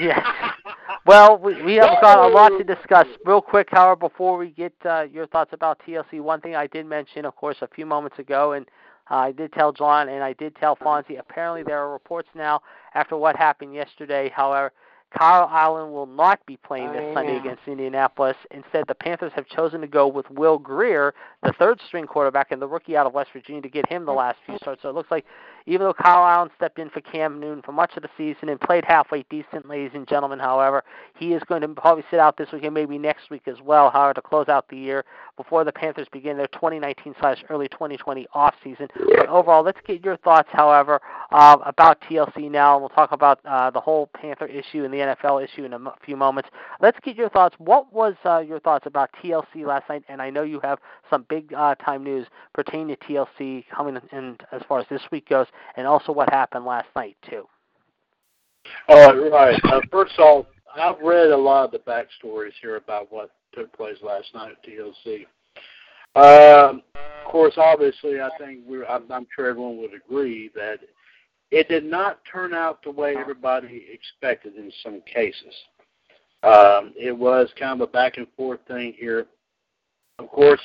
C: yeah. Well, we, we have got a lot to discuss. Real quick, however, before we get uh, your thoughts about TLC, one thing I did mention, of course, a few moments ago, and uh, I did tell John and I did tell Fonzie. Apparently, there are reports now after what happened yesterday. However, Kyle Allen will not be playing this oh, Sunday against Indianapolis. Instead, the Panthers have chosen to go with Will Grier, the third string quarterback and the rookie out of West Virginia, to get him the last few starts. So it looks like even though Kyle Allen stepped in for Cam Newton for much of the season and played halfway decent, ladies and gentlemen, however, he is going to probably sit out this week and maybe next week as well, however, to close out the year before the Panthers begin their 2019 slash early 2020 off season. But overall, let's get your thoughts, however, uh, about TLC now, we'll talk about uh, the whole Panther issue and the NFL issue in a m- few moments. Let's get your thoughts. What was uh, your thoughts about TLC last night? And I know you have some big uh, time news pertaining to TLC coming in as far as this week goes and also what happened last night too.
F: Oh, right. Uh, first off, I've read a lot of the backstories here about what took place last night at TLC. Um, of course, obviously, I think we're, I'm, I'm sure everyone would agree that it did not turn out the way everybody expected in some cases. Um, it was kind of a back and forth thing here. Of course,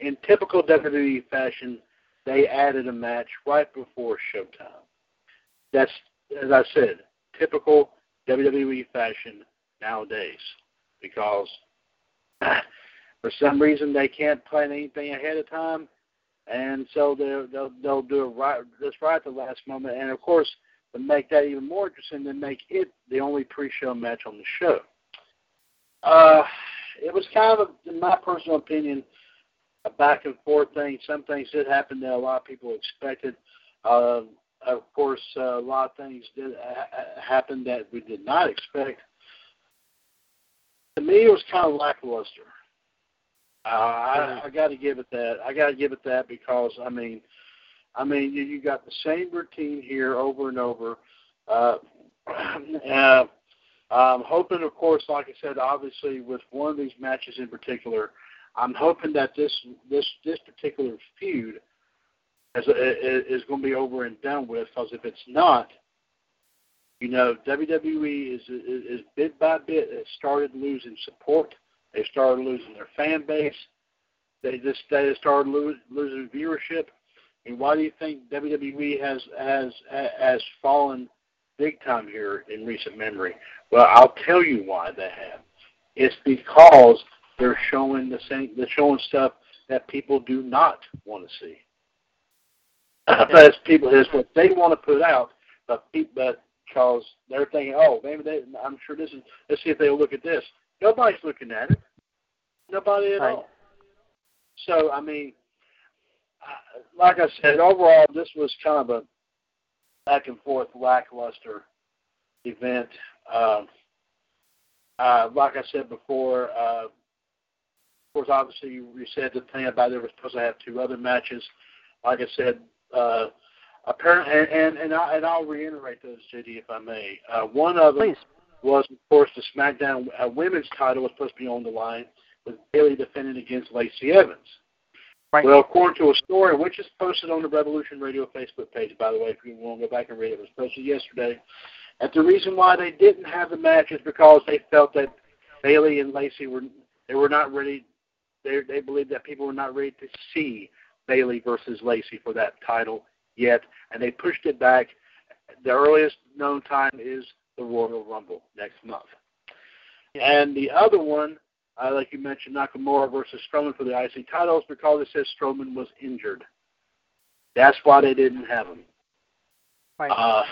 F: in typical WWE fashion, they added a match right before Showtime. That's, as I said, typical WWE fashion nowadays because for some reason they can't plan anything ahead of time, and so they'll they'll, they'll do it right just right at the last moment. And of course, to make that even more interesting, they make it the only pre-show match on the show. Uh, it was kind of, in my personal opinion, a back and forth thing. Some things did happen that a lot of people expected. Uh, of course, uh, a lot of things did ha- happen that we did not expect. To me, it was kind of lackluster. Uh, I, I got to give it that. I got to give it that because I mean, I mean, you, you got the same routine here over and over. Uh, uh, I'm hoping, of course, like I said, obviously with one of these matches in particular, I'm hoping that this this this particular feud is is going to be over and done with. Because if it's not, you know, WWE is is, is bit by bit has started losing support. They started losing their fan base. They just they started lo- losing viewership. And why do you think WWE has has has fallen big time here in recent memory? Well, I'll tell you why they have. It's because they're showing the same. They're showing stuff that people do not want to see. That's people is what they want to put out, but but because they're thinking, oh, maybe they. I'm sure this is. Let's see if they'll look at this. Nobody's looking at it. Nobody at right. all. So I mean, like I said, overall, this was kind of a back and forth lackluster event. Uh, uh, like I said before, uh, course, obviously, you, you said the thing about they were supposed to have two other matches. Like I said, uh, apparently, and and and, I, and I'll reiterate those, JD, if I may. Uh, one of them
C: Please.
F: was, of course, the SmackDown uh, Women's title was supposed to be on the line with Bayley defending against Lacey Evans.
C: Right.
F: Well, according to a story which is posted on the Revolution Radio Facebook page, by the way, if you want to go back and read it, it was posted yesterday. And the reason why they didn't have the match is because they felt that Bayley and Lacey were they were not ready they they believe that people were not ready to see Bayley versus Lacey for that title yet, and they pushed it back. The earliest known time is the Royal Rumble next month. And the other one, uh, like you mentioned, Nakamura versus Strowman for the IC titles because it says Strowman was injured. That's why they didn't have him.
C: Right.
F: Uh,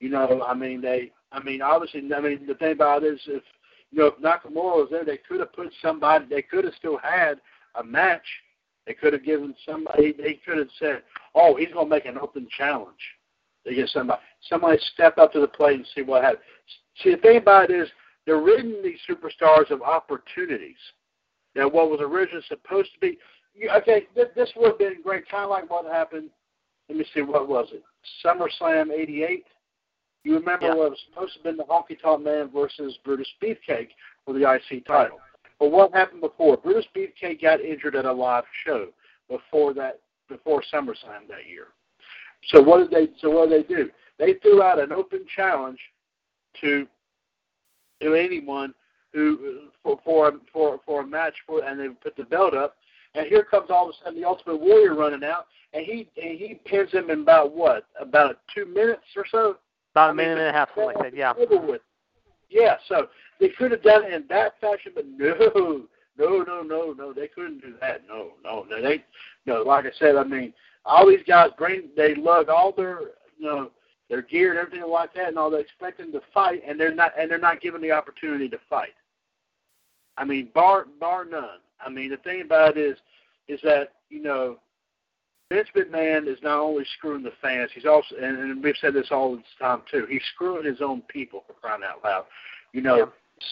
F: you know, I mean, they I mean, obviously, I mean, the thing about it is, if you know, if Nakamura was there, they could have put somebody. They could have still had a match. They could have given somebody. They could have said, "Oh, he's going to make an open challenge." They get somebody. Somebody step up to the plate and see what happens. See, the thing about it is, they're ridding these superstars of opportunities. Now, what was originally supposed to be, okay, th- this would have been great. Kind of like what happened. Let me see, what was it? SummerSlam '88. You remember
C: Yeah.
F: what was supposed to have been the Honky Tonk Man versus Brutus Beefcake for the IC title. But what happened before? Brutus Beefcake got injured at a live show before that before SummerSlam that year. So what did they so what did they do? They threw out an open challenge to to anyone who for for for for a match for and they put the belt up and here comes all of a sudden the Ultimate Warrior running out and he and he pins him in about what about two minutes or so.
C: About a minute and a half, something like that. Yeah.
F: Yeah, so they could have done it in that fashion, but no, no, no, no, no, they couldn't do that. No, no, no, they, no. Like I said, I mean, all these guys bring, they lug all their, you know, their gear and everything like that, and all they expect them to fight, and they're not, and they're not given the opportunity to fight. I mean, bar bar none. I mean, the thing about it is, is that you know, Vince McMahon is not only screwing the fans, he's also, and, and we've said this all the time too. He's screwing his own people for crying out loud. You know,
C: Yeah.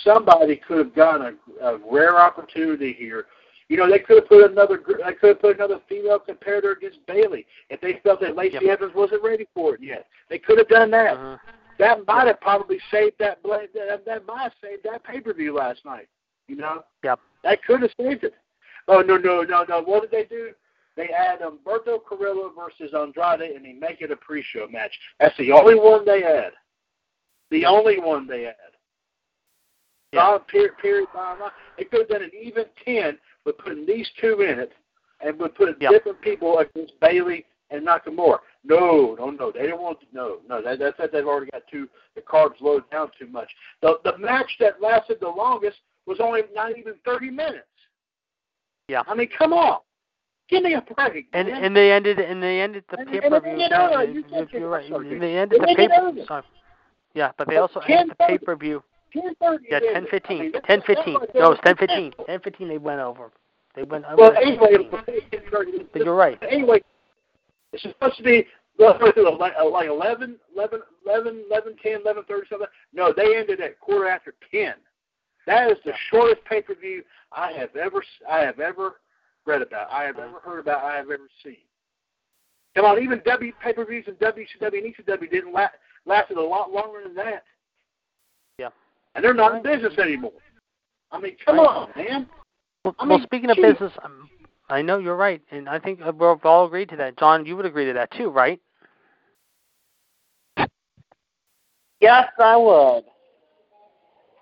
F: somebody could have gotten a, a rare opportunity here. You know, they could have put another, they could have put another female competitor against Bayley if they felt that Lacey
C: Yep.
F: Evans wasn't ready for it yet. They could have done that.
C: Mhm.
F: That might have probably saved that that, that might have saved that pay per view last night. You know?
C: Yep.
F: That could have saved it. Oh no no no no! What did they do? They add Humberto Carrillo versus Andrade, and they make it a pre-show match. That's the only one they add. The only one they add.
C: Yeah.
F: Period, period, blah, blah. They could have done an even ten, but putting these two in it, and would put
C: Yep.
F: different people against Bayley and Nakamura. No, no, no. They don't want to. No, no. That, that's that they've already got too the card's loaded down too much. The the match that lasted the longest was only not even thirty minutes.
C: Yeah.
F: I mean, come on, give me a break.
C: And
F: man.
C: and they ended and they ended the
F: And-
C: pay
F: and
C: per
F: they
C: view.
F: ended early. You can't get
C: right.
F: sorry.
C: They ended the
F: early.
C: Sorry. Yeah, but they also ended the
F: 10:30.
C: pay per view.
F: ten.
C: Yeah, ten.
F: I mean, that's-
C: Ten fifteen. No, it's ten fifteen. Ten fifteen. They went over. They went over.
F: Well, anyway,
C: But you're right.
F: Anyway, it's supposed to be well, like uh, like 11, 11, 11, 11, 10, 11, 30, something. No, they ended at quarter after 10. That is the shortest pay per view I have ever I have ever read about. I have ever heard about. I have ever seen. Come on, even W pay per views and WCW and ECW didn't la- lasted a lot longer than that.
C: Yeah.
F: And they're not in business anymore. I mean, come
C: Right.
F: on, man.
C: Well,
F: I
C: well
F: mean,
C: speaking of
F: gee.
C: business, um, I know you're right, and I think uh, we've all agreed to that. John, you would agree to that too, right?
D: Yes, I would.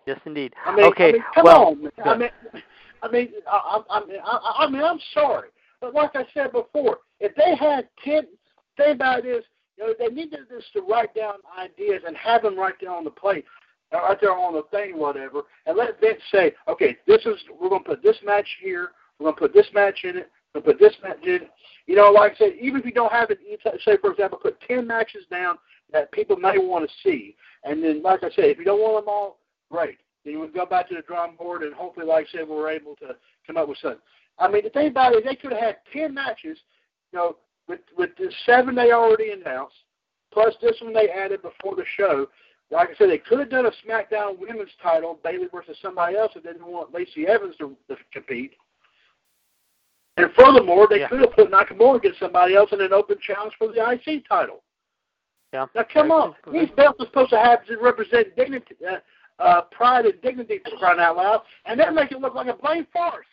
C: Yes, indeed.
F: I mean,
C: okay.
F: I mean, come
C: well,
F: on. man. I mean, I mean, I, I, I mean, I, I mean, I'm sorry, but like I said before, if they had ten, thing about it is, you know, they needed this to write down ideas and have them right there on the plate, uh, right there on the thing, whatever, and let Vince say, okay, this is we're gonna put this match here, we're gonna put this match in it, we're gonna put this match in. it. You know, like I said, even if you don't have it, say for example, put ten matches down that people may want to see, and then like I said, if you don't want them all, great. Then we go back to the drawing board, and hopefully, like I said, we're able to come up with something. I mean, the thing about it, they could have had ten matches, you know, with with the seven they already announced, plus this one they added before the show. Like I said, they could have done a SmackDown Women's Title, Bayley versus somebody else, if they didn't want Lacey Evans to, to compete. And furthermore, they
C: Yeah.
F: could have put Nakamura against somebody else in an open challenge for the IC title.
C: Yeah.
F: Now, come on. These belts are supposed to have to represent dignity, uh, uh, pride and dignity for crying out loud, and they're making it look like a blamed farce.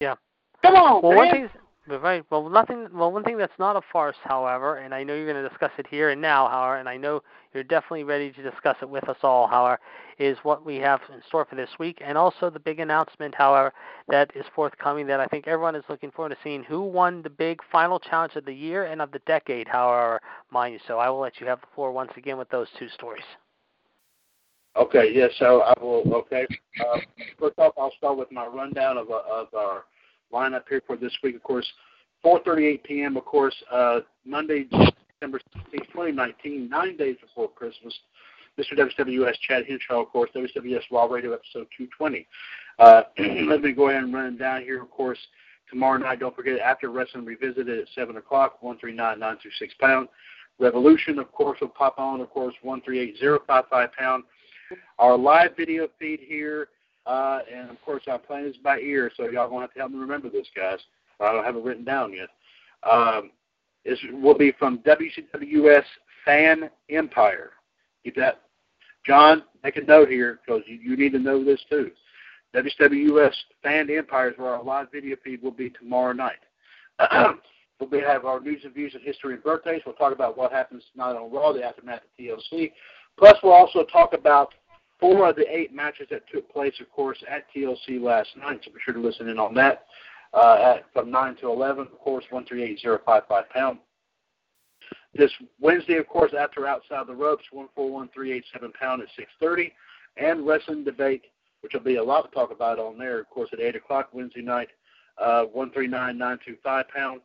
C: Yeah.
F: Come on,
C: Well,
F: man.
C: one thing, but right. Well, nothing. Well, one thing that's not a farce, however, and I know you're going to discuss it here and now, however, and I know you're definitely ready to discuss it with us all, however, is what we have in store for this week, and also the big announcement, however, that is forthcoming that I think everyone is looking forward to seeing who won the big final challenge of the year and of the decade, however, mind you. So I will let you have the floor once again with those two stories.
F: Okay, yes, so I will, okay. Uh, first off, I'll start with my rundown of, uh, of our lineup here for this week, of course. 4.38 p.m., of course, uh, Monday, December 16, 2019, nine days before Christmas. Mr. WWS Chad Hinshaw, of course, WWS Raw Radio episode 220. Uh, let me go ahead and run down here, of course. Tomorrow night, don't forget, after Wrestling Revisited at 7 o'clock, 139926 pound. Revolution, of course, will pop on, of course, 138055 pound. Our live video feed here, uh, and of course, I'm playing this by ear, so y'all to have to help me remember this, guys. I don't have it written down yet. Um, is will be from WCWS Fan Empire. Keep that, John. Make a note here because you, you need to know this too. WWS Fan Empire is where our live video feed will be tomorrow night. we'll be, have our news and views of history and birthdays. We'll talk about what happens tonight on Raw, the aftermath of TLC. Plus, we'll also talk about four of the eight matches that took place, of course, at TLC last night. So be sure to listen in on that uh, at, from 9 to 11, of course, 138055 pound. This Wednesday, of course, after Outside the Ropes, 141387 pound at 630, and Wrestling Debate, which will be a lot to talk about on there, of course, at 8 o'clock Wednesday night, uh, 139925 pound.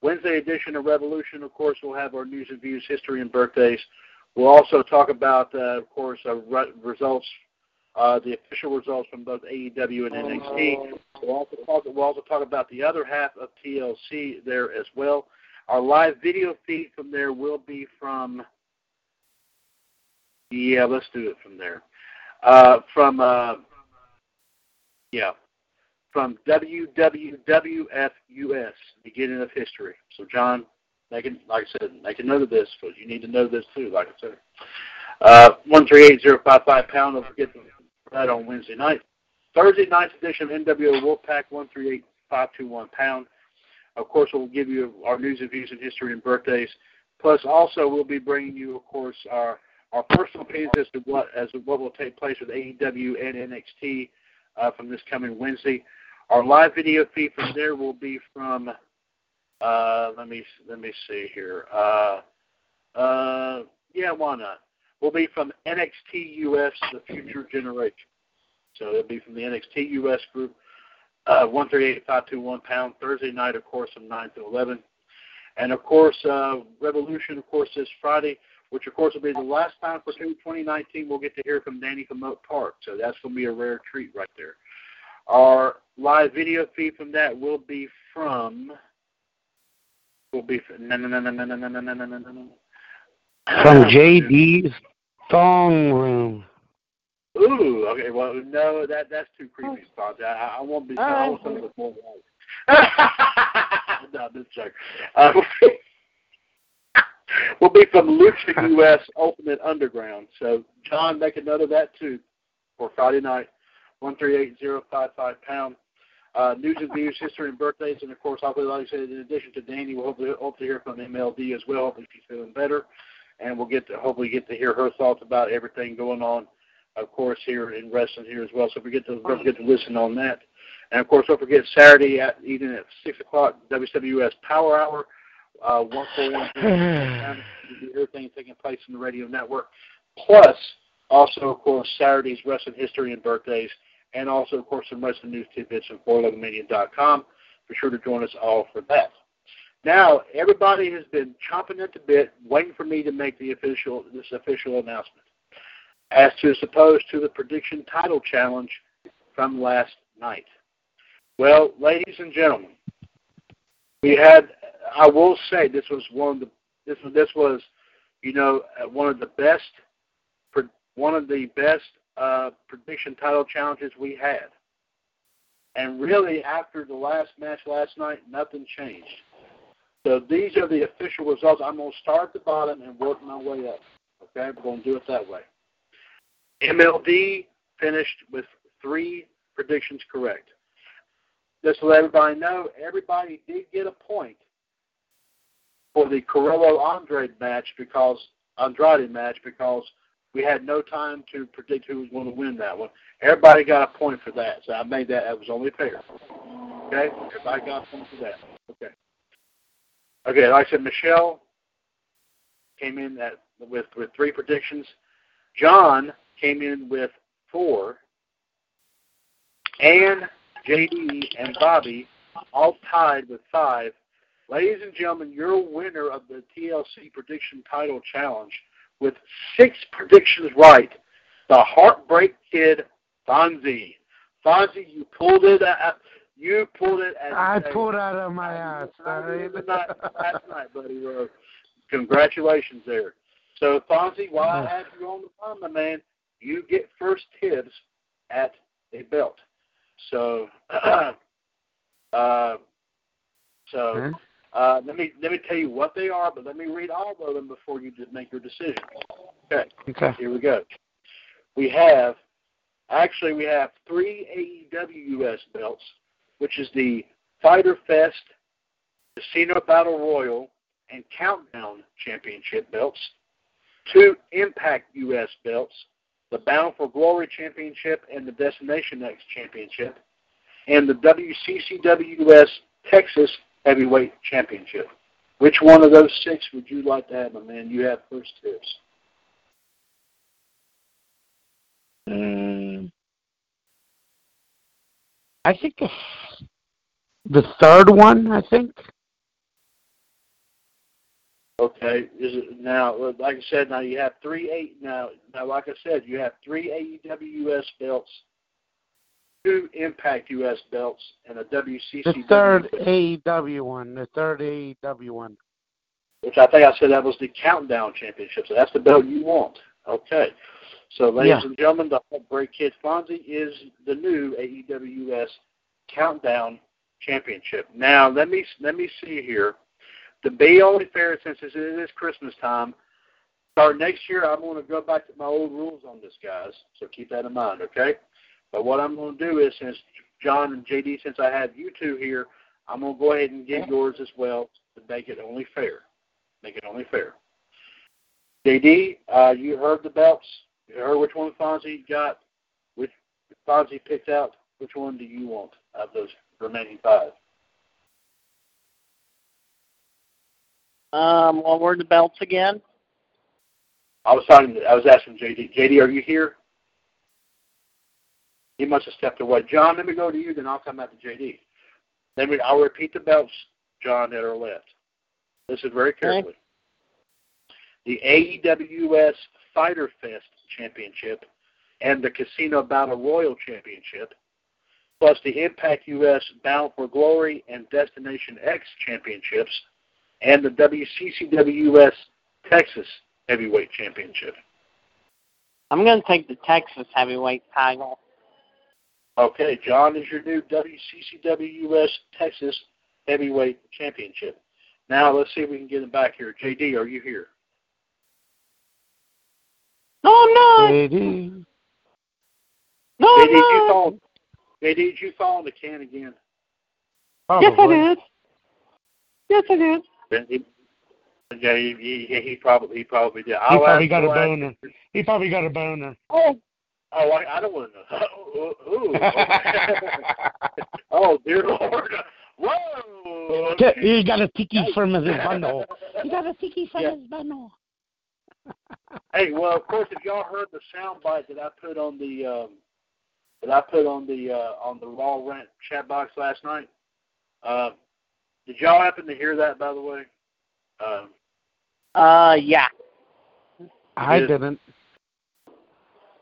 F: Wednesday edition of Revolution, of course, we'll have our news and views, history, and birthdays. We'll also talk about, uh, of course, uh, re- results uh, the official results from both AEW and NXT. We'll also, talk, we'll also talk about the other half of TLC there as well. Our live video feed from there will be from, yeah, let's do it from there. Uh, from, uh, yeah, from WWWFUS, beginning of history. So, John, it, like I said, a note of this because you need to know this too, like I said. Uh, 138055 pound, don't forget that on Wednesday night. Thursday night's edition of NWO Wolfpack 138521 pound. Of course, we'll give you our news and views and history and birthdays. Plus, also we'll be bringing you, of course, our our personal opinions as to what as to what will take place with AEW and NXT uh, from this coming Wednesday. Our live video feed from there will be from. Uh, let me let me see here. Uh, uh, yeah, why not? We'll be from NXT US, the Future Generation. So it'll be from the NXT US group uh, 138 pound Thursday night, of course, from 9 to 11. And of course, uh, Revolution, of course, this Friday, which of course will be the last time for 2019 we'll get to hear from Danny from Oak Park. So that's going to be a rare treat right there. Our live video feed from that will be from. Will be from, no, no, no, no, no, no, no, no, no, no, no.
E: From JD's Thong Room.
F: Ooh, okay. Well, no, that that's too creepy, Sponsor. I, I won't be. I want something with more light. no, this joke. Uh, will be from Lucha US Ultimate Underground. So, John, make a note of that too for Friday night, one three eight zero five five pound. Uh, news and views, history and birthdays, and of course, hopefully, like I said, in addition to Danny, we'll hopefully hope to hear from MLD as well. Hopefully, she's feeling better, and we'll get to hopefully get to hear her thoughts about everything going on of course, here in wrestling here as well. So forget to don't forget to listen on that. And of course, don't forget Saturday at evening at six o'clock, WWS Power Hour, uh, one four one. Everything taking place in the radio network. Plus, also of course Saturday's wrestling history and birthdays, and also of course some wrestling news tidbits from 411mania.com. Be sure to join us all for that. Now, everybody has been chomping at the bit, waiting for me to make the official this official announcement as to as opposed to the prediction title challenge from last night. Well, ladies and gentlemen, we had. I will say this was one of the this was this was, you know, one of the best one of the best uh, prediction title challenges we had. And really, after the last match last night, nothing changed. So these are the official results. I'm going to start at the bottom and work my way up. Okay, we're going to do it that way. MLD finished with three predictions correct. Just to let everybody know, everybody did get a point for the Carrillo Andrade match because Andrade match because we had no time to predict who was going to win that one. Everybody got a point for that, so I made that. That was only fair. Okay, everybody got a point for that. Okay. Okay, like I said, Michelle came in at, with with three predictions. John came in with four. Ann, JD, and Bobby all tied with five. Ladies and gentlemen, your winner of the TLC Prediction Title Challenge with six predictions right, the Heartbreak Kid, Fonzie. Fonzie, you pulled it. Out, you pulled it. At,
E: I pulled out of my ass.
F: Last night, buddy. Congratulations there. So, Fonzie, while I have you on the phone, my man, you get first tips at a belt. So, uh, so? Uh, let me let me tell you what they are, but let me read all of them before you just make your decision. Okay,
E: Okay.
F: here we go. We have actually we have three AEW US belts, which is the Fighter Fest, Casino Battle Royal, and Countdown Championship belts. Two Impact US belts, the Bound for Glory Championship and the Destination X Championship, and the WCCWS Texas Heavyweight Championship. Which one of those six would you like to have, my man? You have first tips.
E: Mm, I think the, the third one. I think.
F: Okay. Is it now? Like I said, now you have three eight. Now, now, like I said, you have three AEW US belts, two Impact US belts, and a WCCW.
E: The third AEW one. The third AEW one.
F: which I think I said that was the Countdown Championship. So that's the belt you want. Okay. So, ladies
E: Yeah.
F: and gentlemen, the Heartbreak Kid Fonzie is the new AEW US Countdown Championship. Now, let me let me see here. To be only fair, since it is Christmas time, start next year, I'm going to go back to my old rules on this, guys. So keep that in mind, okay? But what I'm going to do is, since John and JD, since I have you two here, I'm going to go ahead and get yours as well to make it only fair. Make it only fair. JD, uh, you heard the belts. You heard which one Fonzie got, which Fonzie picked out. Which one do you want of those remaining five?
D: Um, what were the belts again?
F: I was talking. I was asking JD. JD, are you here? He must have stepped away. John, let me go to you, then I'll come back to JD. Then we, I'll repeat the belts, John, that are left. Listen very carefully. The AEWS Fighter Fest Championship and the Casino Battle Royal Championship, plus the Impact US Bound for Glory and Destination X Championships, and the WCCWS Texas Heavyweight Championship.
D: I'm going to take the Texas heavyweight title.
F: Okay, John is your new WCCWS Texas Heavyweight Championship. Now let's see if we can get him back here. JD, are you here?
D: No, I'm not.
E: JD.
D: No,
F: JD,
D: I'm
F: did you
D: not.
F: fall? JD, did you fall in the can again?
D: Yes, I did. Yes, I did.
F: He- Yeah, he, he, he probably he probably did.
E: He
F: I'll
E: probably got a
F: I'll ask-
E: boner. He probably got a boner.
F: Oh, oh, I, I don't want to know. Ooh, ooh, oh, dear Lord. Whoa.
E: Get- He got a tiki from his bundle. He got a tiki from
F: Yeah.
E: his bundle.
F: Hey, well, of course, if y'all heard the sound bite that I put on the um, that I put on the uh, on the Raw Rant chat box last night, uh, did y'all happen to hear that? By the way, um,
D: Uh, yeah.
E: I didn't.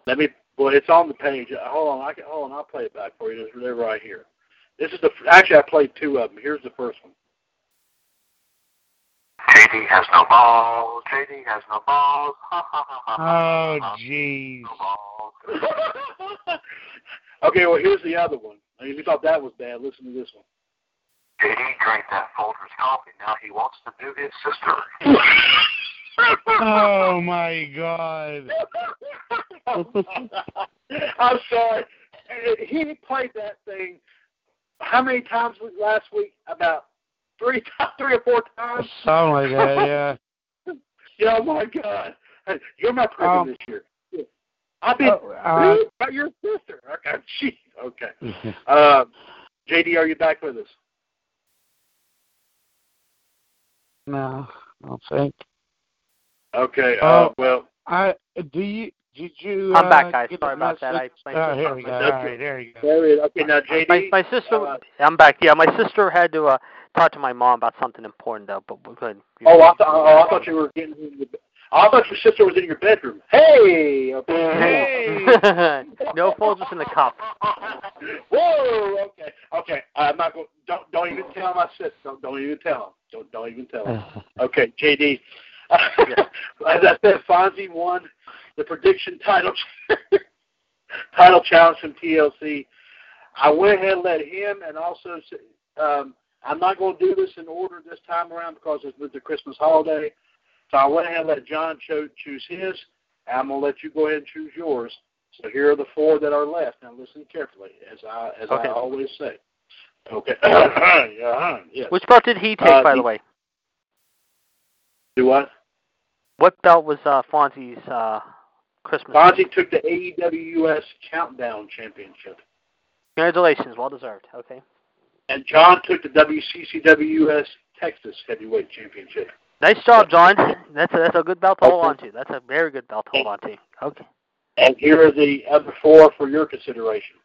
F: let me. Well, it's on the page. Uh, hold on, I can hold on. I'll play it back for you. They're- They're right here. This is the actually I played two of them. Here's the first one.
G: JD has no balls. JD has no balls.
E: Oh, jeez.
G: No balls.
F: okay, well here's the other one. I mean, if you thought that was bad, listen to this one.
G: JD drank that Folgers coffee. Now he wants to do his sister.
E: Oh my God.
F: I'm sorry. Uh, He played that thing how many times was last week? About three, three or four times.
E: Something like that, yeah.
F: Yeah, oh my God, you're my prison
E: Um,
F: this year. I've been
E: Oh, uh,
F: by your sister. Okay, gee, okay. Uh, JD, are you back with us?
E: no, I don't think.
F: Okay. Uh,
E: Oh.
F: well,
E: I do you did you?
C: I'm
E: uh,
C: back, guys. Sorry about that. I- my
E: oh,
C: sister-
E: here we go.
C: my
E: All
F: sister-
E: right, there you go.
F: there it is. Okay, now JD.
C: My my sister,
F: uh,
C: I'm back. Yeah, my sister had to uh, talk to my mom about something important though. But we're good.
F: Oh, I, th- oh, I thought you were getting. I thought your sister was in your bedroom. Hey, okay.
C: hey. no Folgers in the cup.
F: Whoa. Okay. Okay. I'm not going. Don't don't even tell my sister. Don't don't even tell him. Don't don't even tell him. Okay, JD. As I said, Fonzie won the prediction title title challenge from TLC. I went ahead and let him, and also um, I'm not going to do this in order this time around because it's with the Christmas holiday. So I went ahead and let John cho- choose his. And I'm going to let you go ahead and choose yours. So here are the four that are left. Now listen carefully, as I as
C: Okay.
F: I always say. Okay. yeah, yes.
C: Which belt did he take,
F: Uh,
C: by
F: he-
C: the way?
F: Do what?
C: What belt was uh, Fonzie's uh, Christmas?
F: Fonzie took the AEW US Countdown Championship,
C: Congratulations, well deserved. Okay.
F: and John took the WCCW US Texas Heavyweight Championship.
C: Nice job, John. That's a, that's a good belt to hold
F: Okay.
C: on to. That's a very good belt to hold on to. Okay.
F: And here are the other four for your consideration.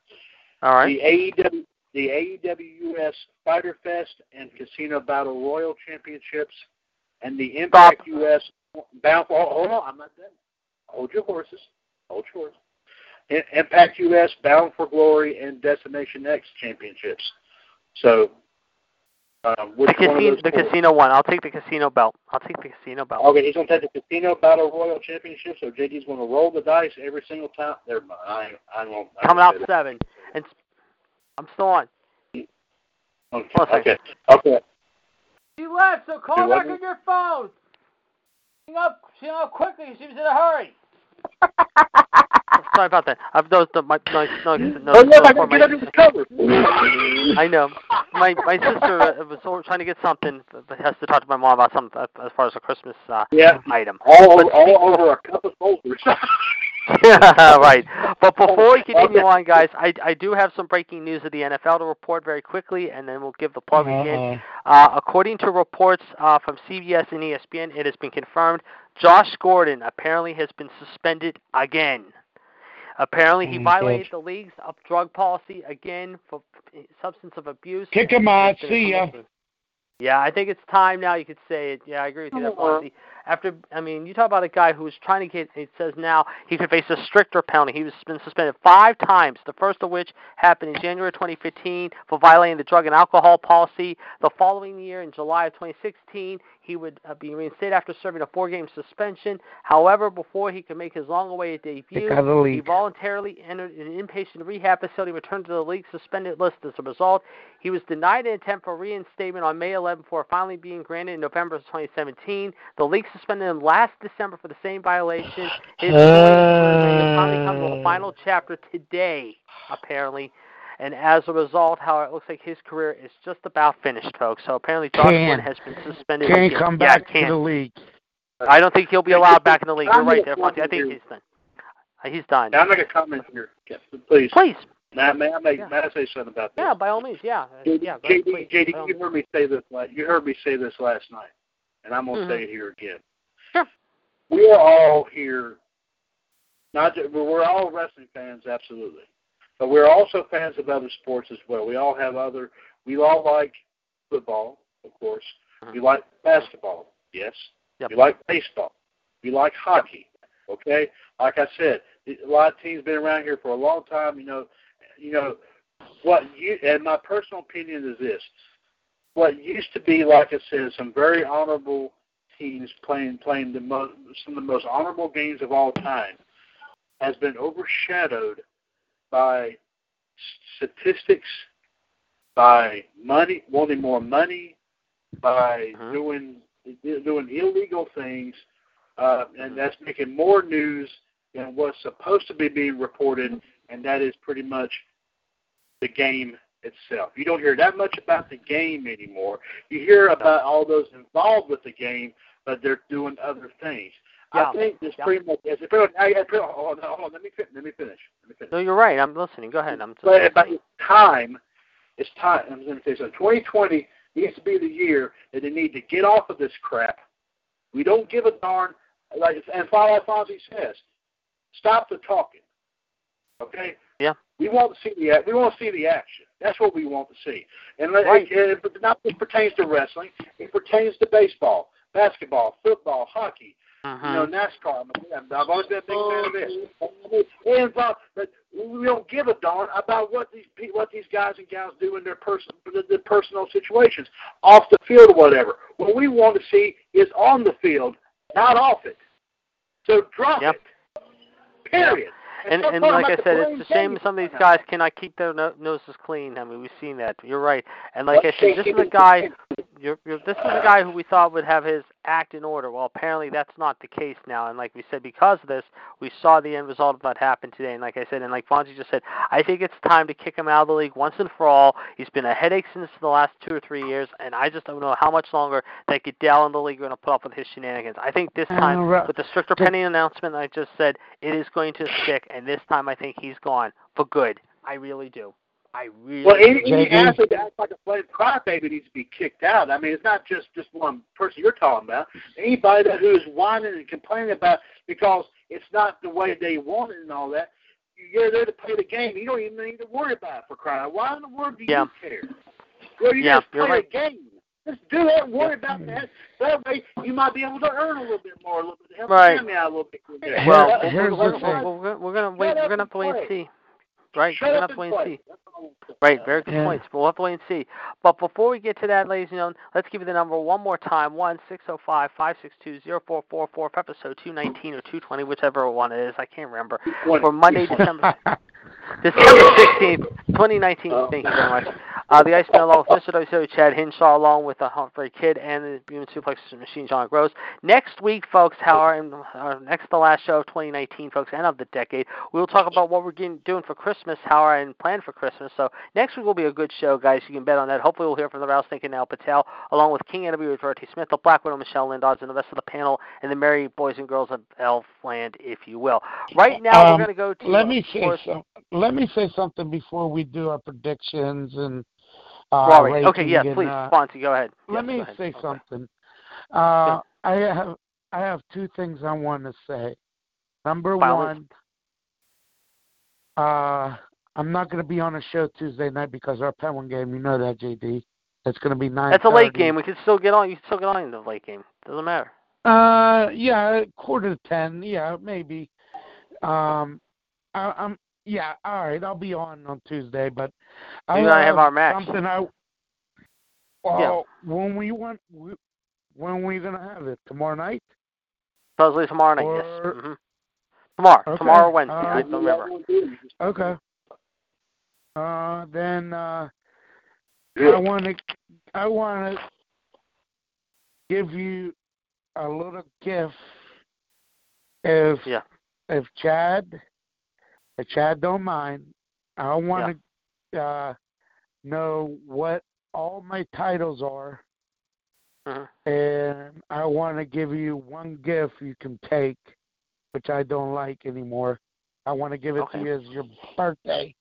C: All right.
F: The AEW, the AEW US Fighter Fest and Casino Battle Royal Championships, and the Impact US Bound for. Hold on, I'm not done. Hold your horses. Hold your horses. Impact US Bound for Glory and Destination X Championships. So, um, which
C: the
F: one of
C: casino,
F: those
C: the
F: four?
C: casino one. I'll take the casino belt. I'll take the casino belt.
F: Okay, he's going to take the Casino Battle Royal Championship. So JD's going to roll the dice every single time. Never mind. I, I won't. I
C: Coming
F: won't
C: out
F: say
C: seven, and I'm still on.
F: Okay.
C: Hold on
F: Okay. Okay.
C: She left, so call back on your phone. Hang up, hang up quickly. She was in a hurry. Sorry about that. I've those the my no no no.
F: Oh, yeah, I
C: for
F: can get
C: my-
F: under the cover.
C: I know. My my sister uh, was trying to get something, but has to talk to my mom about something uh, as far as a Christmas uh,
F: Yeah.
C: item.
F: All,
C: But
F: all over a cup of folders.
C: right. But before we continue on, guys, I I do have some breaking news of the NFL to report very quickly, and then we'll give the plug again.
E: Uh-oh.
C: Uh, according to reports uh, from CBS and ESPN, it has been confirmed Josh Gordon apparently has been suspended again. Apparently, he
E: Oh,
C: violated the league's drug policy again for substance of abuse.
E: Kick him out. See ya.
C: Yeah, I think it's time now. You could say it. Yeah, I agree with you. There, Fonzie. After, I mean, you talk about a guy who's trying to get. It says now he could face a stricter penalty. He was been suspended five times. The first of which happened in January 2015 for violating the drug and alcohol policy. The following year, in July of 2016, he would uh, be reinstated after serving a four-game suspension. However, before he could make his long-awaited debut,
E: out of the
C: he voluntarily entered an inpatient rehab facility, returned to the league suspended list as a result. He was denied an attempt for reinstatement on May 11 before finally being granted in November of 2017. The league suspended him last December for the same violation. His story has finally come to a final chapter today, apparently. And as a result, how it looks like his career is just about finished, folks. So apparently, Josh
E: Can.
C: Has been suspended.
E: Can't
C: again.
E: come
C: yeah,
E: back
C: can.
E: to the league.
C: I don't think he'll be allowed back in the league. You're right there, Fonzie. I think he's done. Uh, He's done.
F: Now, I'm make a comment here. Please.
C: Please.
F: May, I- may, I make,
C: Yeah.
F: may I say something about this?
C: Yeah, by all means. Yeah. Uh,
F: JD,
C: Yeah.
F: JD. JD you heard me say this. la- You heard me say this last night, and I'm going to
C: Mhm.
F: say it here again.
C: Sure.
F: We are all here. Not that, we're all wrestling fans, absolutely, but we're also fans of other sports as well. We all have other. We all like football, of course.
C: Mhm.
F: We like basketball, yes.
C: Yep.
F: We like baseball. We like hockey. Okay, like I said, a lot of teams been around here for a long time. You know, you know what you and my personal opinion is this: what used to be, like I said, some very honorable teams playing playing the most some of the most honorable games of all time, has been overshadowed by statistics, by money, wanting more money, by
C: Mhm.
F: doing doing illegal things, uh, and that's making more news than what's supposed to be being reported, and that is pretty much the game itself. You don't hear that much about the game anymore. You hear about all those involved with the game, but they're doing other things.
C: Yeah.
F: I think it's
C: Yeah.
F: pretty much. It's pretty much I, I, hold on, hold on. Let me let me finish. Let me finish.
C: No, you're right. I'm listening. Go ahead. I'm
F: But, but it's time. It's time. I'm going to say so. 2020 needs to be the year that they need to get off of this crap. We don't give a darn. Like and Father Fonzie says, stop the talking. Okay.
C: Yeah.
F: We want to see the we want to see the action. That's what we want to see. And
C: Right.
F: it, it, not just pertains to wrestling. It pertains to baseball, basketball, football, hockey. You know, uh-huh. NASCAR. I've always been a big fan of this. Oh. It involves, uh, but we don't give a darn about what these what these guys and gals do in their person their personal situations, off the field or whatever. What we want to see is on the field, not off it. So drop
C: Yep.
F: it. Period.
C: And, and like I said, it's a shame some of these guys cannot keep their no- noses clean. I mean, we've seen that. You're right. And like I said, this is a guy. You're, you're, this is a guy who we thought would have his act in order. Well, apparently that's not the case now. And like we said, because of this, we saw the end result of what happened today. And like I said, and like Fonzie just said, I think it's time to kick him out of the league once and for all. He's been a headache since the last two or three years, and I just don't know how much longer that Goodell and the league are going to put up with his shenanigans. I think this time, with the stricter penny announcement I just said, it is going to stick, and this time I think he's gone for good. I really do. I really.
F: Well, any,
C: do.
F: any
E: JD?
F: athlete that acts like a flame crybaby needs to be kicked out. I mean, it's not just just one person you're talking about. Anybody that who's whining and complaining about because it's not the way they want it and all that. You're there to play the game. You don't even need to worry about it for crying. out. Why in the world do
C: Yeah.
F: you care? Well, you
C: Yeah,
F: just
C: you're
F: play
C: right.
F: a game. Just do that. and Worry about that. That way, you might be able to earn a little bit more, a little bit, help
C: Right.
F: the family out a little bit.
C: Well,
F: That-
E: here's
C: we're,
E: the
C: we're,
E: thing.
C: we're, we're, we're gonna wait. We're gonna have to wait and see. Right,
F: Shut
C: we're gonna have to wait and see.
F: That's all I'm saying.
C: Right, very good
E: Yeah.
C: points. We'll have to wait and see. But before we get to that, ladies and gentlemen, let's give you the number one more time: one six zero five five six two zero four four four for episode two nineteen or two twenty, whichever one it is. I can't remember. For Monday, December December sixteenth, twenty nineteen.
F: Oh.
C: Thank you very much. Uh, the Iceman along with Mr. WCW Chad Hinshaw, along with the Humphrey Kid and the Human Suplex Machine John Gross. Next week, folks, how our, our next to last show of 2019, folks, and of the decade, we'll talk about what we're getting, doing for Christmas, how our and plan for Christmas. So next week will be a good show, guys. You can bet on that. Hopefully, we'll hear from the Rouse Thinking Al Patel, along with King NW with Verity Smith, the Black Widow Michelle Lindards, and the rest of the panel, and the merry boys and girls of Elfland, if you will. Right now,
E: Um,
C: we're going to go to
E: let me say
C: course,
E: some, let me say something before we do our predictions and uh.
C: Okay, yeah,
E: and,
C: please,
E: uh,
C: Fonzie, go ahead.
E: let me
C: ahead.
E: say
C: Okay.
E: something. Uh, I have I have two things I want to say. Number
C: all
E: one, uh, I'm not going to be on a show Tuesday night because our Penguin game. You know that, JD. It's going to be nine.
C: That's a late game. We can still get on. You can still get on in the late game. Doesn't matter.
E: Uh, yeah, quarter to ten. Yeah, maybe. Um, I, I'm yeah. All right, I'll be on on Tuesday, but I
C: You and I have our match.
E: Something I. Well, when we want, when we gonna have it tomorrow night?
C: Supposedly tomorrow night.
E: Or-
C: yes. hmm Tomorrow.
E: Okay.
C: Tomorrow Wednesday.
E: Uh,
C: I don't remember.
E: Okay. Uh, then uh, I want to I want to give you a little gift. If
C: Yeah.
E: if Chad Chad don't mind, I want to uh, know what all my titles are,
C: Mhm.
E: and I want to give you one gift you can take, which I don't like anymore. I want to give it
C: Okay.
E: to you as your birthday.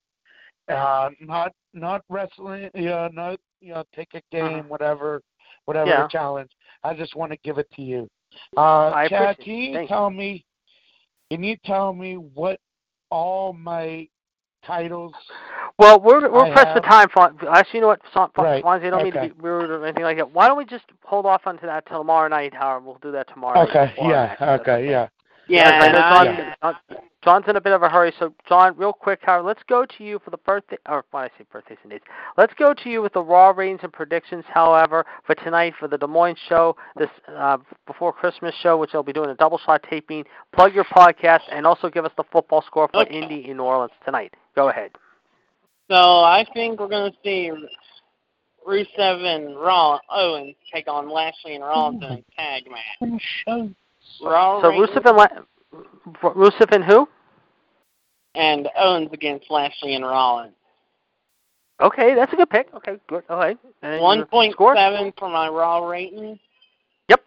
E: Uh, not not wrestling, you know, not you know, take a game, whatever, whatever
C: Uh-huh. Yeah.
E: the challenge. I just want to give it to you. Uh,
C: I
E: Chad, can you
C: Thank
E: tell me? Can you tell me what all my titles?
C: Well, we're we're
E: I
C: pressed for
E: have-
C: time, Fon. Actually, you know what, Fon,
E: Right,
C: Fonzie, I don't
E: okay.
C: mean to be rude or anything like that. Why don't we just hold off onto that till tomorrow night, Howard? We'll do that tomorrow.
E: Okay, yeah,
C: match, if that's
E: okay, yeah.
C: Because I know
D: Yeah,
C: John's, John- John's in a bit of a hurry, so John, real quick, Howard, let's go to you for the birthday, or when I say birthdays and dates, let's go to you with the Raw ratings and predictions. However, for tonight for the Des Moines show, this uh, before Christmas show, which I'll be doing a double shot taping. Plug your podcast and also give us the football score for
D: Okay.
C: Indy in New Orleans tonight. Go ahead.
D: So I think we're going to see Rusev and Raw Owens take on Lashley and Rollins in a tag match.
C: So Rusev and La- Rusev and who?
D: and Owens against Lashley and Rollins.
C: Okay, that's a good pick. Okay, good. Okay. And your
D: One point
C: score?
D: seven for my Raw rating.
C: Yep.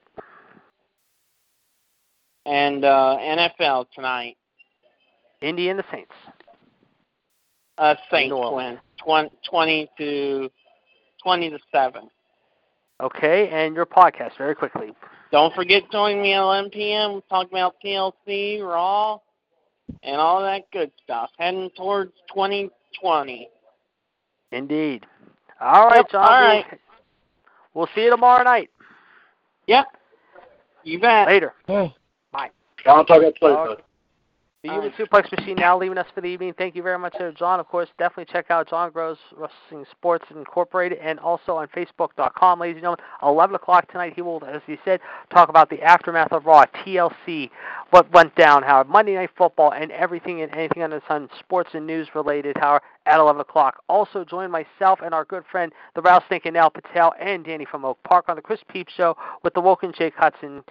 D: And uh, NFL tonight.
C: Indy and the Saints.
D: Uh, Saints win 20, 20 to twenty to seven.
C: Okay, and your podcast very quickly.
D: Don't forget to join me at 11 p.m. We're talking about TLC, Raw, and all that good stuff. Heading towards 2020.
C: Indeed. All right,
D: Yep,
C: John.
D: all
C: we'll- We'll see you tomorrow night.
D: Yep. You bet.
C: Later.
E: Hey,
C: Bye.
F: I'll talk about play,
C: All
F: bud.
C: The Human Suplex Machine now leaving us for the evening. Thank you very much, there, John. Of course, definitely check out John Gross Wrestling Sports Incorporated and also on Facebook.com, ladies and gentlemen. 11 o'clock tonight, he will, as he said, talk about the aftermath of Raw, TLC, what went down, how Monday Night Football, and everything and anything under the sun, sports and news related, how at 11 o'clock. Also, join myself and our good friend, the Rattlesnake and Al Patel, and Danny from Oak Park on the Chris Peep Show with the Woken Jake Hudson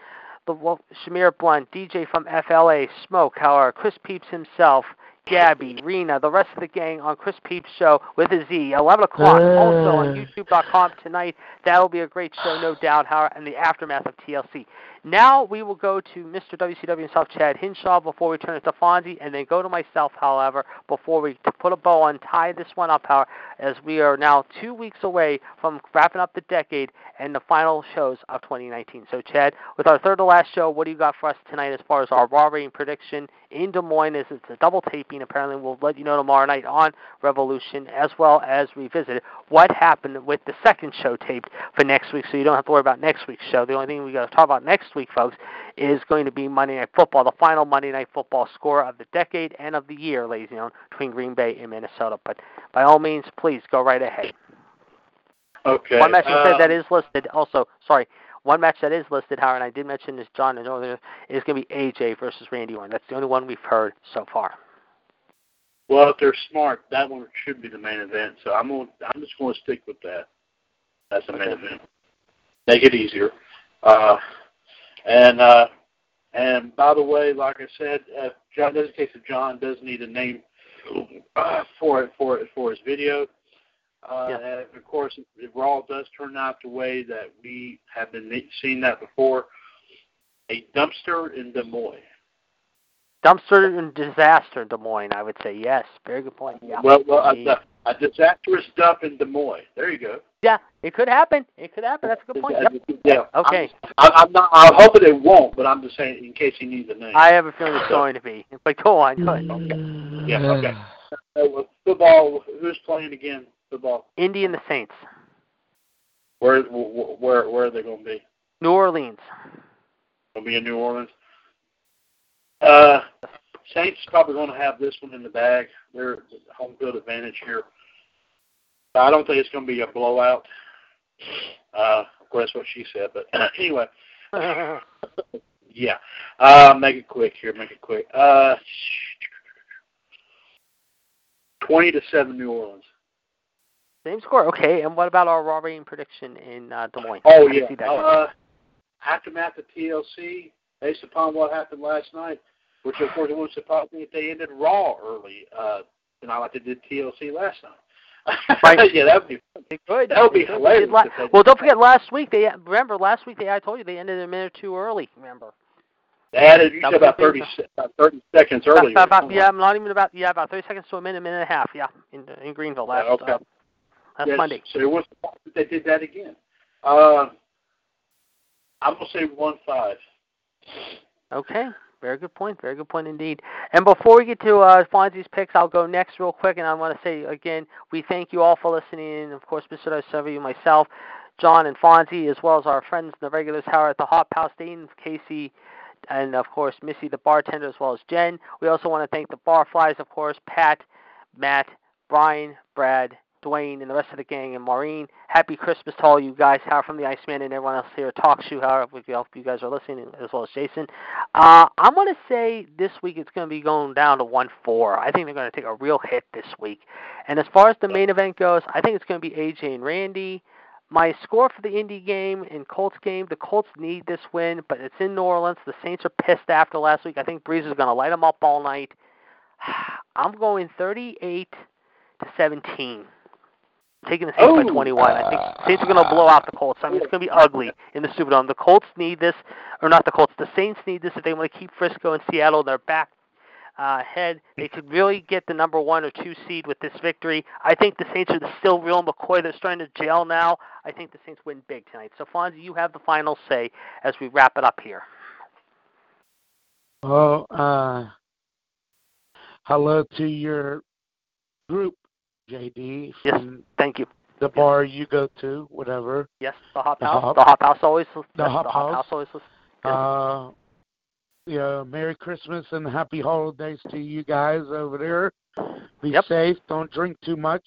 C: the Shamir Blunt, DJ from FLA, Smoke, how our Chris Peeps himself, Gabby, Rena, the rest of the gang on Chris Peeps show with a Z, 11 o'clock. Also on uh. YouTube.com tonight. That'll be a great show, no doubt. How and the aftermath of TLC. Now we will go to Mr. WCW himself, Chad Hinshaw, before we turn it to Fonzie, and then go to myself, however, before we put a bow on, tie this one up, however, as we are now two weeks away from wrapping up the decade and the final shows of 2019. So, Chad, with our third to last show, what do you got for us tonight as far as our Raw rating prediction in Des Moines? As it's a double taping, apparently we'll let you know tomorrow night on Revolution, as well as revisit what happened with the second show taped for next week, so you don't have to worry about next week's show. The only thing we got to talk about next week, folks, is going to be Monday Night Football, the final Monday Night Football score of the decade and of the year, ladies and gentlemen, between Green Bay and Minnesota. But by all means, please go right ahead.
F: Okay.
C: One match that is listed. Also, sorry, one match that is listed, Howard, and I did mention this, John, and earlier, is going to be AJ versus Randy Orton. That's the only one we've heard so far.
F: Well, if they're smart, that one should be the main event. So I'm going. I'm just going to stick with that. That's the main
C: Okay.
F: event. Make it easier. Uh, and uh, and by the way, like I said, uh, John, there's a case of John does need a name uh, for it for it for his video. Uh,
C: Yeah.
F: And of course, if Raw does turn out the way that we have been seeing that before, a dumpster in Des Moines.
C: Dumpster and disaster, Des Moines. I would say yes. Very good point. Yeah.
F: Well, well,
C: Yeah.
F: A disastrous dump in Des Moines. There you go.
C: Yeah, it could happen. It could happen. That's a good point. Yep.
F: Yeah.
C: Okay.
F: I'm, I'm not. I'm hoping it won't, but I'm just saying in case he needs a name.
C: I have a feeling it's going to be. But go on. Go ahead. Okay.
F: yeah. Okay. Uh, well, football. Who's playing again? Football.
C: Indy and the Saints.
F: Where where where are they going to be?
C: New Orleans.
F: Going to be in New Orleans. Uh, Saints probably going to have this one in the bag. They're home field advantage here. I don't think it's going to be a blowout. Uh, of course, that's what she said. But anyway, yeah. Uh, make it quick here. Make it quick. Uh, twenty to seven, New Orleans.
C: Same score. Okay. And what about our Raw rating prediction in uh, Des Moines?
F: Oh
C: you
F: yeah.
C: see that?
F: Uh, aftermath of TLC, based upon what happened last night, which of course it wouldn't surprise me if they ended Raw early, uh, not like they did TLC last night.
C: Right.
F: yeah, that would be.
C: They could.
F: That would be
C: They could. They
F: hilarious
C: la-
F: they
C: well, don't forget last week. They remember last week. They I told you they ended a minute or two early. Remember?
F: They added you said about
C: the
F: thirty about thirty seconds earlier.
C: About, about, yeah, not even about yeah, about thirty seconds to a minute, minute and a half. Yeah, in in Greenville last
F: Yeah, okay.
C: uh, last
F: Yes,
C: Monday.
F: So it was if they did that again. Uh, I'm gonna say one five.
C: Okay. Very good point. Very good point indeed. And before we get to uh, Fonzie's picks, I'll go next real quick, and I want to say again, we thank you all for listening. And of course, Mr. W, myself, John, and Fonzie, as well as our friends and the regulars, Howard at the Hot Pals, Dane, Casey, and of course Missy, the bartender, as well as Jen. We also want to thank the Barflies, of course, Pat, Matt, Brian, Brad, Dwayne, and the rest of the gang, and Maureen. Happy Christmas to all you guys, Howard from the Iceman, and everyone else here at Talk Show. Howard, hope you guys are listening, as well as Jason. Uh, I'm going to say this week it's going to be going down to 1 4. I think they're going to take a real hit this week. And as far as the main event goes, I think it's going to be AJ and Randy. My score for the Indy game and Colts game, the Colts need this win, but it's in New Orleans. The Saints are pissed after last week. I think Brees is going to light them up all night. I'm going 38 to 17. Taking the Saints by
F: Oh.
C: 21. I think Saints are going to blow out the Colts. I mean, it's going to be ugly in the Superdome. The Colts need this, or not the Colts. The Saints need this if they want to keep Frisco and Seattle in their back uh, head. They could really get the number one or two seed with this victory. I think the Saints are still real McCoy. They're starting to gel now. I think the Saints win big tonight. So, Fonzie, you have the final say as we wrap it up here.
E: Well, uh, hello to your group, JD,
C: Yes. Thank you.
E: the bar you go to, whatever.
C: Yes, the Hot
E: The
C: House.
E: Hop-
C: the Hot House always.
E: the
C: yes,
E: Hop
C: the Hot
E: House.
C: House always. Yes.
E: Uh, you know, Merry Christmas and Happy Holidays to you guys over there. Be
C: Yep.
E: safe. Don't drink too much.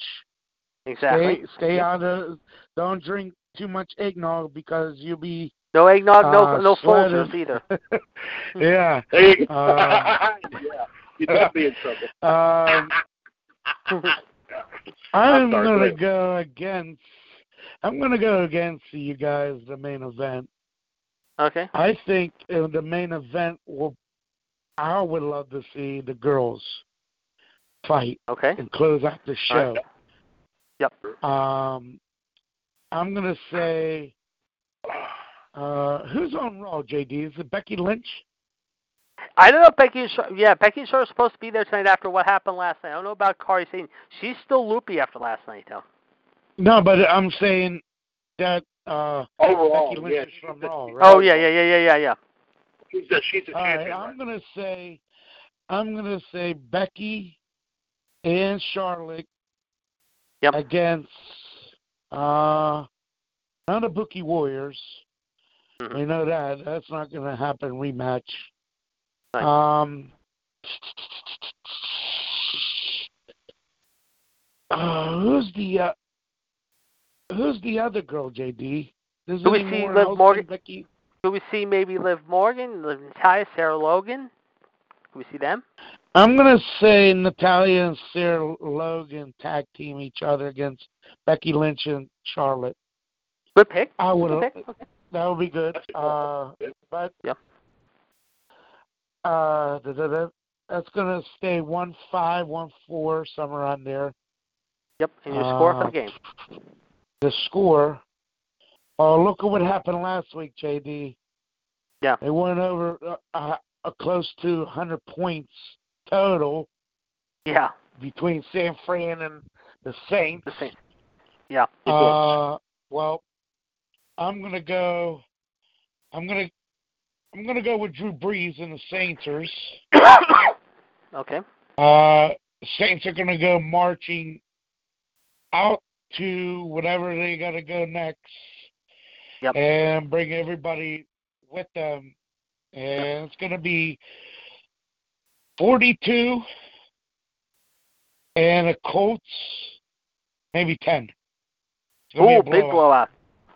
C: Exactly.
E: Stay stay out of. Don't drink too much eggnog because you'll be.
C: No eggnog, no
E: uh,
C: no
E: sweating.
C: Folgers either.
E: yeah.
F: There you go.
E: Um,
F: yeah, you don't be in trouble.
E: Um,
F: I'm
E: I'm
F: sorry, go
E: gonna go against. I'm gonna go against you guys. The main event.
C: Okay.
E: I think uh, the main event will. I would love to see the girls fight
C: Okay.
E: and close out the
C: All right.
E: show.
C: Yep.
E: Um, I'm gonna say. Uh, who's on Raw? JD is it Becky Lynch?
C: I don't know if Becky. Sh- yeah, Becky Shaw is supposed to be there tonight after what happened last night. I don't know about Kairi Sane. She's still loopy after last night, though.
E: No, but I'm saying that uh,
F: Overall,
E: Becky Lynch
F: yeah,
E: is from
F: she's a-
E: Raw, right?
C: Oh yeah, yeah, yeah, yeah, yeah, yeah.
F: She's a, she's a
E: All right,
F: champion.
E: I'm gonna say, I'm gonna say Becky and Charlotte
C: Yep.
E: against uh, not the Kabuki Warriors.
C: Mhm.
E: We know that that's not gonna happen. Rematch. Um. Uh, who's the uh, who's the other girl, JD? Does
C: Do we see Liv Morgan?
E: Becky?
C: Do we see maybe Liv Morgan, Liv Natalya, Sarah Logan? Do we see them?
E: I'm gonna say Natalya and Sarah Logan tag team each other against Becky Lynch and Charlotte.
C: Good pick.
E: I would
C: Okay.
E: that would be good. Uh, but
C: Yep.
E: Uh, da, da, da, that's gonna stay one five, one four, somewhere on there.
C: Yep. And your score for
E: Uh,
C: the game.
E: The score. Oh, look at what happened last week, JD.
C: Yeah.
E: They went over uh, uh, uh, close to 100 points total
C: Yeah.
E: between San Fran and the Saints.
C: The same. Yeah.
E: Uh, well, I'm gonna go. I'm gonna. I'm gonna go with Drew Brees and the Saints.
C: okay.
E: Uh, Saints are gonna go marching out to whatever they gotta go next.
C: Yep.
E: And bring everybody with them, and it's gonna be 42 and a Colts, maybe 10. It's
C: Ooh,
E: a
C: big
E: blowout.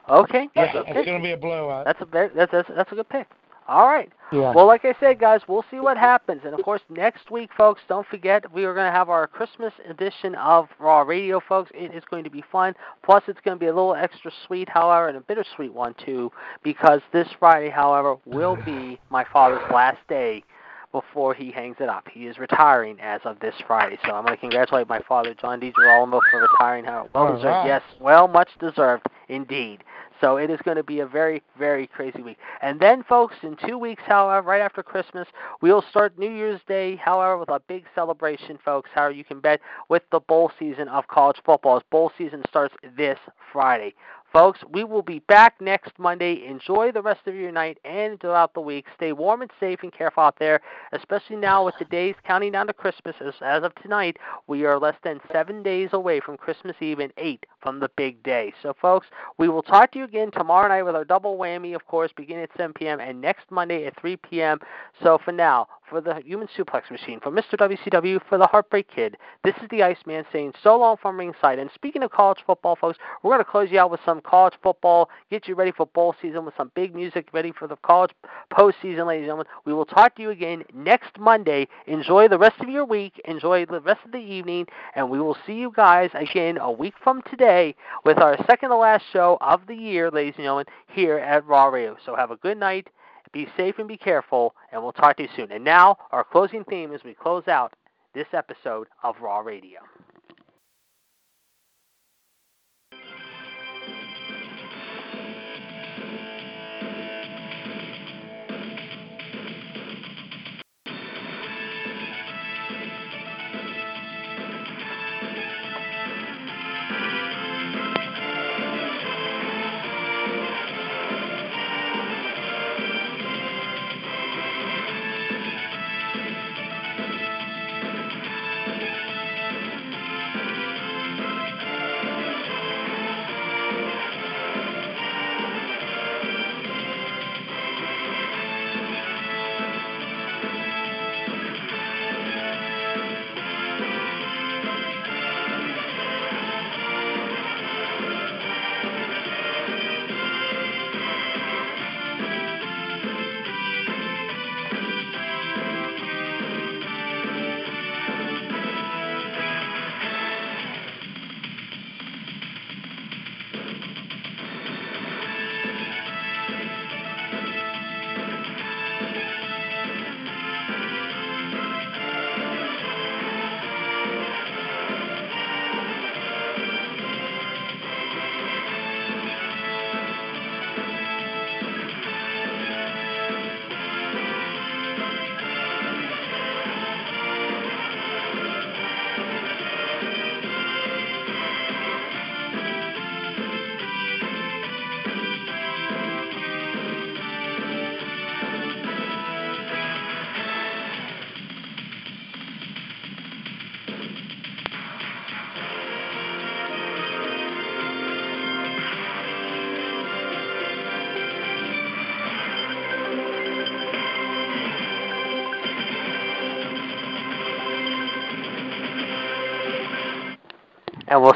C: Okay.
E: Yeah, it's going to be a blowout.
C: That's a that's, that's that's a good pick. All right.
E: yeah.
C: Well, like I said, guys, we'll see what happens. And of course, next week, folks, don't forget we are going to have our Christmas edition of Raw Radio, folks. It is going to be fun. Plus, it's going to be a little extra sweet, however, and a bittersweet one too, because this Friday, however, will be my father's last day before he hangs it up. He is retiring as of this Friday. So I'm going to congratulate my father, John D. DiGirolamo, for retiring. How well deserved.
E: right.
C: Yes, well, much deserved indeed. So it is going to be a very, very crazy week. And then, folks, in two weeks, however, right after Christmas, we'll start New Year's Day, however, with a big celebration, folks. however, you can bet with the bowl season of college football. As bowl season starts this Friday. Folks, we will be back next Monday. Enjoy the rest of your night and throughout the week. Stay warm and safe and careful out there, especially now with the days counting down to Christmas. As, as of tonight, we are less than seven days away from Christmas Eve and eight from the big day. So, folks, we will talk to you again tomorrow night with our double whammy, of course, beginning at 7 p.m. and next Monday at 3 p.m. So, for now, for the Human Suplex Machine, for Mr. WCW, for the Heartbreak Kid, this is the Iceman saying so long from ringside. And speaking of college football, folks, we're going to close you out with some college football, get you ready for bowl season with some big music, ready for the college postseason, ladies and gentlemen. We will talk to you again next Monday. Enjoy the rest of your week, enjoy the rest of the evening, and we will see you guys again a week from today with our second to last show of the year, ladies and gentlemen, here at Raw Radio. So have a good night. Be safe and be careful, and we'll talk to you soon. And now, our closing theme as we close out this episode of Raw Radio.